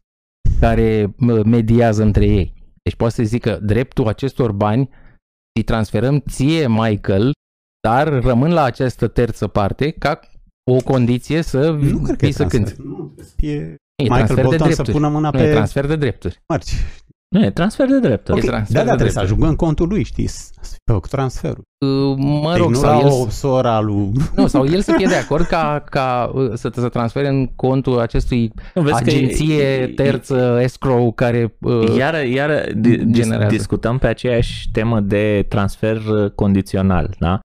[SPEAKER 1] care mă, mediază între ei. Deci poate să zică dreptul acestor bani îi transferăm ție, Michael, dar rămân la această terță parte ca o condiție să
[SPEAKER 3] Nu cred că
[SPEAKER 1] vii
[SPEAKER 3] e
[SPEAKER 1] să
[SPEAKER 3] transfer.
[SPEAKER 1] cânti.
[SPEAKER 3] Nu, trebuie să fie
[SPEAKER 1] E
[SPEAKER 3] Michael
[SPEAKER 1] transfer de
[SPEAKER 3] Bolton să
[SPEAKER 1] drepturi.
[SPEAKER 3] pună mâna
[SPEAKER 1] Nu e
[SPEAKER 3] pe
[SPEAKER 1] transfer de drepturi.
[SPEAKER 3] mărci.
[SPEAKER 2] Nu, e transfer de drepturi.
[SPEAKER 1] E
[SPEAKER 3] Ok,
[SPEAKER 1] transfer
[SPEAKER 3] da,
[SPEAKER 1] de
[SPEAKER 3] da, trebuie să
[SPEAKER 1] drepturi.
[SPEAKER 3] ajungă în contul lui, știi? Să să fie făcut transferul.
[SPEAKER 1] Uh, Mă
[SPEAKER 3] Deci
[SPEAKER 1] rog,
[SPEAKER 3] nu
[SPEAKER 1] sau
[SPEAKER 3] la
[SPEAKER 1] el,
[SPEAKER 3] o soră a lui...
[SPEAKER 1] nu, sau el să fie de acord ca, [laughs] ca uh, să, să transfere în contul acestui
[SPEAKER 2] Nu, vezi că
[SPEAKER 1] agenție
[SPEAKER 2] e-
[SPEAKER 1] terță, escrow, care uh,
[SPEAKER 2] Iar, iar di- dis-
[SPEAKER 1] generează.
[SPEAKER 2] discutăm pe aceeași temă de transfer uh, condițional, da?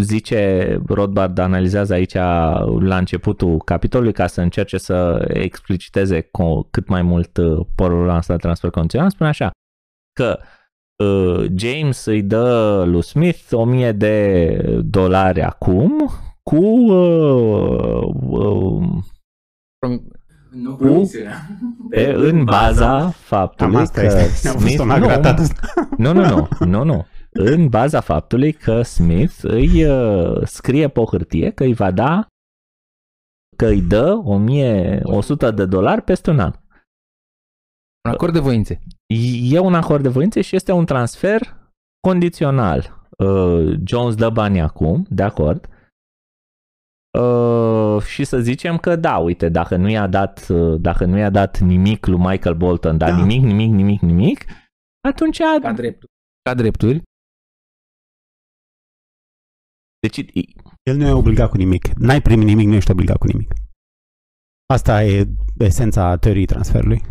[SPEAKER 2] Zice Rothbard, analizează aici la începutul capitolului ca să încerce să expliciteze co- cât mai mult uh, porul ăsta de transfer condițional, spune așa că uh, James îi dă lui Smith 1000 de dolari acum cu uh, uh,
[SPEAKER 1] nu
[SPEAKER 2] Cu- pe, în baza faptului
[SPEAKER 3] Cam asta
[SPEAKER 2] că
[SPEAKER 3] este. A fost
[SPEAKER 2] Smith,
[SPEAKER 3] un
[SPEAKER 2] nu,
[SPEAKER 3] agratat.
[SPEAKER 2] nu, nu, nu, nu, nu. În baza faptului că Smith îi uh, scrie pe o hârtie că îi va da că îi dă 1100 de dolari peste un an.
[SPEAKER 1] Un acord de voințe.
[SPEAKER 2] E un acord de voințe și este un transfer condițional. Uh, Jones dă bani acum, de acord. Uh, și să zicem că da, uite, dacă nu i-a dat, uh, dacă nu i-a dat nimic lui Michael Bolton, dar
[SPEAKER 3] Da.
[SPEAKER 2] nimic, nimic, nimic, nimic, atunci
[SPEAKER 1] Ca drepturi. Ca drepturi.
[SPEAKER 2] Deci
[SPEAKER 3] El nu e obligat cu nimic. N-ai primit nimic, nu ești obligat cu nimic. Asta e esența teoriei transferului.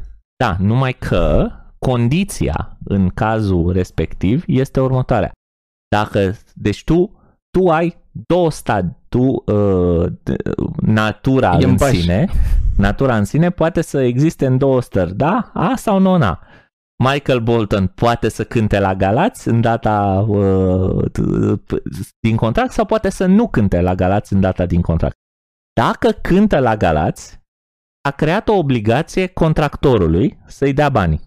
[SPEAKER 2] Da, numai că condiția în cazul respectiv este următoarea. Dacă, deci tu, tu ai două stadii, tu, uh, d- natura
[SPEAKER 1] E în
[SPEAKER 2] în
[SPEAKER 1] pași.
[SPEAKER 2] sine, natura în sine poate să existe în două stări, da? A sau non A. Michael Bolton poate să cânte la Galați în data uh, t- din contract sau poate să nu cânte la Galați în data din contract. Dacă cântă la Galați, a creat o obligație contractorului să-i dea banii.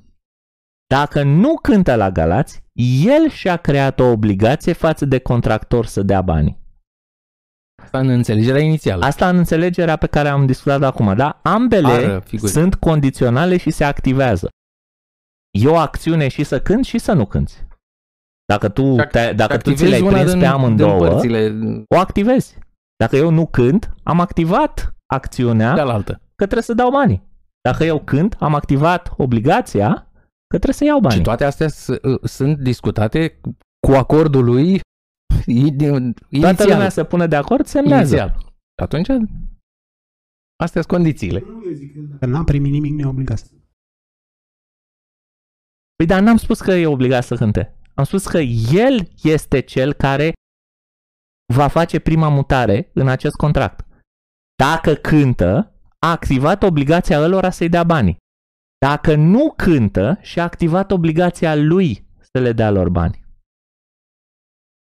[SPEAKER 2] Dacă nu cântă la Galați, el și-a creat o obligație față de contractor să dea banii.
[SPEAKER 1] Asta în înțelegerea inițială.
[SPEAKER 2] Asta în înțelegerea pe care am discutat acum, da? Ambele
[SPEAKER 1] Ară, figuri.
[SPEAKER 2] sunt condiționale și se activează. E o acțiune și să cânti și să nu cânti. Dacă tu,
[SPEAKER 1] Și ac-
[SPEAKER 2] te, dacă tu ți
[SPEAKER 1] Activezi
[SPEAKER 2] le-ai
[SPEAKER 1] una
[SPEAKER 2] prins
[SPEAKER 1] din-
[SPEAKER 2] pe
[SPEAKER 1] din
[SPEAKER 2] amândouă,
[SPEAKER 1] părțile
[SPEAKER 2] o activezi. Dacă eu nu cânt, am activat acțiunea
[SPEAKER 1] cealaltă.
[SPEAKER 2] că trebuie să dau banii. Dacă eu cânt, am activat obligația că trebuie să iau banii.
[SPEAKER 1] Și toate astea s- uh, sunt discutate cu acordul lui i- din-
[SPEAKER 2] Toată
[SPEAKER 1] inițial.
[SPEAKER 2] lumea se pune de acord, semnează.
[SPEAKER 1] inițial. Atunci, astea sunt condițiile.
[SPEAKER 3] Că n-a primit nimic, nu e obligat. să-
[SPEAKER 2] Păi dar n-am spus că e obligat să cânte. Am spus că el este cel care va face prima mutare în acest contract. Dacă cântă, a activat obligația ălora să-i dea banii. Dacă nu cântă, și-a activat obligația lui să le dea lor bani.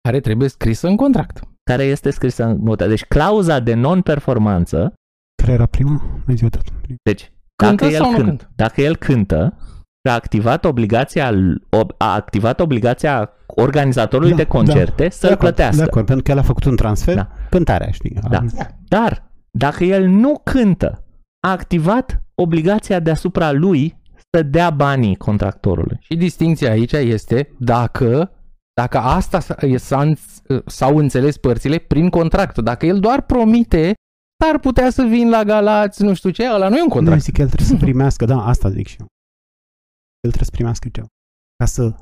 [SPEAKER 1] Care trebuie scrisă în contract.
[SPEAKER 2] Care este scrisă în notă. Deci clauza de non-performanță
[SPEAKER 3] Care era prima? Mai zi odată.
[SPEAKER 2] Deci,
[SPEAKER 1] Cântă
[SPEAKER 2] dacă el,
[SPEAKER 1] sau nu
[SPEAKER 2] cânt,
[SPEAKER 1] cântă?
[SPEAKER 2] dacă el cântă și a activat obligația, ob- a activat obligația organizatorului
[SPEAKER 3] Da,
[SPEAKER 2] de concerte
[SPEAKER 3] De
[SPEAKER 2] să-l
[SPEAKER 3] acord,
[SPEAKER 2] plătească.
[SPEAKER 3] De acord, pentru că el a făcut un transfer,
[SPEAKER 2] Da.
[SPEAKER 3] cântarea, știi?
[SPEAKER 2] Da. Dar, dacă el nu cântă, a activat obligația deasupra lui să dea banii contractorului.
[SPEAKER 1] Și distinția aici este dacă, dacă asta s-a, s-a, s-au înțeles părțile prin contract. Dacă el doar promite s-ar putea să vin la Galați, nu știu ce, ăla nu e un
[SPEAKER 3] Nu,
[SPEAKER 1] contract.
[SPEAKER 3] zic că el trebuie să primească, da, asta zic și eu. El trebuie să primească ceva. Ca să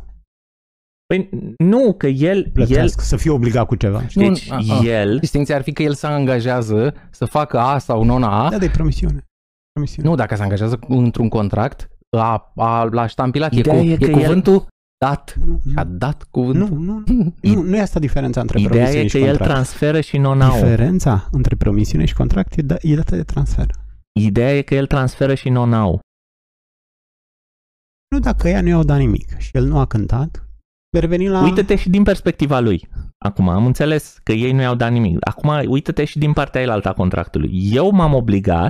[SPEAKER 2] Păi nu, că el, el
[SPEAKER 3] plătească, să fie obligat cu ceva. știi?
[SPEAKER 1] Nu,
[SPEAKER 2] deci
[SPEAKER 1] a, a.
[SPEAKER 2] el,
[SPEAKER 1] Distinția ar fi că el se angajează să facă A sau nona A.
[SPEAKER 3] Da, de promisiune. promisiune.
[SPEAKER 1] Nu, dacă se angajează într-un contract, a, a, l-a ștampilat. E, cu,
[SPEAKER 2] Ideea e
[SPEAKER 1] e,
[SPEAKER 2] că el-
[SPEAKER 1] cuvântul dat.
[SPEAKER 3] nu,
[SPEAKER 1] Și a
[SPEAKER 3] nu,
[SPEAKER 1] dat
[SPEAKER 3] nu,
[SPEAKER 1] cuvântul.
[SPEAKER 3] nu, nu, nu e asta diferența între
[SPEAKER 2] ideea
[SPEAKER 3] promisiune
[SPEAKER 2] e
[SPEAKER 3] și
[SPEAKER 2] că el
[SPEAKER 3] contract.
[SPEAKER 2] transferă și non-au.
[SPEAKER 3] Diferența între promisiune și contract e, da, e dată de transfer.
[SPEAKER 2] Ideea e că el transferă și non-au.
[SPEAKER 3] Nu dacă ea nu i-au dat nimic și el nu a cântat, vei reveni la...
[SPEAKER 2] Uită-te și din perspectiva lui. Acum, am înțeles că ei nu i-au dat nimic. Acum, uită-te și din partea elaltă a contractului. Eu m-am obligat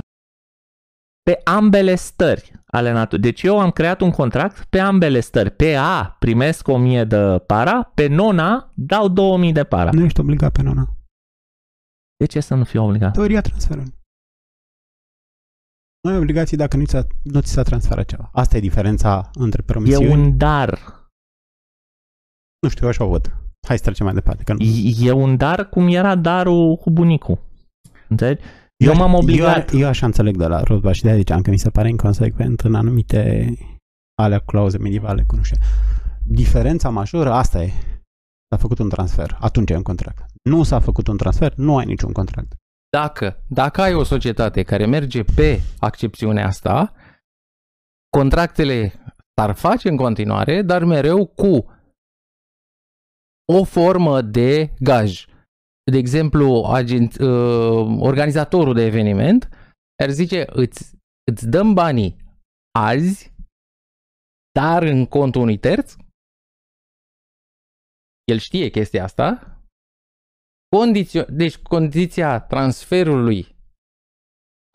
[SPEAKER 2] pe ambele stări ale naturii. Deci eu am creat un contract pe ambele stări. Pe A primesc 1000 de para, pe non-A dau 2000 de para.
[SPEAKER 3] Nu ești obligat pe nona.
[SPEAKER 2] De ce să nu fiu obligat?
[SPEAKER 3] Teoria transferului. Nu ai obligații dacă nu ți, s-a, nu ți s-a transferat ceva. Asta e diferența între
[SPEAKER 2] E
[SPEAKER 3] promisiuni.
[SPEAKER 2] un dar.
[SPEAKER 3] Nu știu, eu așa o văd. Hai să trecem mai departe. Că nu.
[SPEAKER 2] E un dar cum era darul cu bunicul. Înțelegi? Eu m-am obligat.
[SPEAKER 3] Eu, eu așa înțeleg de la Rothbard și de aia ziceam că mi se pare inconsecvent în anumite alea clauze medievale, cu nu știu. Diferența majoră, asta e. S-a făcut un transfer. Atunci ai un contract. Nu s-a făcut un transfer, nu ai niciun contract.
[SPEAKER 1] Dacă, dacă ai o societate care merge pe accepțiunea asta, contractele s-ar face în continuare, dar mereu cu o formă de gaj. De exemplu, agent, uh, organizatorul de eveniment ar zice, îți, îți dăm banii azi, dar în contul unui terț. El știe chestia asta, Condițio- deci condiția transferului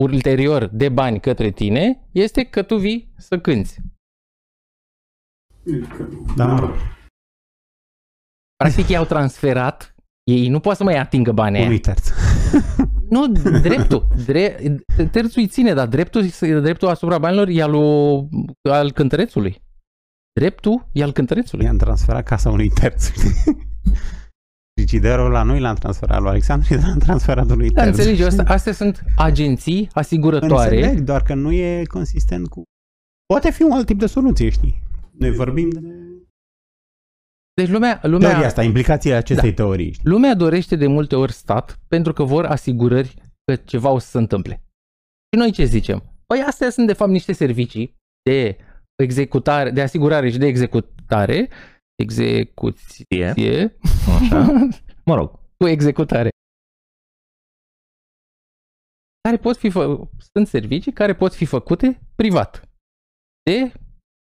[SPEAKER 1] ulterior de bani către tine este că tu vii să cânți.
[SPEAKER 3] Da, mă rog.
[SPEAKER 1] Practic ei au transferat, ei nu poate să mai atingă banii aia.
[SPEAKER 3] Unui terț. [laughs]
[SPEAKER 1] Nu, dreptul. Dre- terțul îi ține, dar dreptul, dreptul asupra banilor e al, lui- al cântărețului. Dreptul e al cântărețului.
[SPEAKER 3] I-am transferat casa unui terț. [laughs] Frigiderul la noi l-am transferat lui Alexandru și l-am transferat lui
[SPEAKER 1] Da,
[SPEAKER 3] terț.
[SPEAKER 1] înțelegi, astea, astea sunt agenții asigurătoare.
[SPEAKER 3] Înțeleg, doar că nu e consistent cu... Poate fi un alt tip de soluție, știi? Noi vorbim de
[SPEAKER 1] Deci lumea,
[SPEAKER 3] teoria
[SPEAKER 1] lumea,
[SPEAKER 3] asta, implicațiile acestei
[SPEAKER 1] Da.
[SPEAKER 3] teorii, știi?
[SPEAKER 1] lumea dorește de multe ori stat pentru că vor asigurări că ceva o să se întâmple. Și noi ce zicem? Păi astea sunt de fapt niște servicii de executare, de asigurare și de executare, execuție,
[SPEAKER 2] E, așa. Mă rog,
[SPEAKER 1] cu executare. Care pot fi fă- sunt servicii care pot fi făcute privat. De,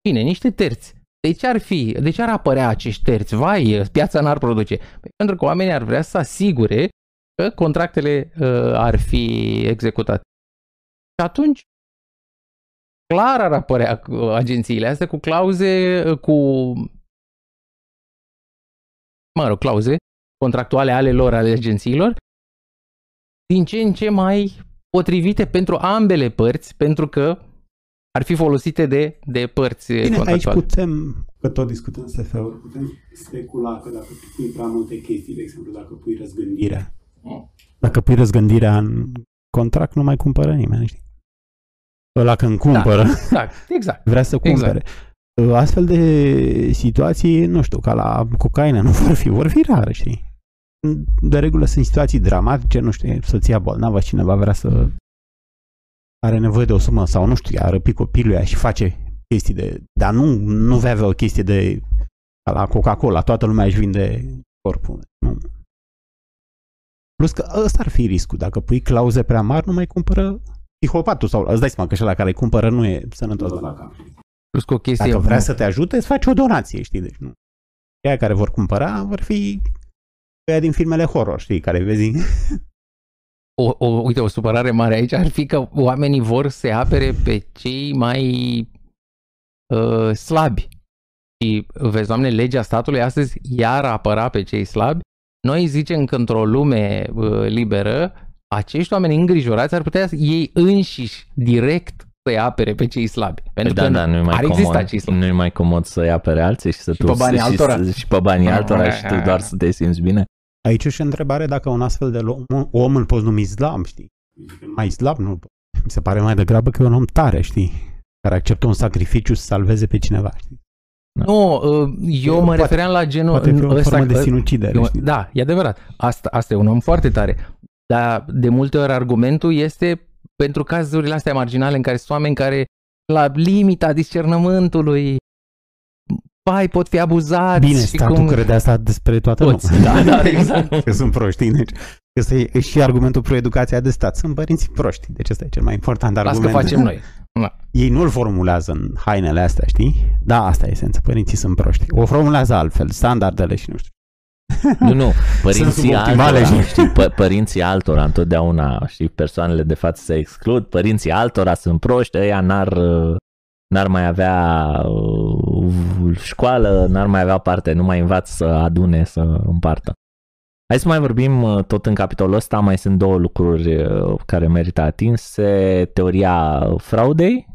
[SPEAKER 1] bine, niște terți. De ce ar fi, de ce ar apărea acești terți? Vai, piața n-ar produce. Păi, pentru că oamenii ar vrea să asigure că contractele uh, ar fi executate. Și atunci, clar ar apărea uh, agențiile astea cu clauze, uh, cu mă rog, clauze contractuale ale lor, ale agențiilor, din ce în ce mai potrivite pentru ambele părți, pentru că ar fi folosite de, de părți
[SPEAKER 3] Bine, aici
[SPEAKER 1] contractuale.
[SPEAKER 3] putem, că tot discutăm SF-uri, putem specula că dacă tu pui prea multe chestii, de exemplu, dacă pui răzgândirea, dacă pui răzgândirea în contract, nu mai cumpără nimeni, știi? Ăla când cumpără,
[SPEAKER 1] Exact, exact.
[SPEAKER 3] vrea să cumpere. Astfel de situații, nu știu, ca la cocaină, nu vor fi, vor fi rare, știi? De regulă sunt situații dramatice, nu știu, e soția bolnavă, cineva vrea să are nevoie de o sumă sau nu știu, a răpit copilul ea și face chestii de... Dar nu, nu vei avea o chestie de... ca la Coca-Cola, toată lumea își vinde corpul. Nu. Plus că ăsta ar fi riscul. Dacă pui clauze prea mari, nu mai cumpără psihopatul sau îți dai seama că ăla care îi cumpără nu e sănătos la cap.
[SPEAKER 1] Plus că o chestie...
[SPEAKER 3] Dacă vrea să te ajute, îți faci o donație, știi? Deci nu. Aia care vor cumpăra vor fi aia din filmele horror, știi, care vezi.
[SPEAKER 1] o, o, uite, o supărare mare aici ar fi că oamenii vor să se apere pe cei mai uh, slabi. Și vezi, doamne, legea statului astăzi iar apăra pe cei slabi. Noi zicem că într-o lume uh, liberă, acești oameni îngrijorați ar putea ei înșiși direct să-i apere pe cei slabi. Pentru
[SPEAKER 2] da,
[SPEAKER 1] că
[SPEAKER 2] da, nu e mai
[SPEAKER 1] ar
[SPEAKER 2] comod,
[SPEAKER 1] exista cei slabi.
[SPEAKER 2] nu e mai comod să-i apere alții și să
[SPEAKER 1] Și
[SPEAKER 2] tu
[SPEAKER 1] pe banii
[SPEAKER 2] și,
[SPEAKER 1] altora.
[SPEAKER 2] Și, și pe banii altora și tu doar să te simți bine.
[SPEAKER 3] Aici și întrebare dacă un astfel de om, om îl poți numi slam, știi? Mai slab, nu. Mi se pare mai degrabă că e un om tare, știi? Care acceptă un sacrificiu să salveze pe cineva, știi?
[SPEAKER 1] Da. Nu, uh, eu mă poate, refeream la genul...
[SPEAKER 3] Poate fi o ăsta, formă de sinucidere, eu,
[SPEAKER 1] Da, e adevărat. Asta, asta e un om foarte tare. Dar de multe ori argumentul este pentru cazurile astea marginale în care sunt oameni care la limita discernământului pai pot fi abuzați.
[SPEAKER 3] Bine, statul cum... crede asta despre toată lumea.
[SPEAKER 1] Da, da, [laughs] exact.
[SPEAKER 3] că sunt proști, deci Asta e și argumentul pro educația de stat. Sunt părinții proști, deci ăsta e cel mai important
[SPEAKER 1] Las
[SPEAKER 3] argument.
[SPEAKER 1] că facem noi. Da.
[SPEAKER 3] Ei nu-l formulează în hainele astea, știi? Da, asta e esența. Părinții sunt proști. O formulează altfel, standardele și nu știu.
[SPEAKER 2] Nu, nu, părinții altora, știi, pă- părinții altora întotdeauna, știi, persoanele de față se exclud, părinții altora sunt proști, ăia n-ar, n-ar mai avea uh, școală, n-ar mai avea parte, nu mai învață să adune, să împartă. Hai să mai vorbim uh, tot în capitolul ăsta, mai sunt două lucruri uh, care merită atinse, teoria fraudei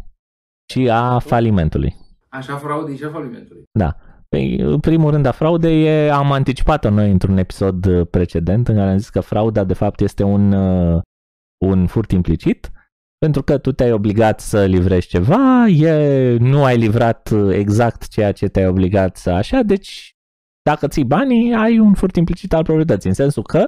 [SPEAKER 2] și a falimentului.
[SPEAKER 1] Așa, fraudei și a falimentului.
[SPEAKER 2] Da. Păi, în primul rând, a fraudei e, am anticipat-o noi într-un episod uh, precedent în care am zis că frauda de fapt este un, un furt implicit. Pentru că tu te-ai obligat să livrezi ceva, e, nu ai livrat exact ceea ce te-ai obligat să așa, deci dacă ții banii, ai un furt implicit al proprietății, în sensul că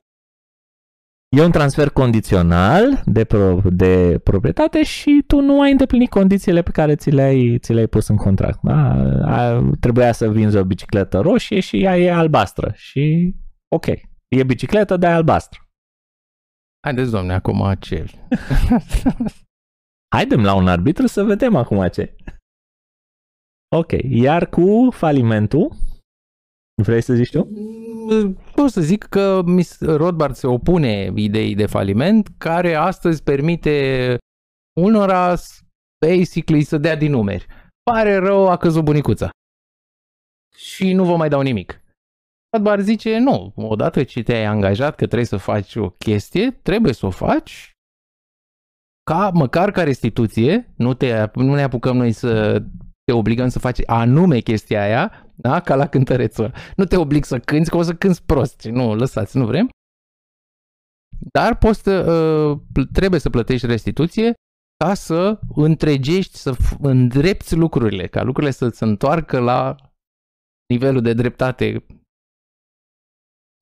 [SPEAKER 2] e un transfer condițional de, pro, de proprietate și tu nu ai îndeplinit condițiile pe care ți le-ai, ți le-ai pus în contract. Da? A, trebuia să vinzi o bicicletă roșie și ea e albastră. Și ok, e bicicletă, dar e albastră.
[SPEAKER 1] Haideți, domne, acum ce? [laughs]
[SPEAKER 2] Haidem la un arbitru să vedem acum ce. Ok, iar cu falimentul, Vrei să zici tu?
[SPEAKER 1] Pot să zic că Rothbard se opune ideii de faliment, care astăzi permite unora basically să dea din numeri. Pare rău, a căzut bunicuța. Și nu vă mai dau nimic. Rothbard zice, nu, odată ce te-ai angajat că trebuie să faci o chestie, trebuie să o faci ca măcar ca restituție, nu, te, nu ne apucăm noi să te obligăm să faci anume chestia aia, da? Ca la cântărețul Nu te oblig să cânti, că o să cânti prost. Nu, lăsați, nu vrem. Dar poți să, uh, trebuie să plătești restituție ca să întregești, să îndrepți lucrurile, ca lucrurile să se întoarcă la nivelul de dreptate,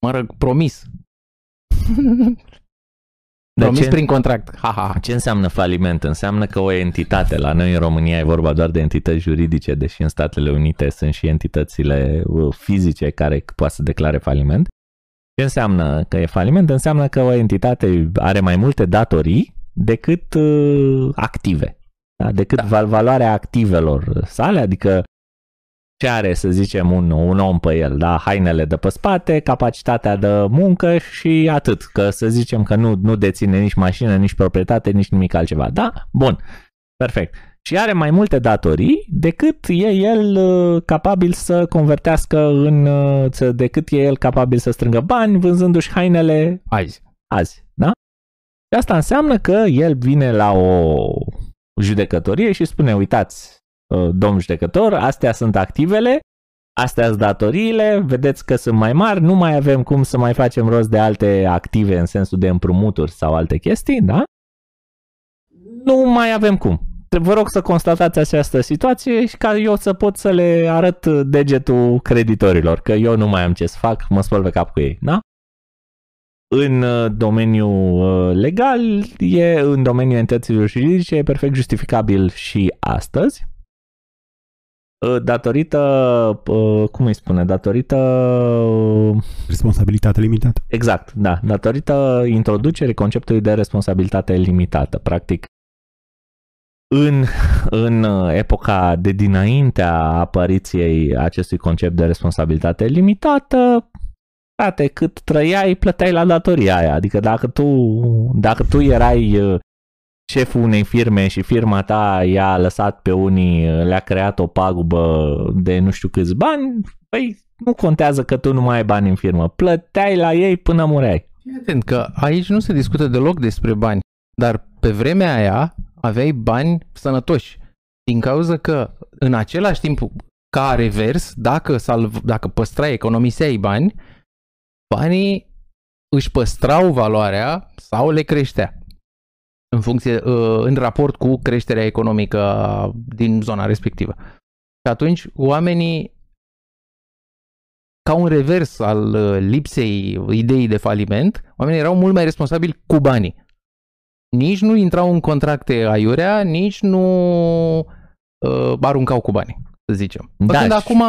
[SPEAKER 1] mă rog, promis. [laughs] Promis ce, prin contract. Ha, ha.
[SPEAKER 2] Ce înseamnă faliment? Înseamnă că o entitate, la noi în România e vorba doar de entități juridice, deși în Statele Unite sunt și entitățile uh, fizice care poate să declare faliment. Ce înseamnă că e faliment? Înseamnă că o entitate are mai multe datorii decât uh, active. Da? Decât da. valoarea activelor sale, adică ce are, să zicem, un, un om pe el, da? hainele de pe spate, capacitatea de muncă și atât, că să zicem că nu, nu deține nici mașină, nici proprietate, nici nimic altceva, da? Bun, perfect. Și are mai multe datorii decât e el uh, capabil să convertească în, uh, decât e el capabil să strângă bani vânzându-și hainele
[SPEAKER 1] azi.
[SPEAKER 2] Azi, da? Și asta înseamnă că el vine la o judecătorie și spune, uitați, Uh, domn judecător, astea sunt activele, astea sunt datoriile, vedeți că sunt mai mari, nu mai avem cum să mai facem rost de alte active în sensul de împrumuturi sau alte chestii, da? Nu mai avem cum. Vă rog să constatați această situație și ca eu să pot să le arăt degetul creditorilor, că eu nu mai am ce să fac, mă spăl pe cap cu ei, da? În uh, domeniul uh, legal, e în domeniul entităților juridice, e perfect justificabil și astăzi, Ă, datorită, ă, cum îi spune, datorită...
[SPEAKER 3] Responsabilitate limitată.
[SPEAKER 2] Exact, da, datorită introducerii conceptului de responsabilitate limitată. Practic, în, în epoca de dinaintea apariției acestui concept de responsabilitate limitată, frate, cât trăiai, plăteai la datoria aia. Adică dacă tu, dacă tu erai ă, șeful unei firme și firma ta i-a lăsat pe unii, le-a creat o pagubă de nu știu câți bani, păi nu contează că tu nu mai ai bani în firmă. Plăteai la ei până mureai.
[SPEAKER 1] Atent că aici nu se discută deloc despre bani, dar pe vremea aia aveai bani sănătoși. Din cauza că în același timp ca revers, dacă, salv, dacă păstrai, economiseai bani, banii își păstrau valoarea sau le creștea. În funcție, uh, în raport cu creșterea economică din zona respectivă. Și atunci oamenii ca un revers al uh, lipsei ideii de faliment, oamenii erau mult mai responsabili cu banii. Nici nu intrau în contracte aiurea, nici nu uh, aruncau cu banii, să zicem. Da, Când acum...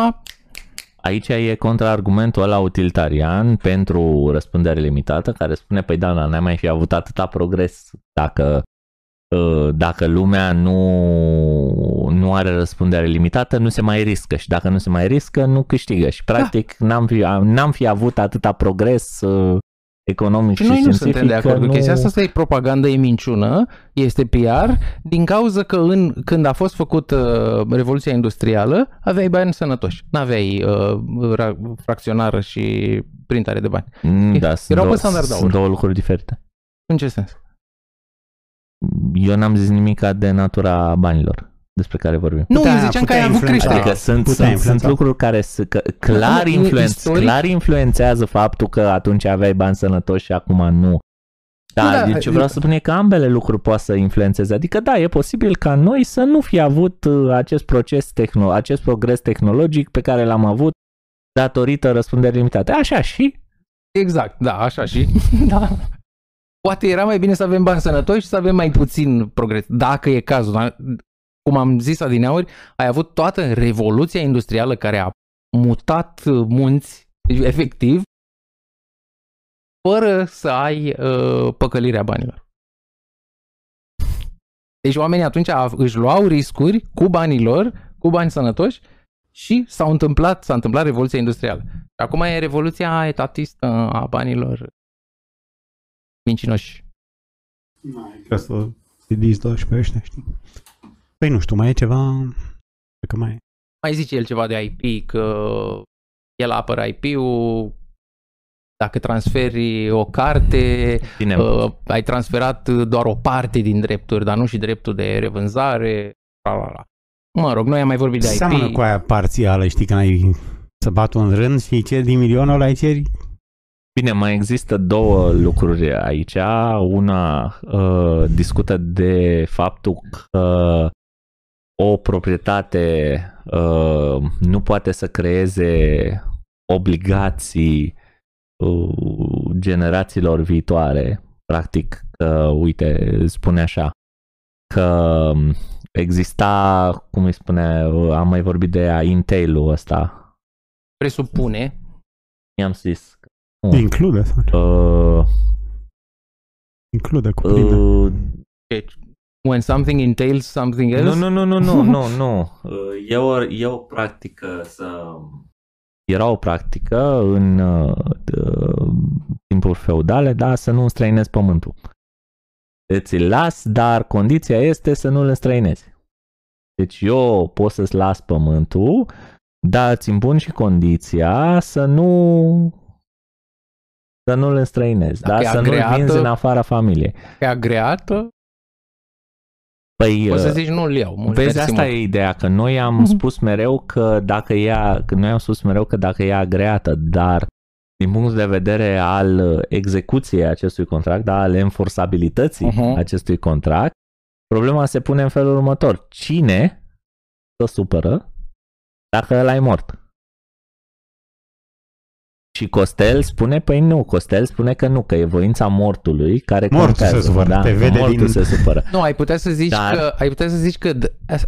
[SPEAKER 2] Aici e contraargumentul ăla utilitarian pentru răspundere limitată, care spune, păi da, n-ai mai fi avut atâta progres dacă Uh, dacă lumea nu, nu are răspundere limitată, nu se mai riscă și dacă nu se mai riscă, nu câștigă și practic da. n-am, fi, n-am fi avut atâta progres uh, economic și, și noi nu suntem
[SPEAKER 1] de acord
[SPEAKER 2] nu...
[SPEAKER 1] cu chestia asta, asta e propagandă, e minciună, este PR, din cauza că în, când a fost făcută uh, Revoluția Industrială, aveai bani sănătoși, n-aveai uh, fracționară și printare de bani.
[SPEAKER 2] Mm, da, Erau sunt, pe standard sunt două lucruri diferite.
[SPEAKER 1] În ce sens?
[SPEAKER 2] eu n-am zis nimic de natura banilor despre care vorbim.
[SPEAKER 1] Nu, putea, eu ziceam că ai avut creștere.
[SPEAKER 2] Adică sunt, sunt, sunt lucruri care că, clar, influenț, clar influențează faptul că atunci aveai bani sănătoși și acum nu. Da, da deci vreau să spun e că ambele lucruri poate să influențeze. Adică da, e posibil ca noi să nu fi avut uh, acest proces, tehno- acest progres tehnologic pe care l-am avut datorită răspunderii limitate. Așa și?
[SPEAKER 1] Exact, da, așa și. [laughs] da. Poate era mai bine să avem bani sănătoși și să avem mai puțin progres, dacă e cazul. Cum am zis adineauri, ai avut toată revoluția industrială care a mutat munți, efectiv, fără să ai uh, păcălirea banilor. Deci oamenii atunci își luau riscuri cu banii lor, cu bani sănătoși și s-a întâmplat, s-a întâmplat revoluția industrială. Acum e revoluția etatistă a banilor mincinoși.
[SPEAKER 3] Mai ca să se dizdoși pe ăștia, știi? Păi nu știu, mai e ceva... Cred că mai e.
[SPEAKER 1] Mai zice el ceva de IP, că el apără IP-ul, dacă transferi o carte, Bine. uh, ai transferat doar o parte din drepturi, dar nu și dreptul de revânzare. La, la, la. Mă rog, noi am mai vorbit de IP.
[SPEAKER 3] Seamănă cu aia parțială, știi, când ai să bat un rând și ceri din milionul ăla, ai ceri
[SPEAKER 2] Bine, mai există două lucruri aici. Una uh, discută de faptul că o proprietate uh, nu poate să creeze obligații uh, generațiilor viitoare. Practic, că, uite, spune așa, că exista, cum îi spune, am mai vorbit de ea, Intel-ul ăsta.
[SPEAKER 1] Presupune.
[SPEAKER 2] I-am zis
[SPEAKER 3] Uh. Include Uh, Include, cuprinde. Uh,
[SPEAKER 1] When something entails something else?
[SPEAKER 2] Nu, nu, nu, nu, nu, nu, nu. Uh, e o, e o practică să... Era o practică în uh, timpuri feudale, da, să nu înstrăinezi pământul. Deci îl las, dar condiția este să nu îl înstrăinezi. Deci eu pot să-ți las pământul, dar îți impun și condiția să nu să nu-l înstrăinezi, da? să nu-l vinzi în afara familiei.
[SPEAKER 1] E agreată?
[SPEAKER 2] Păi,
[SPEAKER 1] o să uh, zici nu-l iau.
[SPEAKER 2] Mult, vezi, asta mult. e ideea, că noi am uh-huh. spus mereu că dacă ea, că noi am spus mereu că dacă e agreată, dar din punct de vedere al execuției acestui contract, da, al enforsabilității uh-huh. acestui contract, problema se pune în felul următor. Cine să supără dacă ăla e mort? Și Costel spune, păi nu, Costel spune că nu, că e voința mortului care
[SPEAKER 3] Mortul contează. se supără, da, te vede
[SPEAKER 2] mortul din... se supără.
[SPEAKER 1] Nu, ai putea să zici Dar... că, ai putea să zici că,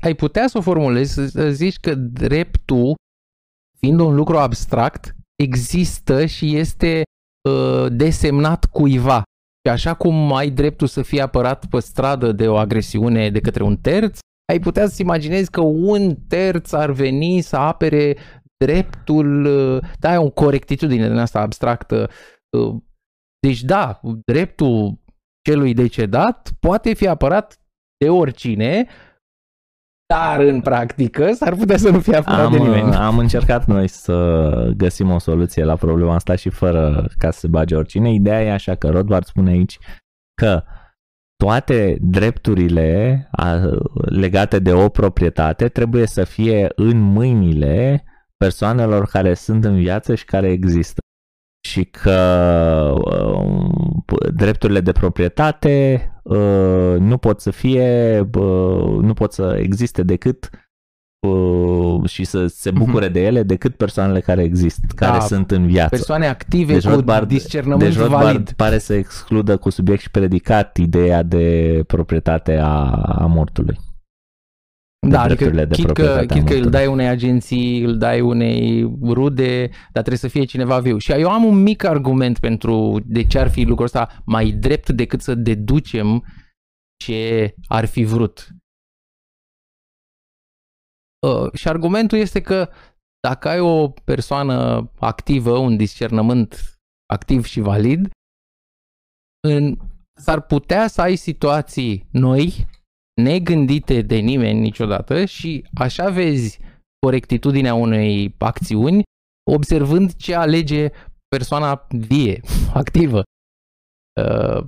[SPEAKER 1] ai putea să o formulezi, să zici că dreptul, fiind un lucru abstract, există și este uh, desemnat cuiva. Și așa cum ai dreptul să fii apărat pe stradă de o agresiune de către un terț, ai putea să-ți imaginezi că un terț ar veni să apere dreptul, da, e o corectitudine din asta abstractă. Deci da, dreptul celui decedat poate fi apărat de oricine, dar în practică s-ar putea să nu fie apărat
[SPEAKER 2] am,
[SPEAKER 1] de nimeni.
[SPEAKER 2] Am încercat noi să găsim o soluție la problema asta și fără ca să se bage oricine. Ideea e așa că Rodvard spune aici că toate drepturile legate de o proprietate trebuie să fie în mâinile persoanelor care sunt în viață și care există. Și că uh, drepturile de proprietate uh, nu pot să fie, uh, nu pot să existe decât uh, și să se bucure uh-huh. de ele decât persoanele care există, care
[SPEAKER 1] Da,
[SPEAKER 2] sunt în viață.
[SPEAKER 1] Persoane active
[SPEAKER 2] Deci
[SPEAKER 1] cu
[SPEAKER 2] Rothbard-
[SPEAKER 1] discernământ
[SPEAKER 2] deci Rothbard
[SPEAKER 1] valid.
[SPEAKER 2] pare să excludă cu subiect și predicat ideea de proprietate a, a mortului. De
[SPEAKER 1] Da, adică
[SPEAKER 2] drepturile de
[SPEAKER 1] chit că,
[SPEAKER 2] proprietate a
[SPEAKER 1] chit că îl
[SPEAKER 2] mortului.
[SPEAKER 1] dai unei agenții, îl dai unei rude, dar trebuie să fie cineva viu. Și eu am un mic argument pentru de ce ar fi lucrul ăsta mai drept decât să deducem ce ar fi vrut. Uh, și argumentul este că dacă ai o persoană activă, un discernământ activ și valid, în, s-ar putea să ai situații noi, negândite de nimeni niciodată și așa vezi corectitudinea unei acțiuni observând ce alege persoana vie, [laughs] activă. Uh,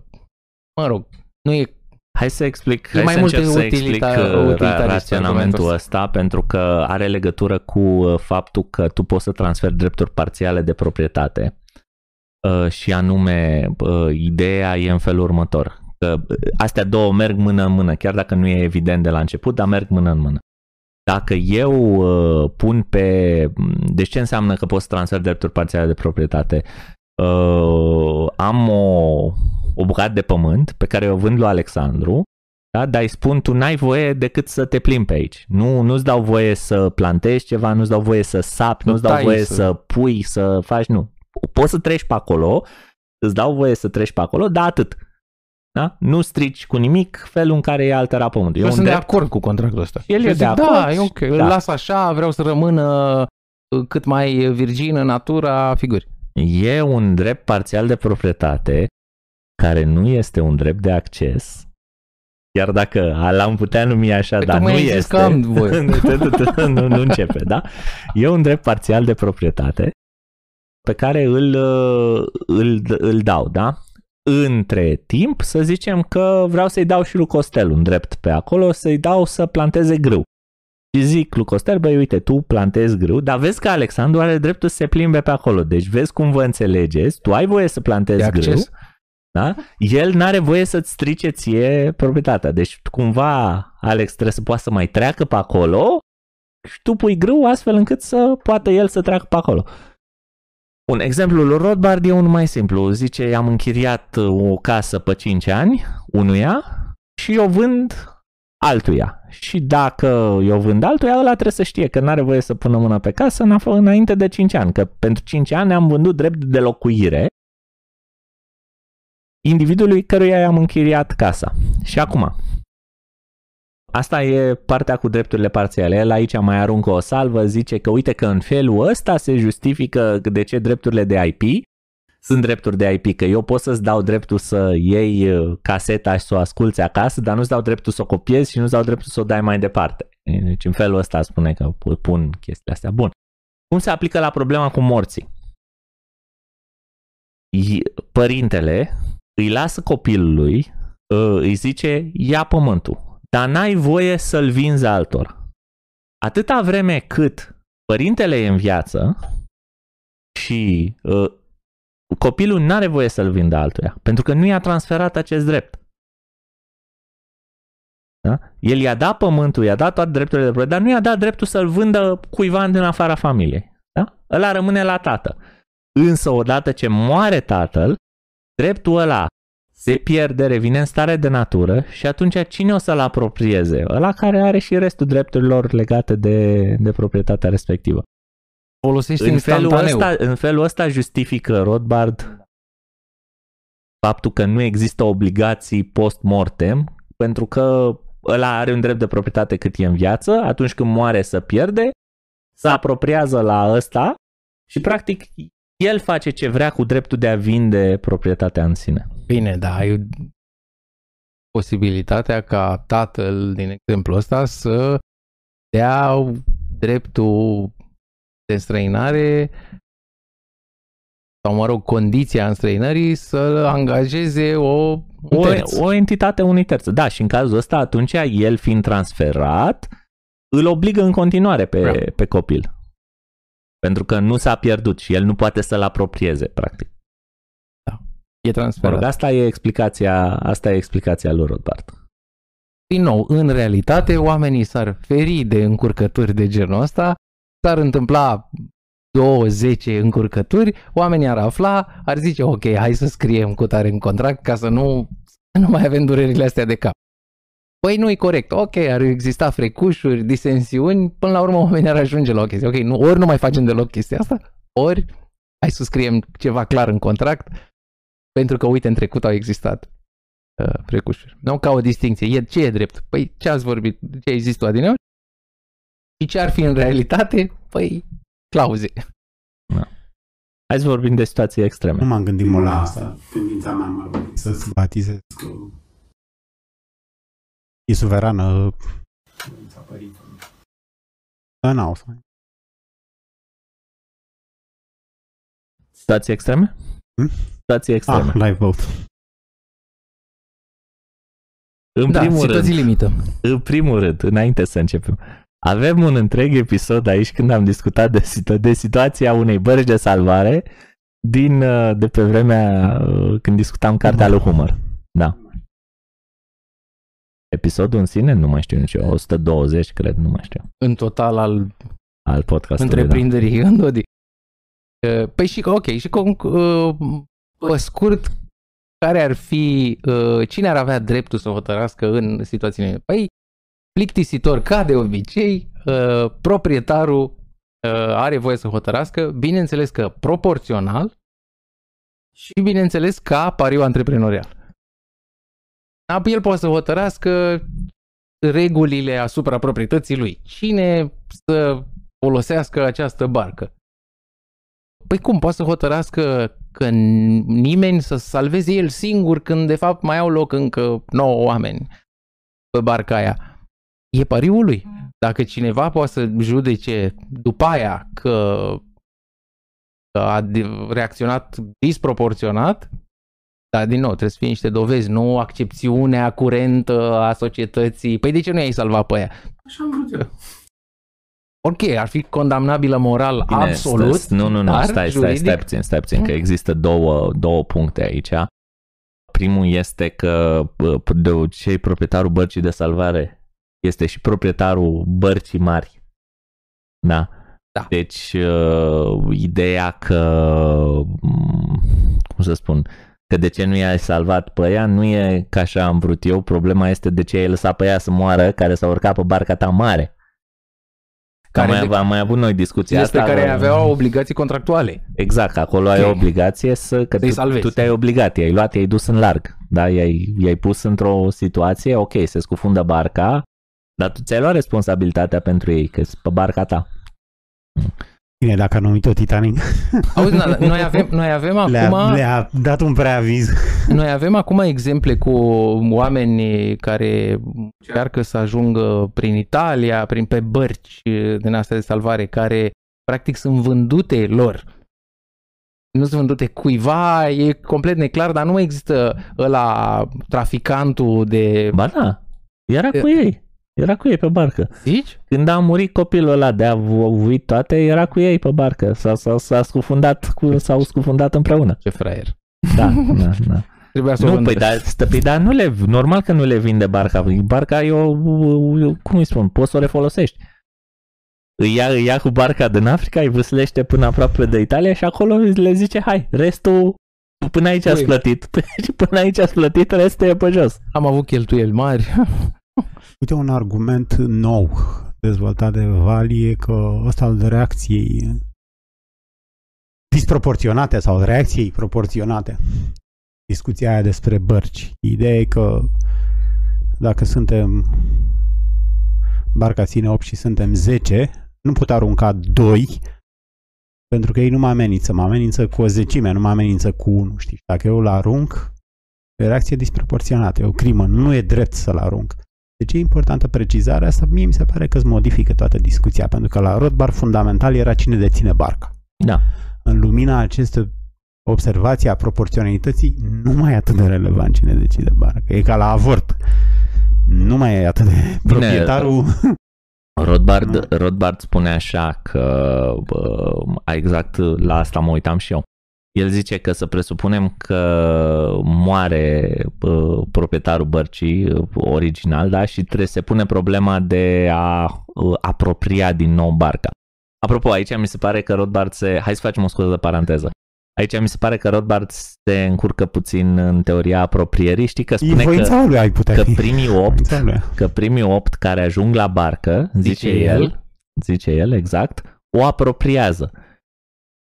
[SPEAKER 1] mă rog, nu e
[SPEAKER 2] Hai să explic,
[SPEAKER 1] E
[SPEAKER 2] hai
[SPEAKER 1] mai
[SPEAKER 2] să
[SPEAKER 1] mult
[SPEAKER 2] încerc să explic
[SPEAKER 1] utilita-
[SPEAKER 2] uh, ra-
[SPEAKER 1] utilitarist
[SPEAKER 2] raționamentul
[SPEAKER 1] argumentul
[SPEAKER 2] ăsta pentru că are legătură cu uh, faptul că tu poți să transferi drepturi parțiale de proprietate. Uh, și anume uh, ideea e în felul următor că uh, astea două merg mână în mână, chiar dacă nu e evident de la început, dar merg mână în mână. Dacă eu uh, pun pe... Deci ce înseamnă că poți să transfer drepturi parțiale de proprietate? Uh, am o, o bucată de pământ pe care o vând lui Alexandru, da? dar îi spun tu n-ai voie decât să te plimbi pe aici. Nu, nu-ți dau voie să plantezi ceva, nu-ți dau voie să sapi,
[SPEAKER 1] Să
[SPEAKER 2] nu-ți dau
[SPEAKER 1] tai,
[SPEAKER 2] voie
[SPEAKER 1] să-
[SPEAKER 2] să pui, să faci, nu. Poți să treci pe acolo, îți dau voie să treci pe acolo, dar atât. Da? Nu strici cu nimic felul în care e alterat pământul. E
[SPEAKER 1] Eu
[SPEAKER 2] un
[SPEAKER 1] sunt de
[SPEAKER 2] drept
[SPEAKER 1] acord cu contractul ăsta.
[SPEAKER 2] El
[SPEAKER 1] Și
[SPEAKER 2] e
[SPEAKER 1] eu
[SPEAKER 2] de
[SPEAKER 1] zic,
[SPEAKER 2] acord
[SPEAKER 1] Da, e
[SPEAKER 2] și-
[SPEAKER 1] ok, îl
[SPEAKER 2] da.
[SPEAKER 1] las așa, vreau să rămână uh, cât mai virgin în natura figuri.
[SPEAKER 2] E un drept parțial de proprietate care nu este un drept de acces, chiar dacă l-am putea numi așa,
[SPEAKER 1] Păi
[SPEAKER 2] dar nu
[SPEAKER 1] tocmai ai zis
[SPEAKER 2] este.
[SPEAKER 1] că am voie. [laughs]
[SPEAKER 2] nu, nu începe, da? E un drept parțial de proprietate pe care îl, uh, îl, îl dau, da? Între timp, să zicem că vreau să-i dau și lui Costel un drept pe acolo, să-i dau să planteze grâu. Și zic lui Costel, băi, uite, tu plantezi grâu, dar vezi că Alexandru are dreptul să se plimbe pe acolo. Deci vezi cum vă înțelegeți, tu ai voie să
[SPEAKER 1] De
[SPEAKER 2] plantezi grâu,
[SPEAKER 1] acces?
[SPEAKER 2] da? El n-are voie să-ți strice ție proprietatea. Deci cumva Alex trebuie să poată să mai treacă pe acolo și tu pui grâu astfel încât să poată el să treacă pe acolo. Un exemplu lui Rothbard e unul mai simplu. Zice, am închiriat o casă pe 5 ani unuia și o vând altuia. Și dacă eu vând altuia, ăla trebuie să știe că n-are voie să pună mâna pe casă în- înainte de 5 ani. Că pentru 5 ani am vândut drept de locuire individului căruia i-am închiriat casa. Și acum, asta e partea cu drepturile parțiale. El aici mai aruncă o salvă, zice că uite că în felul ăsta se justifică de ce drepturile de IP sunt drepturi de IP, că eu pot să-ți dau dreptul să iei uh, caseta și să o asculți acasă, dar nu-ți dau dreptul să o copiezi și nu-ți dau dreptul să o dai mai departe. Deci în felul ăsta spune că pun chestiile astea. Bun. Cum se aplică la problema cu morții? I- Părintele îi lasă copilului, uh, îi zice, ia pământul, dar n-ai voie să-l vinzi altor. Atâta vreme cât părintele e în viață și uh, copilul nu are voie să-l vindă altuia, pentru că nu i-a transferat acest drept. Da? El i-a dat pământul, i-a dat toate drepturile de proprietate, dar nu i-a dat dreptul să-l vândă cuiva din afara familiei. Da? Ăla rămâne la tată. Însă odată ce moare tatăl, dreptul ăla se pierde, revine în stare de natură și atunci cine o să-l apropieze? Ăla care are și restul drepturilor legate de, de proprietatea respectivă.
[SPEAKER 1] Folosești
[SPEAKER 2] În felul,
[SPEAKER 1] instantaneu.
[SPEAKER 2] ăsta, în felul ăsta justifică Rothbard faptul că nu există obligații post-mortem, pentru că ăla are un drept de proprietate cât e în viață, atunci când moare să pierde, se apropiază la ăsta și practic el face ce vrea cu dreptul de a vinde proprietatea în sine.
[SPEAKER 1] Bine, da, ai posibilitatea ca tatăl, din exemplu ăsta, să dea dreptul de înstrăinare sau, mă rog, condiția înstrăinării să angajeze o, un
[SPEAKER 2] O,
[SPEAKER 1] terț.
[SPEAKER 2] o entitate unui terț. Da, și în cazul ăsta, atunci, el fiind transferat, îl obligă în continuare pe,
[SPEAKER 1] Da.
[SPEAKER 2] pe copil. Pentru că nu s-a pierdut și el nu poate să-l apropieze, practic.
[SPEAKER 1] E
[SPEAKER 2] Mă
[SPEAKER 1] transferat.
[SPEAKER 2] rog, asta e explicația, asta e explicația lui Rothbard.
[SPEAKER 1] Din nou, în realitate, oamenii s-ar feri de încurcături de genul ăsta, s-ar întâmpla 2-10 încurcături, oamenii ar afla, ar zice, ok, hai să scriem cu tare în contract ca să nu, să nu mai avem durerile astea de cap. Păi nu e corect. Ok, ar exista frecușuri, disensiuni, până la urmă oamenii ar ajunge la o chestie. Ok, nu, ori nu mai facem deloc chestia asta, ori hai să scriem ceva clar în contract, pentru că, uite, în trecut au existat uh, frecușuri. Nu ca o distinție. E, ce e drept? Păi ce ați vorbit? Ce ai zis tu adineori? Și ce ar fi în realitate? Păi clauze.
[SPEAKER 2] Hai să vorbim de situații extreme.
[SPEAKER 3] Nu m-am gândit mult la asta. Tendința mea mă să-ți batizez că e suverană. Da, n-au să
[SPEAKER 2] Situații extreme?
[SPEAKER 3] Hmm?
[SPEAKER 2] Situații extreme.
[SPEAKER 3] Ah, live vote.
[SPEAKER 2] în,
[SPEAKER 1] Da,
[SPEAKER 2] primul rând,
[SPEAKER 1] situații limită.
[SPEAKER 2] în primul rând, înainte să începem, avem un întreg episod aici când am discutat de, situ- de situația unei bărci de salvare din, uh, de pe vremea uh, când discutam cartea lui Humor. Da. Episodul în sine, nu mai știu nici eu, 120 cred, nu mai știu,
[SPEAKER 1] În total al
[SPEAKER 2] al podcastului.
[SPEAKER 1] întreprinderii în Dodi. Uh, Păi și, ok, și cum, uh, pe scurt, care ar fi, uh, cine ar avea dreptul să hotărască în situațiile? Păi, plictisitor, ca de obicei, uh, proprietarul uh, are voie să hotărască, bineînțeles că proporțional și bineînțeles ca pariu antreprenorial. Apoi el poate să hotărască regulile asupra proprietății lui. Cine să folosească această barcă? Păi cum, poate să hotărască că nimeni să salveze el singur când de fapt mai au loc încă 9 oameni pe barca aia. E pariul lui. Dacă cineva poate să judece după aia că că a de- reacționat disproporționat, dar din nou trebuie să fie niște dovezi, nu accepțiunea curentă a societății. Păi de ce nu i-ai salvat pe aia? Așa am vrut eu. Ok, ar fi condamnabilă moral
[SPEAKER 2] Bine,
[SPEAKER 1] absolut.
[SPEAKER 2] stă- nu, nu, nu,
[SPEAKER 1] dar
[SPEAKER 2] stai, stai,
[SPEAKER 1] juridic-
[SPEAKER 2] stai puțin, stai puțin, că
[SPEAKER 1] Mm.
[SPEAKER 2] există două, două puncte aici. Primul este că bă, de obicei proprietarul bărcii de salvare este și proprietarul bărcii mari. Da.
[SPEAKER 1] Da.
[SPEAKER 2] Deci, uh, ideea că, mm, cum să spun, că de ce nu i-ai salvat pe ea, nu e ca așa am vrut eu, problema este de ce ai lăsat pe ea să moară, care s-a urcat pe barca ta mare. Care
[SPEAKER 1] Care
[SPEAKER 2] am, mai,
[SPEAKER 1] de-
[SPEAKER 2] am mai avut noi discuția
[SPEAKER 1] despre
[SPEAKER 2] asta.
[SPEAKER 1] care
[SPEAKER 2] că-
[SPEAKER 1] aveau obligații contractuale.
[SPEAKER 2] Exact, acolo ai
[SPEAKER 1] Ok.
[SPEAKER 2] obligație să, că
[SPEAKER 1] Să-i
[SPEAKER 2] tu,
[SPEAKER 1] salvezi.
[SPEAKER 2] tu te-ai obligat, i-ai luat, i-ai dus în larg, da? i-ai, i-ai pus într-o situație, ok, se scufundă barca, dar tu ți-ai luat responsabilitatea pentru ei, că pe barca ta.
[SPEAKER 3] Bine, dacă nu uit-o Titanic, [laughs]
[SPEAKER 1] Auzi, na, noi avem, noi avem
[SPEAKER 3] le-a,
[SPEAKER 1] acum...
[SPEAKER 3] le-a dat un preaviz. [laughs]
[SPEAKER 1] Noi avem acum exemple cu oameni care încearcă să ajungă prin Italia, prin pe bărci din astea de salvare, care practic sunt vândute lor. Nu sunt vândute cuiva, e complet neclar, dar nu mai există ăla traficantul de...
[SPEAKER 2] Ba da, era cu ei, era cu ei pe barcă.
[SPEAKER 1] Zici?
[SPEAKER 2] Când a murit copilul ăla de a vuit toate, era cu ei pe barcă, s-a, s-a, s-a scufundat, cu, s-au scufundat împreună.
[SPEAKER 1] Ce fraier.
[SPEAKER 2] Da, da, da. [laughs]
[SPEAKER 1] Trebuia să o
[SPEAKER 2] Nu,
[SPEAKER 1] vândă.
[SPEAKER 2] păi dar, stă, păi, dar nu le, normal că nu le vinde barca. Barca e o, o- cum îi spun, poți să o refolosești. Îi ia, îi ia cu barca din Africa, îi vâslește până aproape de Italia și acolo le zice, hai, restul, până aici ați
[SPEAKER 1] Ui.
[SPEAKER 2] plătit. Și [laughs] până aici ați plătit, restul e pe jos.
[SPEAKER 1] Am avut cheltuieli mari. [laughs]
[SPEAKER 3] Uite un argument nou dezvoltat de Vali e că ăsta al reacției disproporționate sau reacției proporționate. Discuția aia despre bărci. Ideea e că dacă suntem barca ține 8 și suntem 10, nu pot arunca 2 pentru că ei nu mă amenință. Mă amenință cu o zecime, nu mă amenință cu 1. Știi? Dacă eu îl arunc, e o reacție disproporționată, e o crimă. Nu e drept să-l arunc. Deci e importantă precizarea asta. Mie mi se pare că îți modifică toată discuția, pentru că la Rothbard fundamental era cine deține barca.
[SPEAKER 2] Da.
[SPEAKER 3] În lumina acestei observații a proporționalității, nu mai e atât de relevant cine decide barca. E ca la avort. Nu mai e atât de proprietarul...
[SPEAKER 2] Rothbard, Rothbard spune așa că bă, exact la asta mă uitam și eu. El zice că să presupunem că moare uh, proprietarul bărcii uh, original, da, și trebuie se pune problema de a uh, apropia din nou barca. Apropo, aici mi se pare că Rothbard se... Hai să facem o scuză de paranteză. Aici mi se pare că Rothbard se încurcă puțin în teoria apropierii. Știi că spune că,
[SPEAKER 3] lui ai putea
[SPEAKER 2] că
[SPEAKER 3] fi.
[SPEAKER 2] primii opt că primii opt care ajung la barcă, zice,
[SPEAKER 1] Zice
[SPEAKER 2] el,
[SPEAKER 1] el.
[SPEAKER 2] zice el, exact, o apropiază.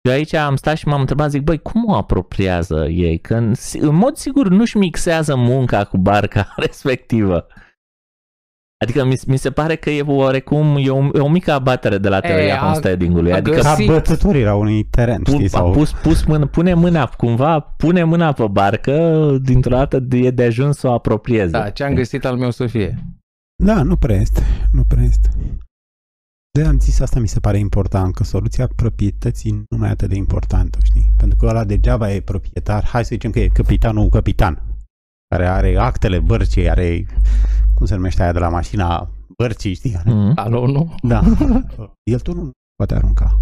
[SPEAKER 2] Eu aici am stat și m-am întrebat, zic, băi, cum o apropiază ei? Că în, în mod sigur nu-și mixează munca cu barca [laughs] respectivă. Adică mi, mi se pare că e oarecum, e o, e o mică abatere de la teoria
[SPEAKER 1] a-
[SPEAKER 2] homesteading-ului.
[SPEAKER 1] a
[SPEAKER 2] Adică
[SPEAKER 3] Ca
[SPEAKER 1] găsit-
[SPEAKER 3] bătătorirea unui teren,
[SPEAKER 2] pun,
[SPEAKER 3] știi?
[SPEAKER 2] a
[SPEAKER 3] Sau...
[SPEAKER 2] pus, pus mână, pune mâna cumva, pune mâna pe barcă, dintr-o dată e de ajuns să o apropieze.
[SPEAKER 1] Da, ce am găsit al meu să fie.
[SPEAKER 3] Da, nu prea este. Nu prea este. De am zis asta mi se pare important, că soluția proprietății nu mai e atât de importantă, știi? Pentru că ăla degeaba e proprietar, hai să zicem că e capitanul capitan, care are actele bărcii, are, cum se numește aia de la mașina bărcii, știi? Are-
[SPEAKER 2] Mm.
[SPEAKER 1] Alo, nu?
[SPEAKER 3] Da. [laughs] El tu nu poate arunca.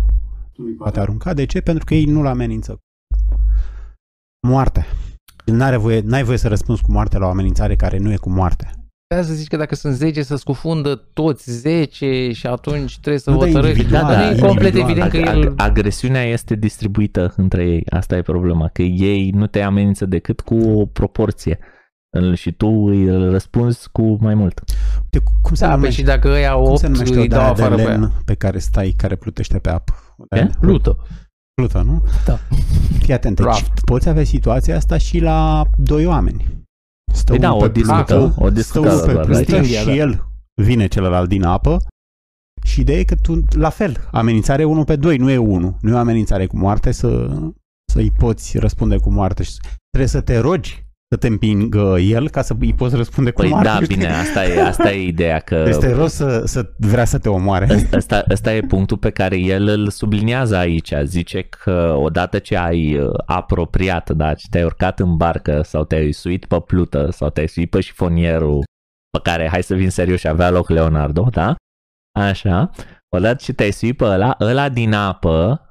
[SPEAKER 3] Poate arunca. De ce? Pentru că ei nu-l amenință. Moarte. El n-are voie, n-ai voie să răspunzi cu moarte la o amenințare care nu e cu moarte.
[SPEAKER 1] Putea să zici că dacă sunt 10 să scufundă toți 10 și atunci trebuie să
[SPEAKER 3] Nu, dar
[SPEAKER 1] hotărăști.
[SPEAKER 3] individual,
[SPEAKER 1] Da, e
[SPEAKER 3] individual.
[SPEAKER 1] complet evident că
[SPEAKER 2] Ag-
[SPEAKER 1] el...
[SPEAKER 2] ag- agresiunea este distribuită între ei. Asta e problema, că ei nu te amenință decât cu o proporție. Îl- Și tu îi răspunzi cu mai mult.
[SPEAKER 3] De, cum se
[SPEAKER 1] Da, pe
[SPEAKER 3] numește?
[SPEAKER 1] și dacă ăia
[SPEAKER 3] Cum
[SPEAKER 1] 8
[SPEAKER 3] se numește
[SPEAKER 1] îi dau
[SPEAKER 3] odaia de
[SPEAKER 1] afară pe aia.
[SPEAKER 3] lemn pe care stai, care plutește pe apă? Odaia
[SPEAKER 2] Ce?
[SPEAKER 3] de-
[SPEAKER 1] Plută.
[SPEAKER 3] Plută, nu?
[SPEAKER 1] Da.
[SPEAKER 3] Fii atent, deci
[SPEAKER 1] Raft.
[SPEAKER 3] poți avea situația asta și la doi oameni. Stă
[SPEAKER 2] Păi da,
[SPEAKER 3] unul
[SPEAKER 2] o
[SPEAKER 3] pe
[SPEAKER 2] discutăm,
[SPEAKER 3] plută,
[SPEAKER 2] o
[SPEAKER 3] stă
[SPEAKER 2] discutăm,
[SPEAKER 3] unul pe
[SPEAKER 2] doar,
[SPEAKER 3] plută
[SPEAKER 1] da.
[SPEAKER 3] și el vine celălalt din apă și ideea e că tu, la fel, amenințare 1 pe 2, nu e 1. Nu e o amenințare cu moarte să, să-i poți răspunde cu moarte. Și Trebuie să te rogi să te împingă el ca să îi poți răspunde cu
[SPEAKER 2] Păi
[SPEAKER 3] moarte.
[SPEAKER 2] da,
[SPEAKER 3] știi?
[SPEAKER 2] bine, asta e, asta e ideea că
[SPEAKER 3] Este rost să, să vrea să te omoare.
[SPEAKER 2] Ăsta- Ăsta, ăsta e punctul pe care el îl subliniază aici. Zice că odată ce ai uh, apropiat, da, ce te-ai urcat în barcă sau te-ai suit pe plută sau te-ai suit pe șifonierul pe care, hai să vin serios, avea loc Leonardo, da? Așa. Odată ce te-ai suit pe ăla, ăla din apă,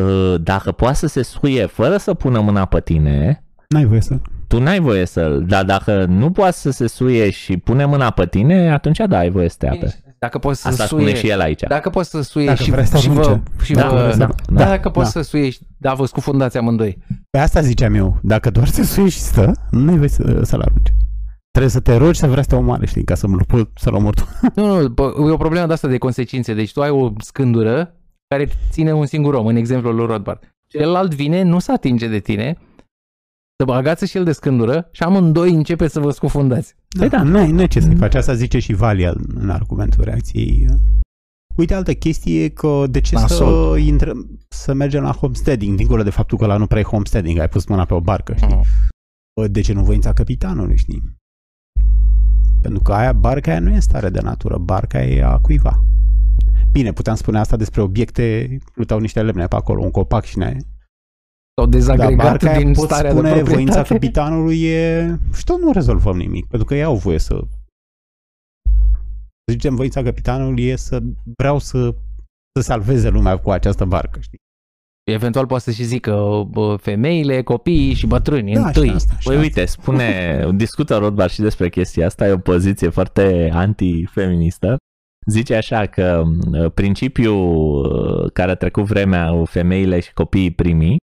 [SPEAKER 2] uh, dacă poate să se suie fără să pună mâna pe tine,
[SPEAKER 3] N-ai voie să...
[SPEAKER 2] tu n-ai voie să-l, dar dacă nu poate să se suie și pune mâna pe tine, atunci da, ai voie să te ape.
[SPEAKER 1] Dacă poți să
[SPEAKER 2] Asta
[SPEAKER 1] suie...
[SPEAKER 2] spune și el aici.
[SPEAKER 1] Dacă poți să suie
[SPEAKER 3] Dacă
[SPEAKER 1] și,
[SPEAKER 3] vrei să
[SPEAKER 1] și vă...
[SPEAKER 3] arunce.
[SPEAKER 1] Și
[SPEAKER 2] Da,
[SPEAKER 1] vă
[SPEAKER 2] da,
[SPEAKER 1] da,
[SPEAKER 2] da,
[SPEAKER 1] dacă poți
[SPEAKER 3] da.
[SPEAKER 1] să suie, și- da, vă scufundați amândoi.
[SPEAKER 3] Pe asta ziceam eu. Dacă doar se suie și stă, nu ai voie să, să-l arunci. Trebuie să te rogi să vrea să te omoare, știi, ca să-l pot să-l omori tu. [laughs]
[SPEAKER 1] Nu, nu, bă, e o problemă de asta de consecințe. Deci tu ai o scândură care ține un singur om, în exemplul lui Rothbard. Celălalt vine, nu se atinge de tine, să bagați și el de scândură și amândoi începe să vă scufundați.
[SPEAKER 3] Păi da, nu ai, nu ai ce să-i faci. Asta zice și Valia în argumentul reacției. Uite, altă chestie e că de ce să,
[SPEAKER 1] Nasol.
[SPEAKER 3] intrăm, să mergem la homesteading, dincolo de faptul că la nu prea e homesteading, ai pus mâna pe o barcă, știi?
[SPEAKER 1] Mhm.
[SPEAKER 3] Bă, De ce nu voința capitanului, știi? Pentru că aia, barca aia nu e în stare de natură, barca e a cuiva. Bine, puteam spune asta despre obiecte, plutau niște lemne pe acolo, un copac și ne...
[SPEAKER 1] S-au
[SPEAKER 3] Dar
[SPEAKER 1] dezagregat
[SPEAKER 3] barca aia
[SPEAKER 1] din
[SPEAKER 3] pot
[SPEAKER 1] starea de
[SPEAKER 3] spune voința
[SPEAKER 1] proprietate.
[SPEAKER 3] capitanului e... Și tot nu rezolvăm nimic, pentru că ei au voie să... Să zicem, voința capitanului e să vreau să, să salveze lumea cu această barcă, știi?
[SPEAKER 1] Eventual poate să și zică bă, femeile, copiii și bătrânii
[SPEAKER 3] Da, și
[SPEAKER 1] întâi.
[SPEAKER 3] asta, și
[SPEAKER 2] Păi
[SPEAKER 3] asta.
[SPEAKER 2] uite, spune, [laughs] discută Rothbard și despre chestia asta, e o poziție foarte antifeministă. Zice așa că uh, principiul uh, care a trecut vremea uh, femeile și copiii primii uh,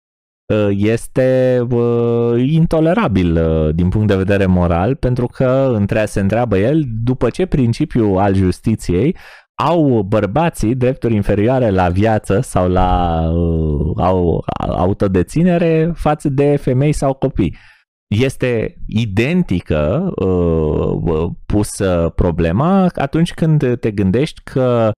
[SPEAKER 2] este uh, intolerabil uh, din punct de vedere moral pentru că între, se întreabă el după ce principiul al justiției au bărbații drepturi inferioare la viață sau la uh, au, autodeținere față de femei sau copii. Este identică uh, pusă problema atunci când te gândești că uh,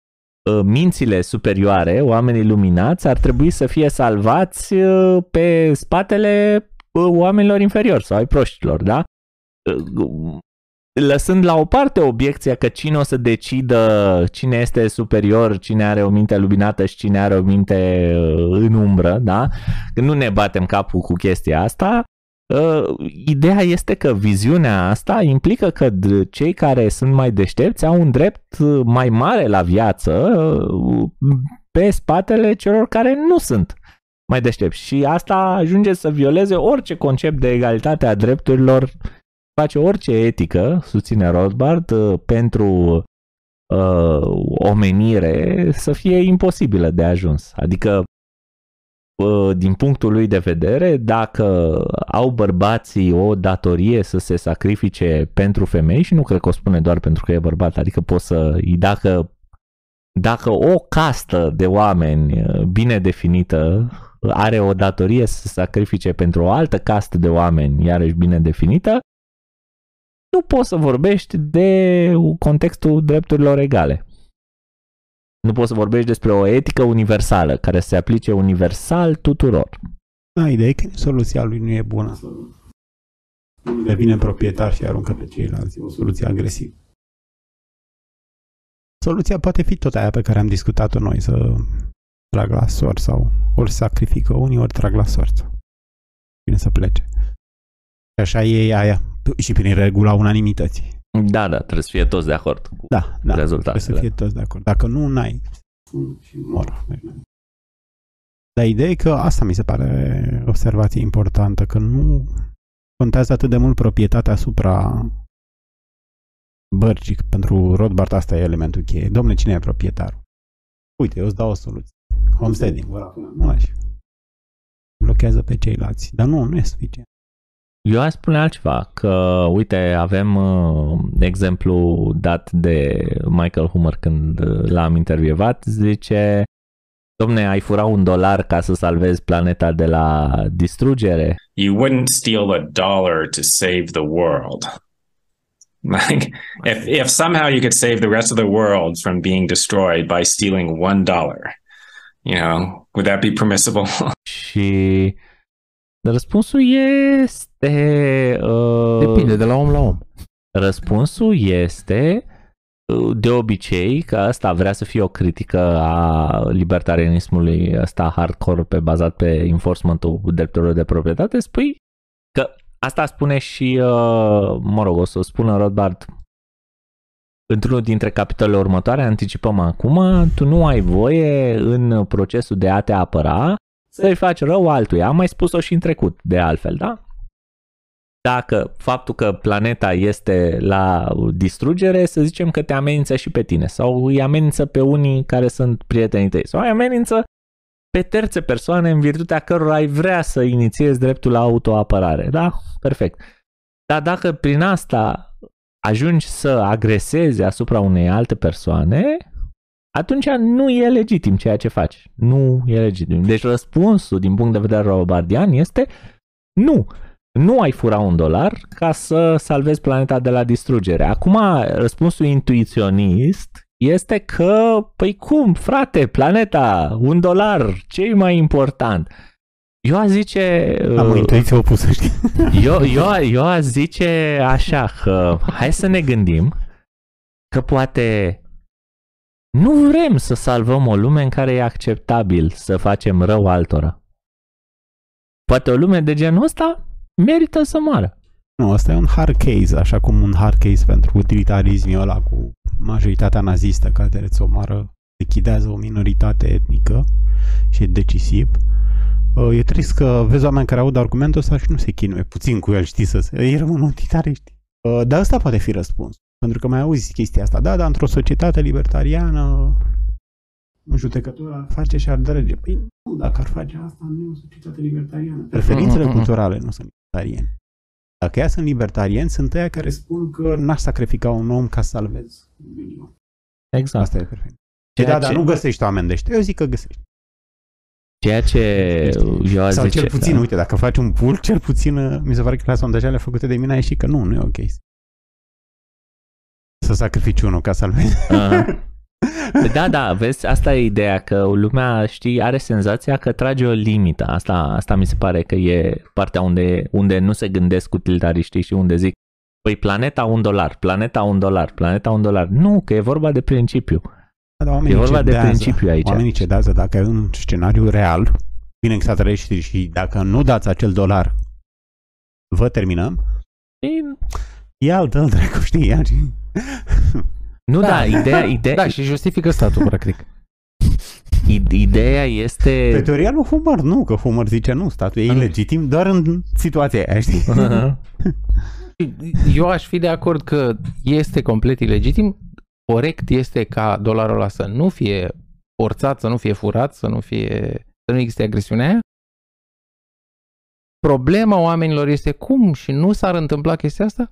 [SPEAKER 2] mințile superioare, oamenii luminați, ar trebui să fie salvați uh, pe spatele uh, oamenilor inferiori sau ai proștilor, da? Uh, lăsând la o parte obiecția că cine o să decidă cine este superior, cine are o minte luminată și cine are o minte uh, în umbră, da? Că nu ne batem capul cu chestia asta. Uh, ideea este că viziunea asta implică că d- cei care sunt mai deștepți au un drept uh, mai mare la viață uh, pe spatele celor care nu sunt mai deștept. Și asta ajunge să violeze orice concept de egalitate a drepturilor, face orice etică, susține Rothbard, uh, pentru uh, omenire să fie imposibilă de ajuns. Adică uh, din punctul lui de vedere, dacă au bărbații o datorie să se sacrifice pentru femei, și nu cred că o spune doar pentru că e bărbat, adică poți să, dacă, dacă o castă de oameni uh, bine definită are o datorie să se sacrifice pentru o altă castă de oameni, iarăși bine definită, nu poți să vorbești de contextul drepturilor egale. Nu poți să vorbești despre o etică universală care se aplice universal tuturor.
[SPEAKER 3] Da, ideea e că soluția lui nu e bună. Devine proprietar și aruncă pe ceilalți. E o soluție agresivă. Soluția poate fi tot aia pe care am discutat-o noi, să trag la sort sau ori sacrifică unii, ori trag la sort. Bine să plece. Și așa e aia. Și prin regula unanimității.
[SPEAKER 2] Da, da, trebuie să fie toți de acord cu
[SPEAKER 3] Da, da.
[SPEAKER 2] rezultatele.
[SPEAKER 3] Trebuie să fie toți de acord. Dacă nu, n-ai. Și mor. Dar ideea e că asta mi se pare observație importantă, că nu contează atât de mult proprietatea asupra bărcii. Pentru Rothbard asta e elementul cheie. Domne, cine e proprietarul? Uite, eu îți dau o soluție. Homesteading, vă rog. Nu lași. Blochează pe ceilalți. Dar nu, nu e suficient.
[SPEAKER 2] Eu aș spune altceva, că uite, avem uh, exemplu dat de Michael Hummer când uh, l-am intervievat, zice, domne, ai fura un dolar ca să salvezi planeta de la distrugere?
[SPEAKER 4] You wouldn't steal a dollar to save the world. Like if if somehow you could save the rest of the world from being destroyed by stealing one dollar, you know, would that be permissible? [laughs]
[SPEAKER 2] Și răspunsul este... Uh,
[SPEAKER 1] Depinde de la om la om.
[SPEAKER 2] Răspunsul este uh, de obicei că asta vrea să fie o critică a libertarianismului ăsta hardcore pe bazat pe enforcementul drepturilor de proprietate, spui că asta spune și, uh, mă rog, o să o spună Rothbard într-unul dintre capitolele următoare, anticipăm acum, tu nu ai voie în procesul de a te apăra să-i faci rău altuia. Am mai spus-o și în trecut, de altfel, da? Dacă faptul că planeta este la distrugere, să zicem că te amenință și pe tine sau îi amenință pe unii care sunt prietenii tăi sau îi amenință pe terțe persoane în virtutea cărora ai vrea să inițiezi dreptul la autoapărare. Da? Perfect. Dar dacă prin asta ajungi să agresezi asupra unei alte persoane, atunci nu e legitim ceea ce faci. Nu e legitim. Deci răspunsul din punct de vedere robardian este nu. Nu ai fura un dolar ca să salvezi planeta de la distrugere. Acum, răspunsul intuiționist este că, păi cum, frate, planeta, un dolar, ce mai important? Eu aș zice...
[SPEAKER 3] Am o intuiție opusă, știi?
[SPEAKER 2] Eu, eu, eu aș zice așa, că hai să ne gândim că poate nu vrem să salvăm o lume în care e acceptabil să facem rău altora. Poate o lume de genul ăsta merită să moară.
[SPEAKER 3] Nu, asta e un hard case, așa cum un hard case pentru utilitarismul ăla cu majoritatea nazistă care îți omoară, lichidează o minoritate etnică și e decisiv. E trist că vezi oameni care aud argumentul ăsta și nu se chinuie puțin cu el, știi, să se... Ei rămân utilitariști. Dar ăsta poate fi răspuns. Pentru că mai auzi chestia asta. Da, dar într-o societate libertariană un judecător face și ar drege. Păi nu, dacă ar face asta, nu e o societate libertariană. Preferințele culturale nu sunt libertariene. Dacă ea sunt libertarieni, sunt ăia care spun că n-aș sacrifica un om ca să salvez.
[SPEAKER 2] Exact.
[SPEAKER 3] Asta e perfect. Ceea da, ce... dar nu găsești oameni deștepți. Eu zic că găsești.
[SPEAKER 2] Ceea ce eu aș
[SPEAKER 3] Sau
[SPEAKER 2] zice,
[SPEAKER 3] cel puțin,
[SPEAKER 2] da.
[SPEAKER 3] uite, dacă faci un pool, cel puțin, mi se pare că la sondajele făcute de mine a ieșit că nu, nu e ok. Să sacrifici unul ca să salvezi.
[SPEAKER 2] Uh, da, da, vezi, asta e ideea, că lumea, știi, are senzația că trage o limită. Asta, asta mi se pare că e partea unde, unde nu se gândesc utilitariștii și unde zic, păi planeta un dolar, planeta un dolar, planeta un dolar. Nu, că e vorba de principiu.
[SPEAKER 3] Da,
[SPEAKER 2] e vorba de principiu aici.
[SPEAKER 3] Oamenii cedează dacă e un scenariu real, bine extraterestri și dacă nu dați acel dolar, vă terminăm. E altă, dracu, știi, ea, [laughs]
[SPEAKER 2] Nu, da, da ideea, ideea...
[SPEAKER 1] Da, și justifică statul, practic.
[SPEAKER 2] Ideea este...
[SPEAKER 3] Pe teoria lui Homer nu, că Homer zice nu, statul e ilegitim doar în situația aia, știi? [laughs]
[SPEAKER 1] Eu aș fi de acord că este complet ilegitim. Corect este ca dolarul ăla să nu fie forțat, să nu fie furat, să nu fie să nu existe agresiunea aia. Problema oamenilor este cum și nu s-ar întâmpla chestia asta?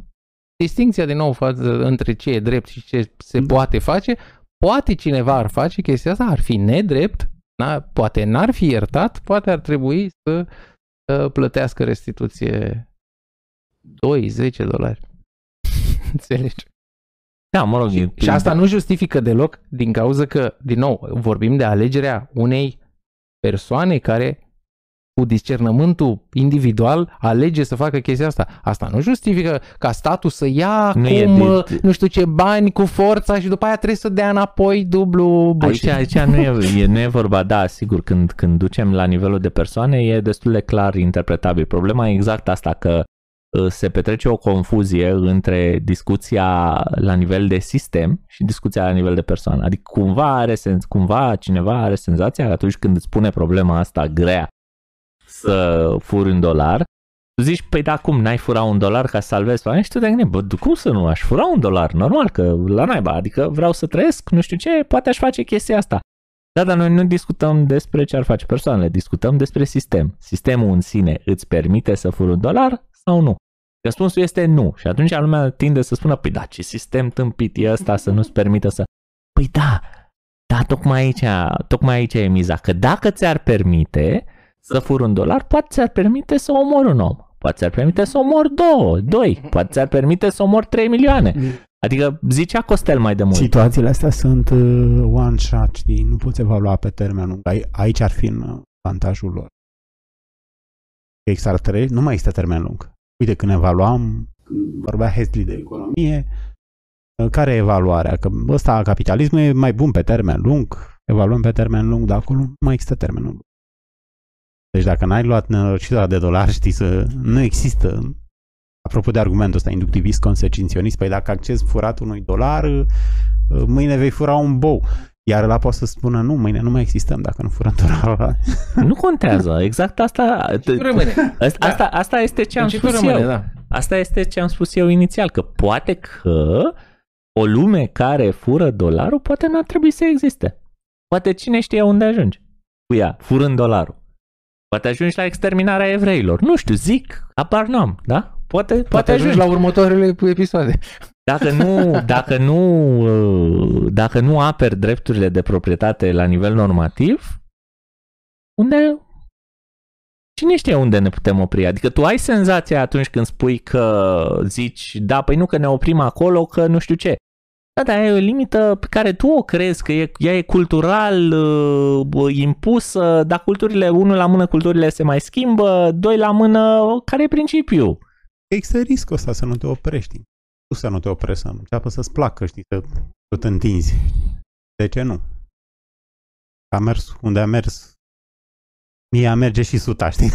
[SPEAKER 1] Distinția din nou față între ce e drept și ce se
[SPEAKER 3] Da.
[SPEAKER 1] poate face. Poate cineva ar face chestia asta, ar fi nedrept, n poate n-ar fi iertat, poate ar trebui să uh, plătească restituție 2-10 dolari. [laughs] Înțelegi?
[SPEAKER 2] Da, mă rog, e-
[SPEAKER 1] Și asta nu justifică deloc din cauza că, din nou, vorbim de alegerea unei persoane care cu discernământul individual alege să facă chestia asta. Asta nu justifică ca statul să ia
[SPEAKER 2] Nu
[SPEAKER 1] nu
[SPEAKER 2] e
[SPEAKER 1] cum,
[SPEAKER 2] de-
[SPEAKER 1] de... nu știu ce bani cu forța și după aia trebuie să dea înapoi dublu
[SPEAKER 2] Aici,
[SPEAKER 1] bullshit.
[SPEAKER 2] aici nu, e, e, nu e vorba, da, sigur, când, când ducem la nivelul de persoane e destul de clar interpretabil. Problema e exact asta, că uh, se petrece o confuzie între discuția la nivel de sistem și discuția la nivel de persoană. Adică cumva, are sens, cumva cineva are senzația că atunci când îți pune problema asta grea să furi un dolar, tu zici, păi da, cum, n-ai fura un dolar ca să salvezi pe oameni? Și tu te gândești, bă, cum să nu, aș fura un dolar, normal că la naiba, adică vreau să trăiesc, nu știu ce, poate aș face chestia asta. Da, dar noi nu discutăm despre ce ar face persoanele, discutăm despre sistem. Sistemul în sine îți permite să furi un dolar sau nu? Răspunsul este nu. Și atunci lumea tinde să spună, păi da, ce sistem tâmpit e ăsta să nu-ți permită să... Păi da, da, tocmai aici, tocmai aici e miza, că dacă ți-ar permite să furi un dolar, poate ți-ar permite să omori un om. Poate ți-ar permite să omori două, doi, poate ți-ar permite să omori 3 milioane. Adică zicea Costel mai de mult.
[SPEAKER 3] Situațiile astea sunt uh, one shot, știi? Nu poți evalua pe termen lung. Ai- Aici ar fi în uh, avantajul lor. Exact 3, nu mai există termen lung. Uite, când evaluam, când vorbea Hesley de economie, uh, care e evaluarea? Că ăsta, capitalismul e mai bun pe termen lung, evaluăm pe termen lung, dar acolo nu mai există termenul lung. Deci dacă n-ai luat nenorocirea de dolari, știi, să nu există Apropo de argumentul ăsta inductivist consecinționist, păi dacă accesi furat unui dolar, uh, mâine vei fura un bou. Iar ăla poate să spună, nu, mâine nu mai existăm dacă nu furăm dolarul ăla.
[SPEAKER 2] Nu contează, exact asta...
[SPEAKER 1] Rămâne.
[SPEAKER 2] Asta, asta, asta este ce am
[SPEAKER 1] Principiul
[SPEAKER 2] spus
[SPEAKER 1] rămâne,
[SPEAKER 2] eu.
[SPEAKER 1] da.
[SPEAKER 2] Asta este ce am spus eu inițial, că poate că o lume care fură dolarul poate n-ar trebui să existe. Poate cine știe unde ajungi cu ea, furând dolarul. Poate ajungi la exterminarea evreilor. Nu știu, zic, apar n-am, da? Poate, poate,
[SPEAKER 1] Poate ajungi la următoarele episoade.
[SPEAKER 2] Dacă nu, dacă nu, uh, dacă nu aperi drepturile de proprietate la nivel normativ, unde Cine știe unde ne putem opri? Adică tu ai senzația atunci când spui că zici, da, păi nu că ne oprim acolo, că nu știu ce. Da, dar e o limită pe care tu o crezi că e, ea e cultural uh, impusă, dar culturile, unul la mână culturile se mai schimbă, doi la mână, care e principiul?
[SPEAKER 3] Există riscul ăsta să nu te oprești. Tu să nu te oprești, să înceapă să-ți placă, știi, să tot întinzi. De ce nu? A mers unde a mers, mie a merge și suta, știi?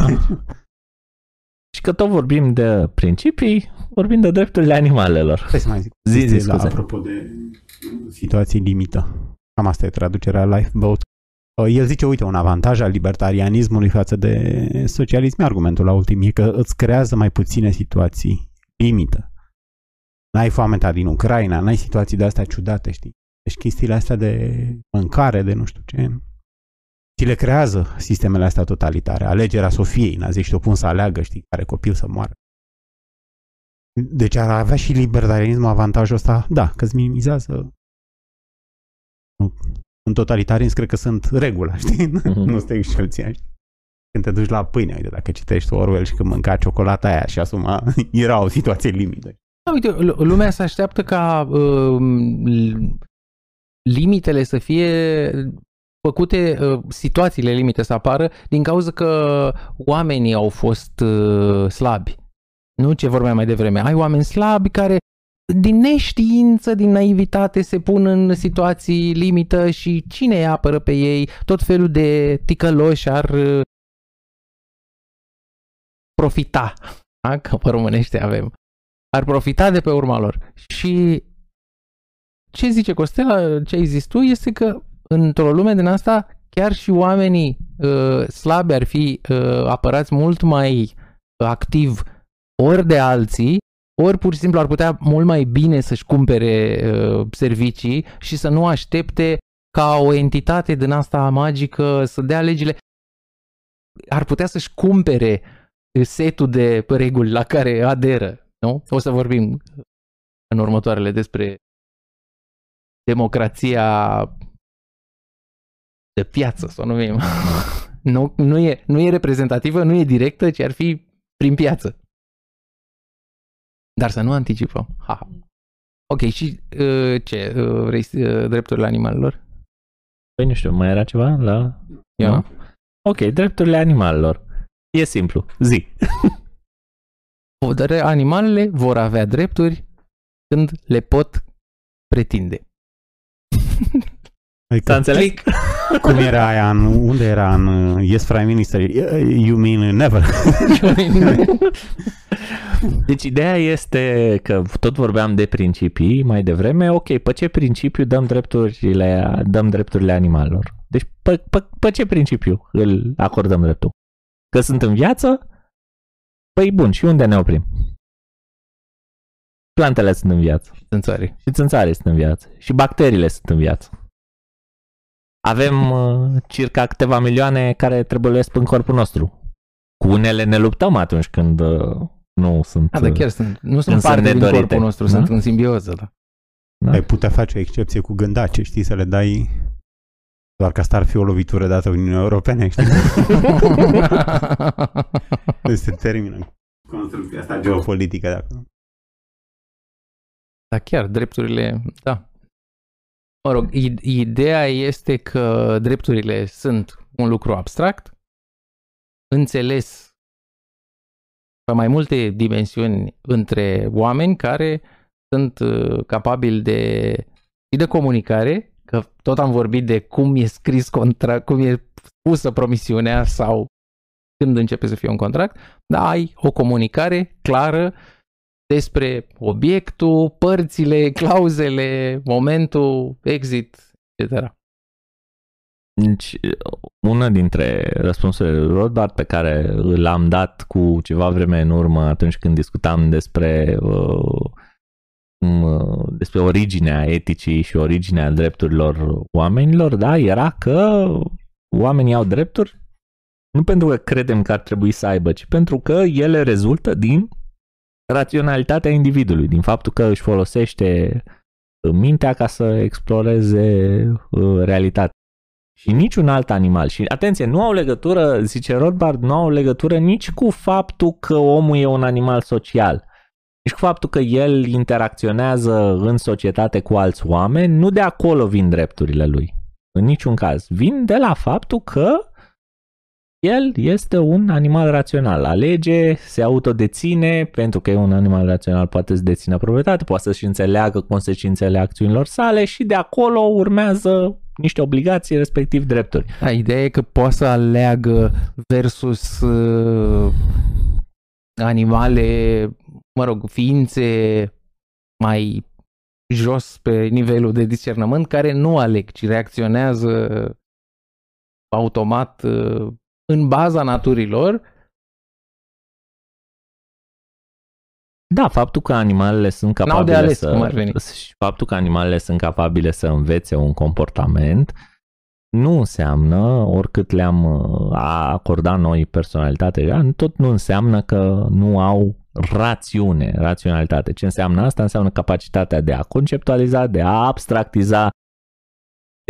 [SPEAKER 2] Și că tot vorbim de principii, vorbim de drepturile animalelor.
[SPEAKER 3] Hai să mai zic.
[SPEAKER 2] Zi, zi,
[SPEAKER 3] la,
[SPEAKER 2] scuze.
[SPEAKER 3] apropo de situații limită. Cam asta e traducerea Lifeboat. Uh, El zice, uite, un avantaj al libertarianismului față de socialism, e argumentul la ultim, e că îți creează mai puține situații limită. N-ai foamea din Ucraina, n-ai situații de astea ciudate, știi? Deci chestiile astea de mâncare, de nu știu ce, ți le creează sistemele astea totalitare. Alegerea Sofiei, naziști o pun să aleagă, știi, care copil să moară. Deci ar avea și libertarianismul avantajul ăsta, da, că îți minimizează în totalitarism cred că sunt regula, [laughs] știi?
[SPEAKER 2] Mhm.
[SPEAKER 3] nu este excepția, știi? Când te duci la pâine, uite, dacă citești Orwell și când mânca ciocolata aia și asuma, [laughs] era o situație limită.
[SPEAKER 1] Da, uite, l- lumea se așteaptă ca um, l- limitele să fie făcute, uh, situațiile limite să apară din cauza că oamenii au fost uh, slabi. Nu ce vorbeam mai devreme. Ai oameni slabi care din neștiință, din naivitate se pun în situații limită și cine îi apără pe ei? Tot felul de ticăloși ar uh, profita. [laughs] Da? Că pe românește avem ar profita de pe urma lor. Și ce zice Costela, ce ai zis tu, este că într-o lume din asta, chiar și oamenii uh, slabi ar fi uh, apărați mult mai activ ori de alții, ori pur și simplu ar putea mult mai bine să-și cumpere uh, servicii și să nu aștepte ca o entitate din asta magică să dea legile. Ar putea să-și cumpere setul de reguli la care aderă. Nu? O să vorbim în următoarele despre democrația de piață, să o numim. [laughs] nu, nu, e, nu e reprezentativă, nu e directă, ci ar fi prin piață. Dar să nu anticipăm. Ha. Ok, și uh, ce? Uh, vrei uh, drepturile animalelor?
[SPEAKER 2] Păi nu știu, mai era ceva la...
[SPEAKER 1] Eu?
[SPEAKER 2] Nu? Ok, drepturile animalelor. E simplu. Zi. [laughs]
[SPEAKER 1] Dar animalele vor avea drepturi când le pot pretinde.
[SPEAKER 3] Adică,
[SPEAKER 2] S-a înțeles?
[SPEAKER 3] Cum era aia în, unde era în uh, Yes Prime Minister? You mean never. [laughs]
[SPEAKER 2] Deci ideea este că tot vorbeam de principii mai devreme, ok, pe ce principiu dăm drepturile, dăm drepturile animalelor? Deci pe, pe, pe ce principiu îl acordăm dreptul? Că sunt în viață? Păi bun, și unde ne oprim? Plantele sunt în viață.
[SPEAKER 1] Țânțare.
[SPEAKER 2] Și țânțarii sunt în viață. Și bacteriile sunt în viață. Avem uh, circa câteva milioane care trebuie în corpul nostru. Cu unele ne luptăm atunci când uh, nu sunt...
[SPEAKER 1] A, da, chiar sunt, nu sunt
[SPEAKER 2] sunt
[SPEAKER 1] parte din
[SPEAKER 2] nedorite,
[SPEAKER 1] corpul nostru,
[SPEAKER 2] da?
[SPEAKER 1] sunt în simbioză. Da.
[SPEAKER 2] Da.
[SPEAKER 3] Ai putea face o excepție cu gândace, știi, să le dai doar ca asta ar fi o lovitură dată Uniunii Europene, știi? [laughs] Se termină construcția asta geopolitică de acum.
[SPEAKER 1] Da, chiar, drepturile, da. Mă rog, i- ideea este că drepturile sunt un lucru abstract, înțeles pe mai multe dimensiuni între oameni care sunt uh, capabili de și de comunicare, că tot am vorbit de cum e scris contract, cum e pusă promisiunea sau când începe să fie un contract, dar ai o comunicare clară despre obiectul, părțile, clauzele, momentul, exit, etc.
[SPEAKER 2] Deci, una dintre răspunsurile lui Rothbard pe care l-am dat cu ceva vreme în urmă atunci când discutam despre uh, uh, despre originea eticii și originea drepturilor oamenilor, da, era că oamenii au drepturi nu pentru că credem că ar trebui să aibă, ci pentru că ele rezultă din raționalitatea individului, din faptul că își folosește mintea ca să exploreze uh, realitatea. Și niciun alt animal. Și atenție, nu au legătură, zice Rothbard, nu au legătură nici cu faptul că omul e un animal social. Nici cu faptul că el interacționează în societate cu alți oameni, nu de acolo vin drepturile lui. În niciun caz. Vin de la faptul că el este un animal rațional. Alege, se autodeține, pentru că e un animal rațional, poate să dețină proprietate, poate să-și înțeleagă consecințele acțiunilor sale și de acolo urmează niște obligații, respectiv drepturi.
[SPEAKER 1] Da, ideea e că poate să aleagă versus uh, animale, mă rog, ființe mai jos pe nivelul de discernământ care nu aleg, ci reacționează automat uh, în baza naturilor.
[SPEAKER 2] Da, faptul că animalele sunt
[SPEAKER 1] N-au de
[SPEAKER 2] capabile
[SPEAKER 1] ales,
[SPEAKER 2] să
[SPEAKER 1] cum ar veni.
[SPEAKER 2] și faptul că animalele sunt capabile să învețe un comportament nu înseamnă, oricât le-am uh, acordat noi personalitate, tot nu înseamnă că nu au rațiune, raționalitate. Ce înseamnă asta? Înseamnă capacitatea de a conceptualiza, de a abstractiza,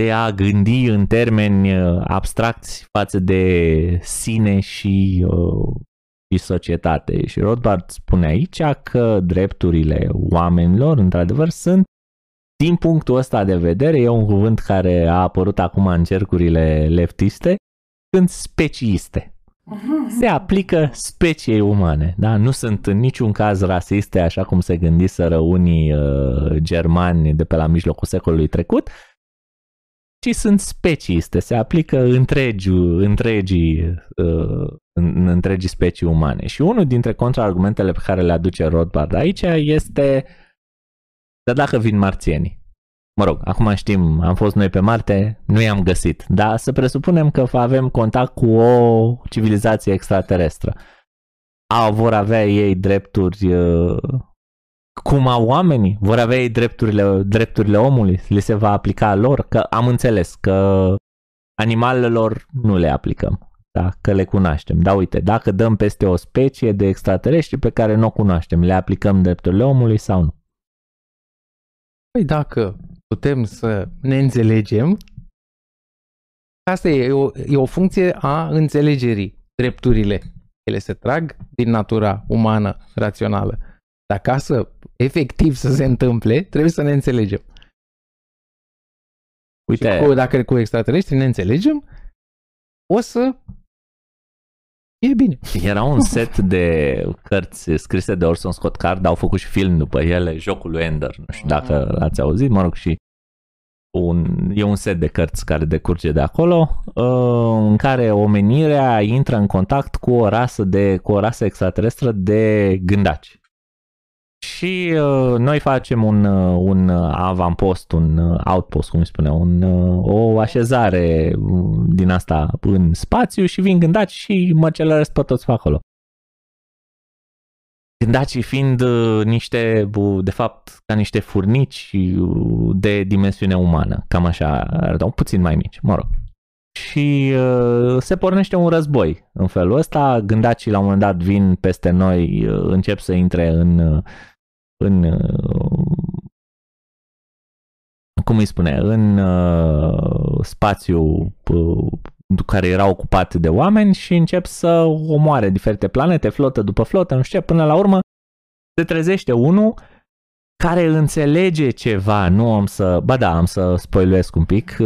[SPEAKER 2] de a gândi în termeni uh, abstracți față de sine și, uh, și societate. Și Rothbard spune aici că drepturile oamenilor, într-adevăr, sunt din punctul ăsta de vedere, e un cuvânt care a apărut acum în cercurile leftiste, sunt speciiste. [laughs] Se aplică speciei umane, da? Nu sunt în niciun caz rasiste, așa cum se gândiseră unii uh, germani de pe la mijlocul secolului trecut, ci sunt speciiste, se aplică întregi, întregii, uh, în, în întregii specii umane. Și unul dintre contraargumentele pe care le aduce Rothbard aici este dar dacă vin marțienii? Mă rog, acum știm, am fost noi pe Marte, nu i-am găsit, dar să presupunem că avem contact cu o civilizație extraterestră. Au, vor avea ei drepturi uh, cum au oamenii? Vor avea ei drepturile, drepturile omului? Le se va aplica lor? Că am înțeles că animalelor nu le aplicăm. Da, că le cunoaștem. Da, uite, dacă dăm peste o specie de extraterestri pe care nu o cunoaștem, le aplicăm drepturile omului sau nu?
[SPEAKER 1] Păi dacă putem să ne înțelegem, asta e o, e o funcție a înțelegerii. Drepturile, ele se trag din natura umană rațională. Dar ca să efectiv să se întâmple, trebuie să ne înțelegem.
[SPEAKER 2] Uite,
[SPEAKER 1] Și cu, dacă cu extraterestri ne înțelegem, o să e bine.
[SPEAKER 2] Era un [laughs] set de cărți scrise de Orson Scott Card, au făcut și film după ele, Jocul lui Ender, nu știu dacă ați auzit, mă rog, și un, e un set de cărți care decurge de acolo, uh, în care omenirea intră în contact cu o rasă, de, cu o rasă extraterestră de gândaci. Și uh, noi facem un, uh, un avampost, un uh, outpost, cum îi spune, un, uh, o așezare uh, din asta în spațiu și vin gândaci și măcelăresc pe toți pe acolo. Gândacii fiind uh, niște, uh, de fapt, ca niște furnici uh, de dimensiune umană, cam așa, arătau puțin mai mici, mă rog. Și uh, se pornește un război în felul ăsta, gândacii la un moment dat vin peste noi, uh, încep să intre în, uh, în uh, cum îi spune, în uh, spațiu uh, care era ocupat de oameni și încep să omoare diferite planete, flotă după flotă, nu știu ce, până la urmă se trezește unul care înțelege ceva, nu am să, ba da, am să spoiluiesc un pic,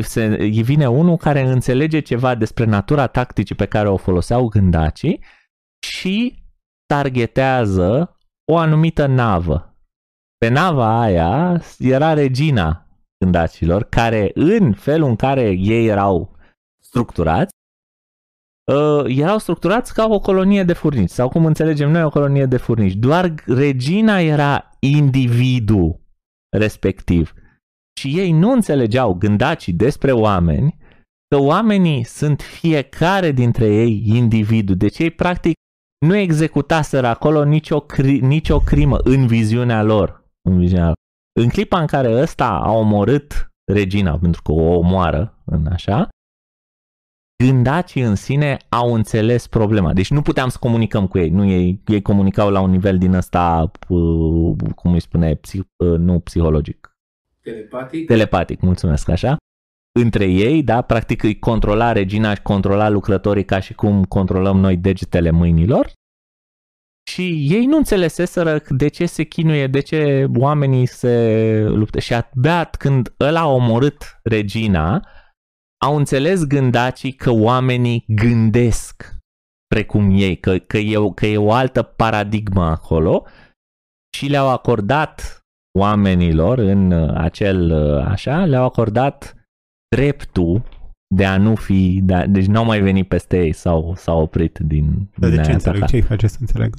[SPEAKER 2] se, vine unul care înțelege ceva despre natura tacticii pe care o foloseau gândacii și targetează o anumită navă. Pe nava aia era regina gândacilor, care în felul în care ei erau structurați, uh, erau structurați ca o colonie de furnici, sau cum înțelegem noi o colonie de furnici. Doar regina era individul respectiv. Și ei nu înțelegeau gândacii despre oameni, că oamenii sunt fiecare dintre ei individul. Deci ei practic nu executaseră acolo nicio, cri- nicio crimă în viziunea lor. În, viziunea lor. în clipa în care ăsta a omorât regina, pentru că o omoară în așa, gândacii în sine au înțeles problema. Deci nu puteam să comunicăm cu ei. Nu, ei, ei comunicau la un nivel din ăsta, uh, cum îi spune, psih, uh, nu psihologic.
[SPEAKER 1] Telepatic?
[SPEAKER 2] Telepatic, mulțumesc, așa. Între ei, da, practic îi controla regina și controla lucrătorii ca și cum controlăm noi degetele mâinilor. Și ei nu înțeleseseră de ce se chinuie, de ce oamenii se luptă. Și abia când ăla a omorât regina, au înțeles gândacii că oamenii gândesc precum ei, că, că, e, că e o altă paradigmă acolo și le-au acordat oamenilor în acel așa, le-au acordat dreptul de a nu fi, de a, deci n-au mai venit peste ei sau s-au oprit din,
[SPEAKER 3] Dar
[SPEAKER 2] din
[SPEAKER 3] de ce
[SPEAKER 2] aia
[SPEAKER 3] înțeleg?
[SPEAKER 2] ataca.
[SPEAKER 3] Ce îi face să înțeleg?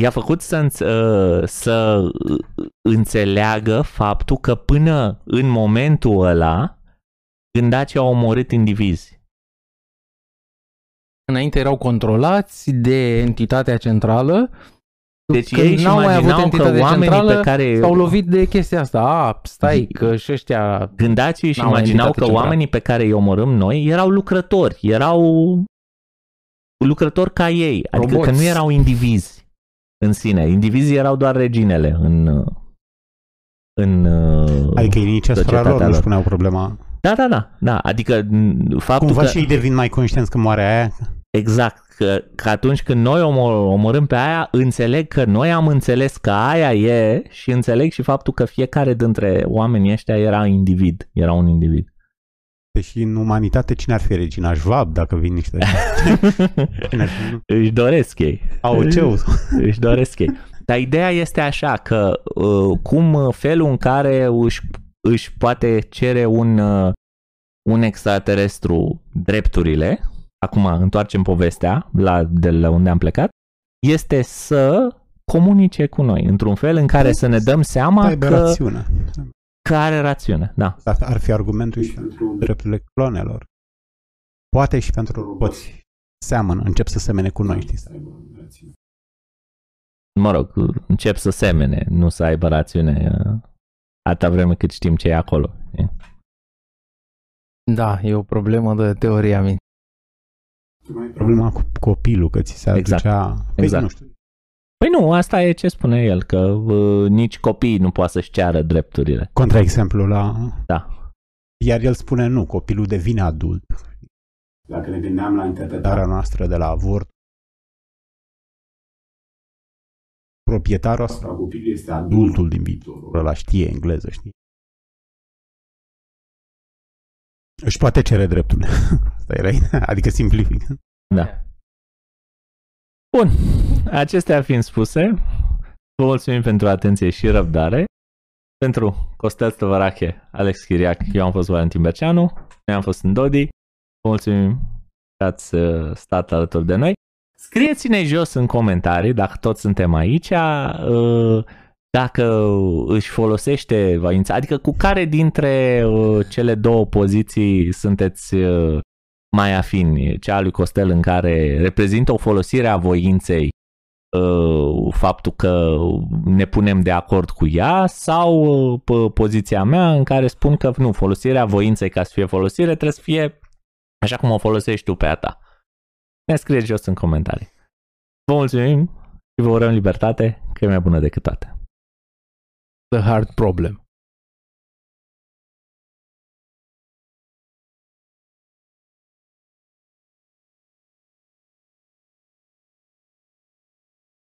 [SPEAKER 2] i-a făcut să, înț- uh, să înțeleagă faptul că până în momentul ăla gândacii au omorât indivizi.
[SPEAKER 1] Înainte erau controlați de entitatea centrală.
[SPEAKER 2] Deci
[SPEAKER 1] Când
[SPEAKER 2] ei își
[SPEAKER 1] n-au mai avut
[SPEAKER 2] imaginau că
[SPEAKER 1] entitate
[SPEAKER 2] oamenii
[SPEAKER 1] centrală,
[SPEAKER 2] pe care
[SPEAKER 1] S-au lovit de chestia asta. A, stai, că și ăștia...
[SPEAKER 2] gândacii își
[SPEAKER 1] N-au
[SPEAKER 2] imaginau
[SPEAKER 1] entitate
[SPEAKER 2] că
[SPEAKER 1] centrală.
[SPEAKER 2] oamenii pe care îi omorâm noi erau lucrători, erau lucrători ca ei, adică
[SPEAKER 1] Roboți.
[SPEAKER 2] că nu erau indivizi în sine. Indivizii erau doar reginele în în
[SPEAKER 3] Adică ei nici asupra
[SPEAKER 2] societatea
[SPEAKER 3] lor nu-și
[SPEAKER 2] lor.
[SPEAKER 3] puneau problema.
[SPEAKER 2] Da, da, da, da, adică m, faptul
[SPEAKER 3] Cumva
[SPEAKER 2] că
[SPEAKER 3] și ei devin mai conștienți că moare aia.
[SPEAKER 2] Exact, că, că atunci când noi omor, omorâm pe aia, înțeleg că noi am înțeles că aia e și înțeleg și faptul că fiecare dintre oamenii ăștia era individ, era un individ.
[SPEAKER 3] Deși în umanitate cine ar fi regina? Jvab, dacă vin niște... [laughs] Cine ar fi?
[SPEAKER 2] Își doresc ei.
[SPEAKER 3] AOC-ul. [laughs]
[SPEAKER 2] Își doresc ei. Dar ideea este așa, că uh, cum felul în care își, își poate cere un, uh, un extraterestru drepturile, acum întoarcem povestea la, de la unde am plecat, este să comunice cu noi într-un fel în care să ne dăm seama
[SPEAKER 3] Aibă
[SPEAKER 2] că,
[SPEAKER 3] rațiune.
[SPEAKER 2] Care rațiune, da.
[SPEAKER 3] Asta ar fi argumentul și pentru drepturile clonelor. Poate și pentru roboți. Seamănă, încep să semene cu noi, știi? Să aibă rațiune.
[SPEAKER 2] Mă rog, încep să semene, nu să aibă rațiune uh, atâta vreme cât știm ce e acolo. știi?
[SPEAKER 1] Da, e o problemă de teorie a minții.
[SPEAKER 3] Problema cu copilul, că ți se
[SPEAKER 2] Exact.
[SPEAKER 3] aducea... Păi,
[SPEAKER 2] Exact.
[SPEAKER 3] nu știu.
[SPEAKER 2] Păi nu, asta e ce spune el, că uh, nici copiii nu poate să-și ceară drepturile.
[SPEAKER 3] Contraexemplu la...
[SPEAKER 2] Da.
[SPEAKER 3] Iar el spune nu, copilul devine adult. Dacă ne gândeam la interpretarea noastră de la avort, proprietarul asupra copilului este adultul din viitor. Ăla știe engleză, știi? Își poate cere dreptul. [laughs] Asta era, adică simplific.
[SPEAKER 2] Da. Bun, acestea fiind spuse, vă mulțumim pentru atenție și răbdare. Pentru Costel Stăvărache, Alex Chiriac, eu am fost Valentin Berceanu, noi am fost în Dodi. Vă mulțumim că ați uh, stat alături de noi. Scrieți-ne jos în comentarii, dacă toți suntem aici, uh, dacă își folosește voința, adică cu care dintre uh, cele două poziții sunteți uh, mai afini, cea a lui Costel în care reprezintă o folosire a voinței, uh, faptul că ne punem de acord cu ea sau uh, p- poziția mea în care spun că nu, folosirea voinței ca să fie folosire trebuie să fie așa cum o folosești tu pe a ta. Ne scrieți jos în comentarii. Vă mulțumim și vă urăm libertate, că e mai bună decât toate.
[SPEAKER 1] The hard problem.